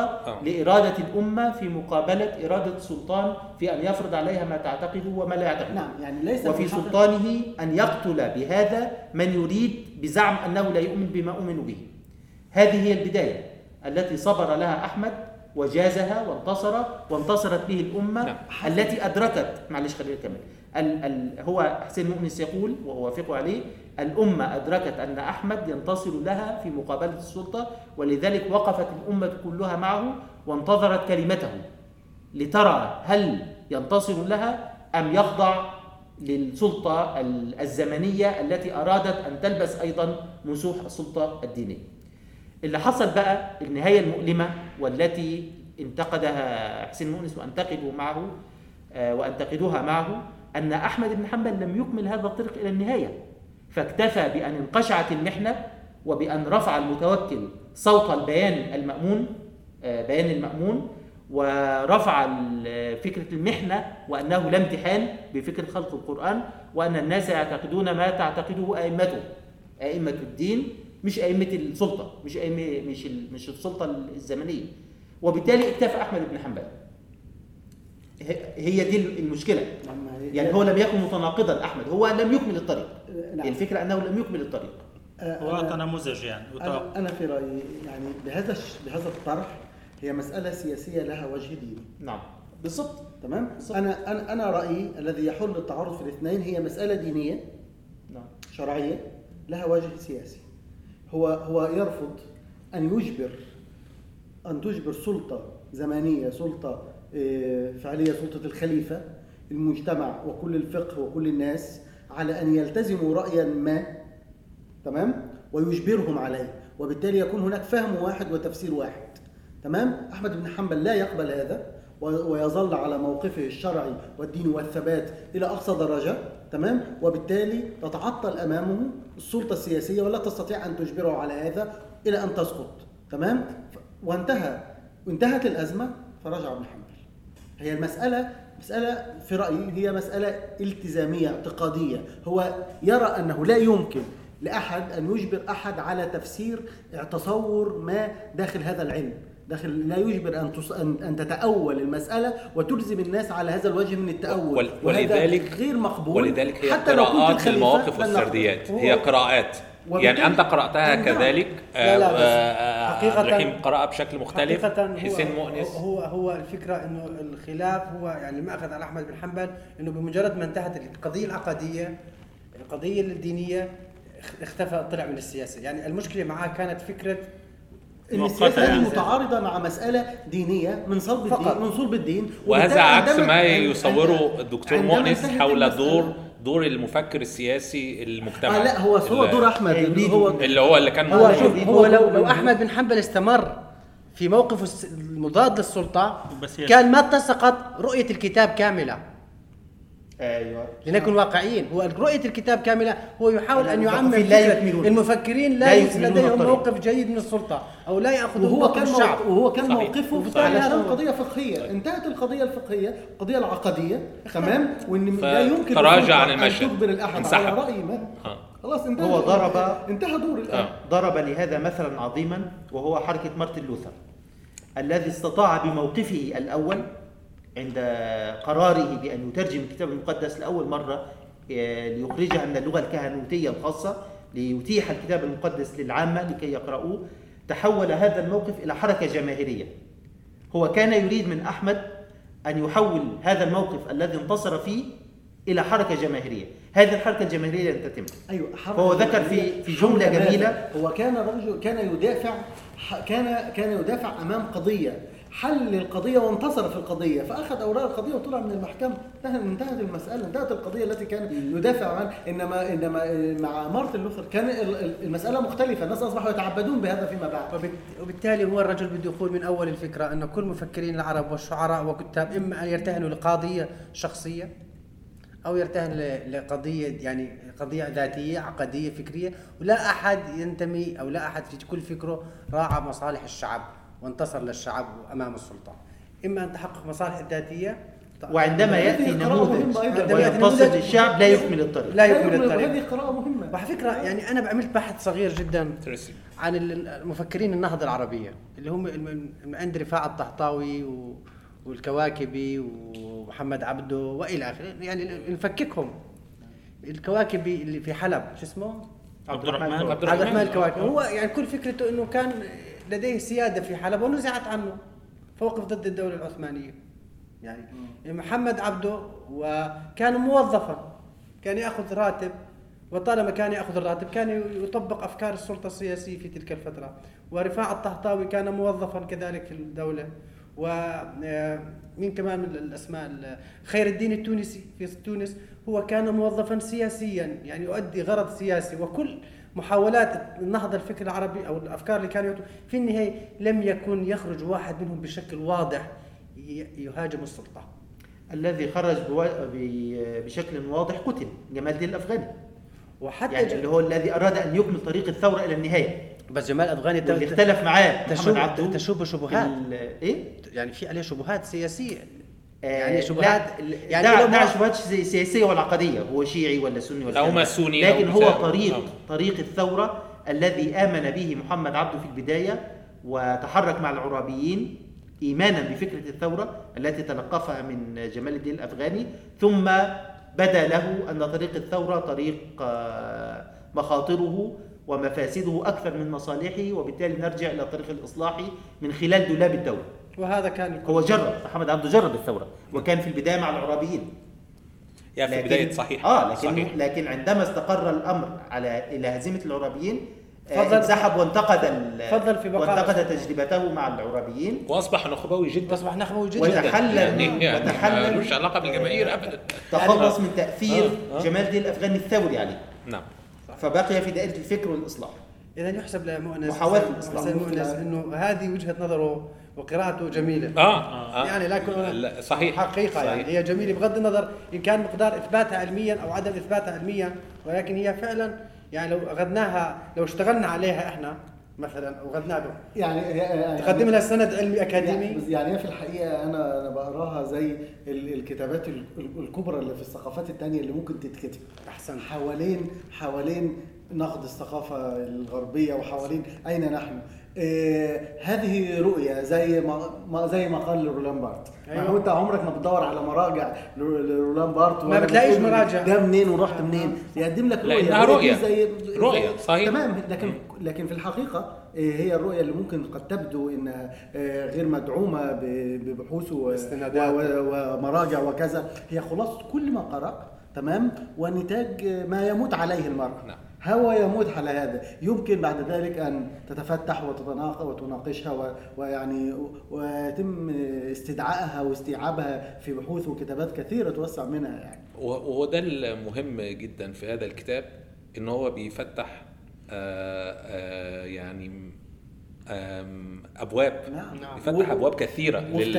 لإرادة الأمة في مقابلة إرادة السلطان في أن يفرض عليها ما تعتقده وما لا يعتقده. نعم يعني ليس وفي سلطانه أن يقتل بهذا من يريد بزعم أنه لا يؤمن بما أؤمن به. هذه هي البداية التي صبر لها أحمد وجازها وانتصر وانتصرت به الأمة نعم. التي أدركت معلش خلينا نكمل ال ال هو حسين مؤنس يقول وأوافقه عليه الأمة أدركت أن أحمد ينتصر لها في مقابلة السلطة ولذلك وقفت الأمة كلها معه وانتظرت كلمته لترى هل ينتصر لها أم يخضع للسلطة ال- الزمنية التي أرادت أن تلبس أيضا مسوح السلطة الدينية. اللي حصل بقى النهاية المؤلمة والتي انتقدها حسين مؤنس وأنتقده معه آه، وأنتقدوها معه أن أحمد بن حنبل لم يكمل هذا الطريق إلى النهاية فاكتفى بأن انقشعت المحنة وبأن رفع المتوكل صوت البيان المأمون آه، بيان المأمون ورفع فكرة المحنة وأنه لا امتحان بفكرة خلق القرآن وأن الناس يعتقدون ما تعتقده أئمته أئمة الدين مش أئمة السلطة مش أئمة مش مش السلطة الزمنية. وبالتالي اكتفى أحمد بن حنبل. هي دي المشكلة. هي- يعني هو لم يكن متناقضا أحمد. هو لم يكمل الطريق. نعم. الفكرة أنه لم يكمل الطريق. آه، هو أنا- اعطى نموذج يعني. أنا, أنا في رأيي يعني بهذا بهذا الطرح هي مسألة سياسية لها وجه ديني. نعم. بالضبط تمام؟ أنا أنا أنا رأيي الذي يحل التعارض في الاثنين هي مسألة دينية نعم. شرعية لها وجه سياسي. هو هو يرفض أن يجبر أن تجبر سلطة زمانية سلطة آه، فعلية سلطة الخليفة المجتمع وكل الفقه وكل الناس على أن يلتزموا رأيا ما تمام؟ ويجبرهم عليه وبالتالي يكون هناك فهم واحد وتفسير واحد تمام؟ أحمد بن حنبل لا يقبل هذا ويظل على موقفه الشرعي والديني والثبات إلى أقصى درجة تمام؟ وبالتالي تتعطل أمامه السلطة السياسية ولا تستطيع أن تجبره على هذا إلى أن تسقط تمام؟ وانتهى وانتهت الأزمة فرجع ابن حنبل. هي المسألة مسألة في رأيي هي مسألة التزامية اعتقادية. هو يرى أنه لا يمكن لأحد أن يجبر أحد على تفسير تصور ما داخل هذا العلم. داخل لا يجبر تص... أن أن تتأول المسألة وتلزم الناس على هذا الوجه من التأول. ول- وهذا ولذلك غير مقبول. ولذلك هي حتى لو كنت قراءات نقبل. والسرديات. هي قراءات. يعني أنت قرأتها نعم. كذلك لا، لا، آه، بس آه، حقيقة- عبد الرحيم قرأ بشكل مختلف حسين مؤنس هو هو الفكرة إنه الخلاف هو يعني ما أخذ على أحمد بن حنبل إنه بمجرد ما انتهت القضية العقدية القضية الدينية اخ- اختفى طلع من السياسة يعني المشكلة معاه كانت فكرة إن السياسة يعني. هذه متعارضة مع مسألة دينية من صلب فقط. الدين من صلب الدين وهذا عكس ما يصوره الدكتور مؤنس حول دور دور المفكر السياسي المجتمعي آه لا هو هو دور أحمد اللي- اللي هو اللي هو اللي كان هو. شوف هو- لو لو أحمد بن حنبل استمر في موقفه المضاد هي- كان ما اتسقت رؤية الكتاب كاملة. أيوه لنكن واقعيين هو رؤية الكتاب كاملة هو يحاول أن يعمم لا يكملون. المفكرين لا لا لديهم. موقف جيد من السلطة أو لا يأخذون وهو موقف كان الشعب موقف وهو كان صحيح. موقفه صحيح. هذا هو. قضيه فقهية انتهت القضية الفقهية القضية العقدية [LAUGHS] تمام وإن لا يمكن السلطة عن أن المشهد. تجبر الأحد انسحب. على رأي ما. خلاص انتهى هو ضرب- انتهى دور الان آه. ضرب لهذا مثلا عظيما وهو حركة مارتن لوثر الذي استطاع بموقفه الأول عند قراره بأن يترجم الكتاب المقدس لأول مرة آه، ليخرجها من اللغة الكهنوتية الخاصة ليتيح الكتاب المقدس للعامة لكي يقرأوه تحول هذا الموقف إلى حركة جماهيرية هو كان يريد من أحمد أن يحول هذا الموقف الذي انتصر فيه إلى حركة جماهيرية هذه الحركة الجماهيرية لن تتم أيوه حركة فهو ذكر في-. في جملة جميلة. هو كان رجل كان يدافع كان كان يدافع أمام قضية حل القضية وانتصر في القضية. فأخذ أوراق القضية وطلع من المحكمة. انتهت المسألة. انتهت القضية التي كان يدافع عنها. انما إنما مع مارتن لوثر كان ال- ال- المسألة مختلفة. الناس أصبحوا يتعبدون بهذا فيما بعد. وبالت- وبالتالي هو الرجل بده يقول من أول الفكرة انه كل مفكرين العرب والشعراء وكتاب إما أن يرتهنوا لقضية شخصية أو يرتهن لقضية يعني قضية ذاتية عقدية فكرية ولا أحد ينتمي أو لا أحد في كل فكره راعى مصالح الشعب. وانتصر للشعب أمام السلطه إما أن تحقق مصالح الذاتيه وعندما يأتي هذه قراءة نموذج وينتصر نموذج- للشعب لا يكمل الطريق. لا يكمل الطريق. قراءة مهمة. وعلى فكرة يعني أنا عملت بحث صغير جدا. عن ال- المفكرين النهضة العربية اللي هم عند رفاعه الطهطاوي والكواكبي ومحمد عبده وإلى آخره. يعني نفككهم. الكواكبي اللي في حلب شو اسمه؟ عبد الرحمن. عبد عبد الرحمن الكواكبي. هو يعني كل فكرته إنه كان لديه سيادة في حلب ونزعت عنه فوقف ضد الدولة العثمانية. يعني محمد عبده وكان موظفا كان يأخذ راتب وطالما كان يأخذ الراتب كان يطبق أفكار السلطة السياسية في تلك الفترة. ورفاع الطهطاوي كان موظفا كذلك في الدولة. ومين كمان من الأسماء ال- خير الدين التونسي في تونس هو كان موظفا سياسيا يعني يؤدي غرض سياسي. وكل محاولات النهضه الفكر العربي أو الأفكار اللي كانوا يعطوا في النهاية لم يكن يخرج واحد منهم بشكل واضح يهاجم السلطة. الذي خرج بوا- ب- بشكل واضح قتل جمال الدين الأفغاني. وحتى يعني ج- اللي هو الذي أراد أن يكمل طريق الثورة إلى النهاية. بس جمال افغاني ت- واللي اختلف معاه تشوب تشوب شبهات. إيه؟ يعني في عليه شبهات سياسية. يعني يعني شبهات يعني يعني دع, لو دع ما- شبهات سي- سياسية ولا عقدية هو شيعي ولا سني ولا كذا. ماسوني لكن هو. طريق آه. طريق الثورة الذي آمن به محمد عبده في البداية وتحرك مع العرابيين إيمانا بفكرة الثورة التي تلقفها من جمال الدين الأفغاني ثم بدا له أن طريق الثورة طريق آه، مخاطره ومفاسده أكثر من مصالحه وبالتالي نرجع إلى طريق الإصلاح من خلال دولاب الدولة وهذا كان هو جرب محمد عبده جرب الثوره وكان في البداية مع العرابيين. يا في لكن- بدايه صحيح. آه لكن صحيح. لكن عندما استقر الأمر على إلى هزيمة العرابيين آه، فضل- انسحب وانتقد ال- فضل في بقاء- وانتقد تجربته مع العرابيين. وأصبح نخبوي جدا. أصبح نخبوي جدا. وتحلل يعني يعني وتحلل ملوش علاقه بالجماهير ابدا. تخلص من تأثير جمال الدين الأفغاني الثوري عليه. نعم. فبقي في دائرة الفكر والإصلاح. اذا يحسب لمؤنس محاولة مؤنس إنه هذه وجهة نظره وقراءته جميلة. آه, آه. يعني لكن لا، صحيح. حقيقة صحيح. يعني هي جميلة بغض النظر إن كان مقدار إثباتها علميا أو عدم إثباتها علميا ولكن هي فعلا يعني لو أخذناها لو اشتغلنا عليها إحنا مثلا أو أخذناها يعني يعني- تقدم لها سند علمي يعني أكاديمي. بس يعني هي في الحقيقة أنا أنا بقراها زي ال- الكتابات ال- ال- الكبرى اللي في الثقافات التانية اللي ممكن تتكتب. أحسن. حوالين حوالين نقد الثقافة الغربية وحوالين أين نحن. آه هذه رؤية زي ما زي ما قال رولان بارت أيوة. أيوة. أنت عمرك ما بتدور على مراجع لرولان بارت ما بتلاقيش مراجع. ده منين ورحت منين يقدم لك رؤية لأنها الرؤية رؤية. دي زي رؤية، صحيح. تمام لكن لكن في الحقيقة آه، هي الرؤية اللي ممكن قد تبدو انها آه، غير مدعومة ببحوث و- استنادات. و- و- ومراجع وكذا هي خلاصة كل ما قرأ تمام ونتاج ما يموت عليه المرء نعم. هو يموت على هذا يمكن بعد ذلك أن تتفتح وتتناقش وتناقشها و- ويعني ويتم استدعائها واستيعابها في بحوث وكتابات كثيرة توسع منها يعني وهو ده المهم جدا في هذا الكتاب إن هو بيفتح آه آه يعني أبواب نعم. نعم. بيفتح و- أبواب كثيرة وفي لل-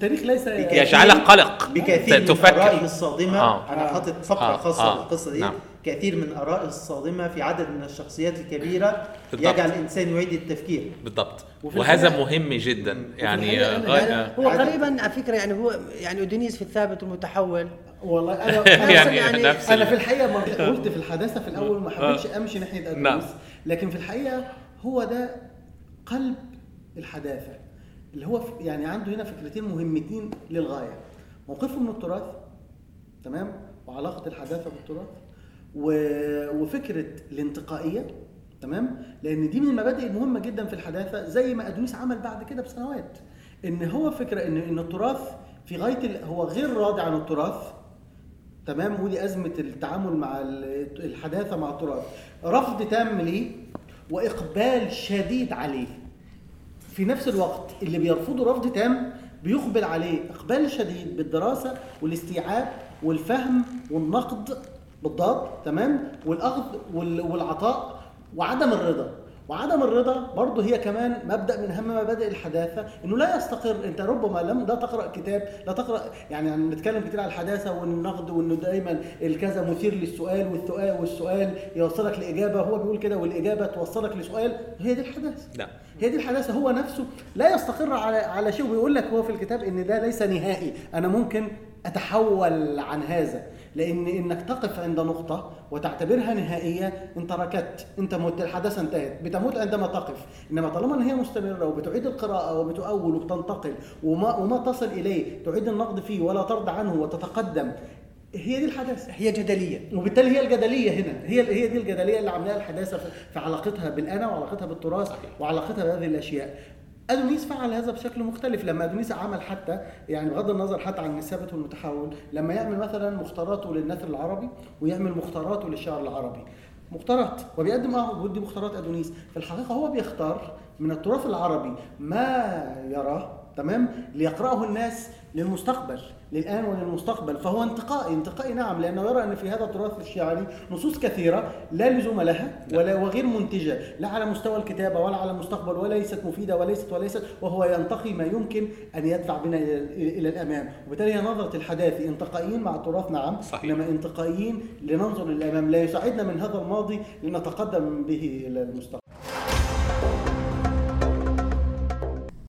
تاريخ ليس يجعلك قلق بكثير من الصادمة آه. أنا حاطط فقرة آه. خاصه آه. بالقصة دي نعم. كثير من ارائه الصادمة في عدد من الشخصيات الكبيرة بالضبط. يجعل الإنسان يعيد التفكير. بالضبط. وهذا مهم جدا. يعني يعني غاية هو قريبا على فكرة يعني هو يعني اودينيس في الثابت المتحول والله أنا [LAUGHS] [LAUGHS] يعني يعني نفس أنا في الحقيقة ما قلت في الحداثة في الأول ما حبيتش أمشي ناحية نعم. ادوس لكن في الحقيقة هو ده قلب الحداثة. اللي هو يعني عنده هنا فكرتين مهمتين للغاية. موقفه من التراث تمام؟ وعلاقة الحداثة بالتراث. وفكرة الانتقائية تمام؟ لأن دي من المبادئ المهمة جدا في الحداثة زي ما ادونيس عمل بعد كده بسنوات. إن هو فكرة إن إن التراث في غاية هو غير راضي عن التراث تمام؟ ودي أزمة التعامل مع ال- الحداثة مع التراث. رفض تام ليه؟ وإقبال شديد عليه. في نفس الوقت اللي بيرفضه رفض تام بيقبل عليه إقبال شديد بالدراسة والاستيعاب والفهم والنقد بالضبط تمام؟ والأخذ وال- والعطاء وعدم الرضا. وعدم الرضا برضه هي كمان مبدأ من أهم مبادئ الحداثة إنه لا يستقر. أنت ربما لم لا تقرأ كتاب لا تقرأ يعني بنتكلم كتير على الحداثة والنقد وإنه دايما الكذا مثير للسؤال والسؤال والسؤال يوصلك لإجابة هو بيقول كده والإجابة توصلك لسؤال. هي دي الحداثة. نعم. هي دي الحداثة. هو نفسه لا يستقر على على شيء وبيقول لك هو في الكتاب إن ده ليس نهائي. أنا ممكن أتحول عن هذا. لأن إنك تقف عند نقطة وتعتبرها نهائية انت ركدت انت مت الحداثة انتهت. بتموت عندما تقف. إنما طالما إن هي مستمرة وبتعيد القراءة وبتؤول وبتنتقل وما وما تصل إليه تعيد النقد فيه ولا ترضى عنه وتتقدم هي دي الحداثة. هي جدلية. وبالتالي هي الجدلية هنا. هي هي دي الجدلية اللي عاملاها الحداثة في- في علاقتها بالأنا وعلاقتها بالتراث وعلاقتها بهذه الأشياء. أدونيس فعل هذا بشكل مختلف لما أدونيس عمل حتى يعني بغض النظر حتى عن الثابت والمتحول لما يعمل مثلا مختاراته للنثر العربي ويعمل مختاراته للشعر العربي. مختارات وبيقدم ودي مختارات أدونيس. في الحقيقة هو بيختار من التراث العربي ما يراه تمام؟ ليقرأه الناس للمستقبل للآن وللمستقبل. فهو انتقائي انتقائي نعم لأنه يرى أن في هذا التراث الشعري نصوص كثيرة لا لزوم لها ولا وغير منتجة لا على مستوى الكتابة ولا على المستقبل وليست مفيدة وليست وليست وهو ينتقي ما يمكن أن يدفع بنا إلى إلى الأمام. وبالتالي هي نظرة الحداثي انتقائيين مع التراث نعم صحيح. إنما انتقائيين لننظر للأمام. لا يساعدنا من هذا الماضي لنتقدم به إلى المستقبل.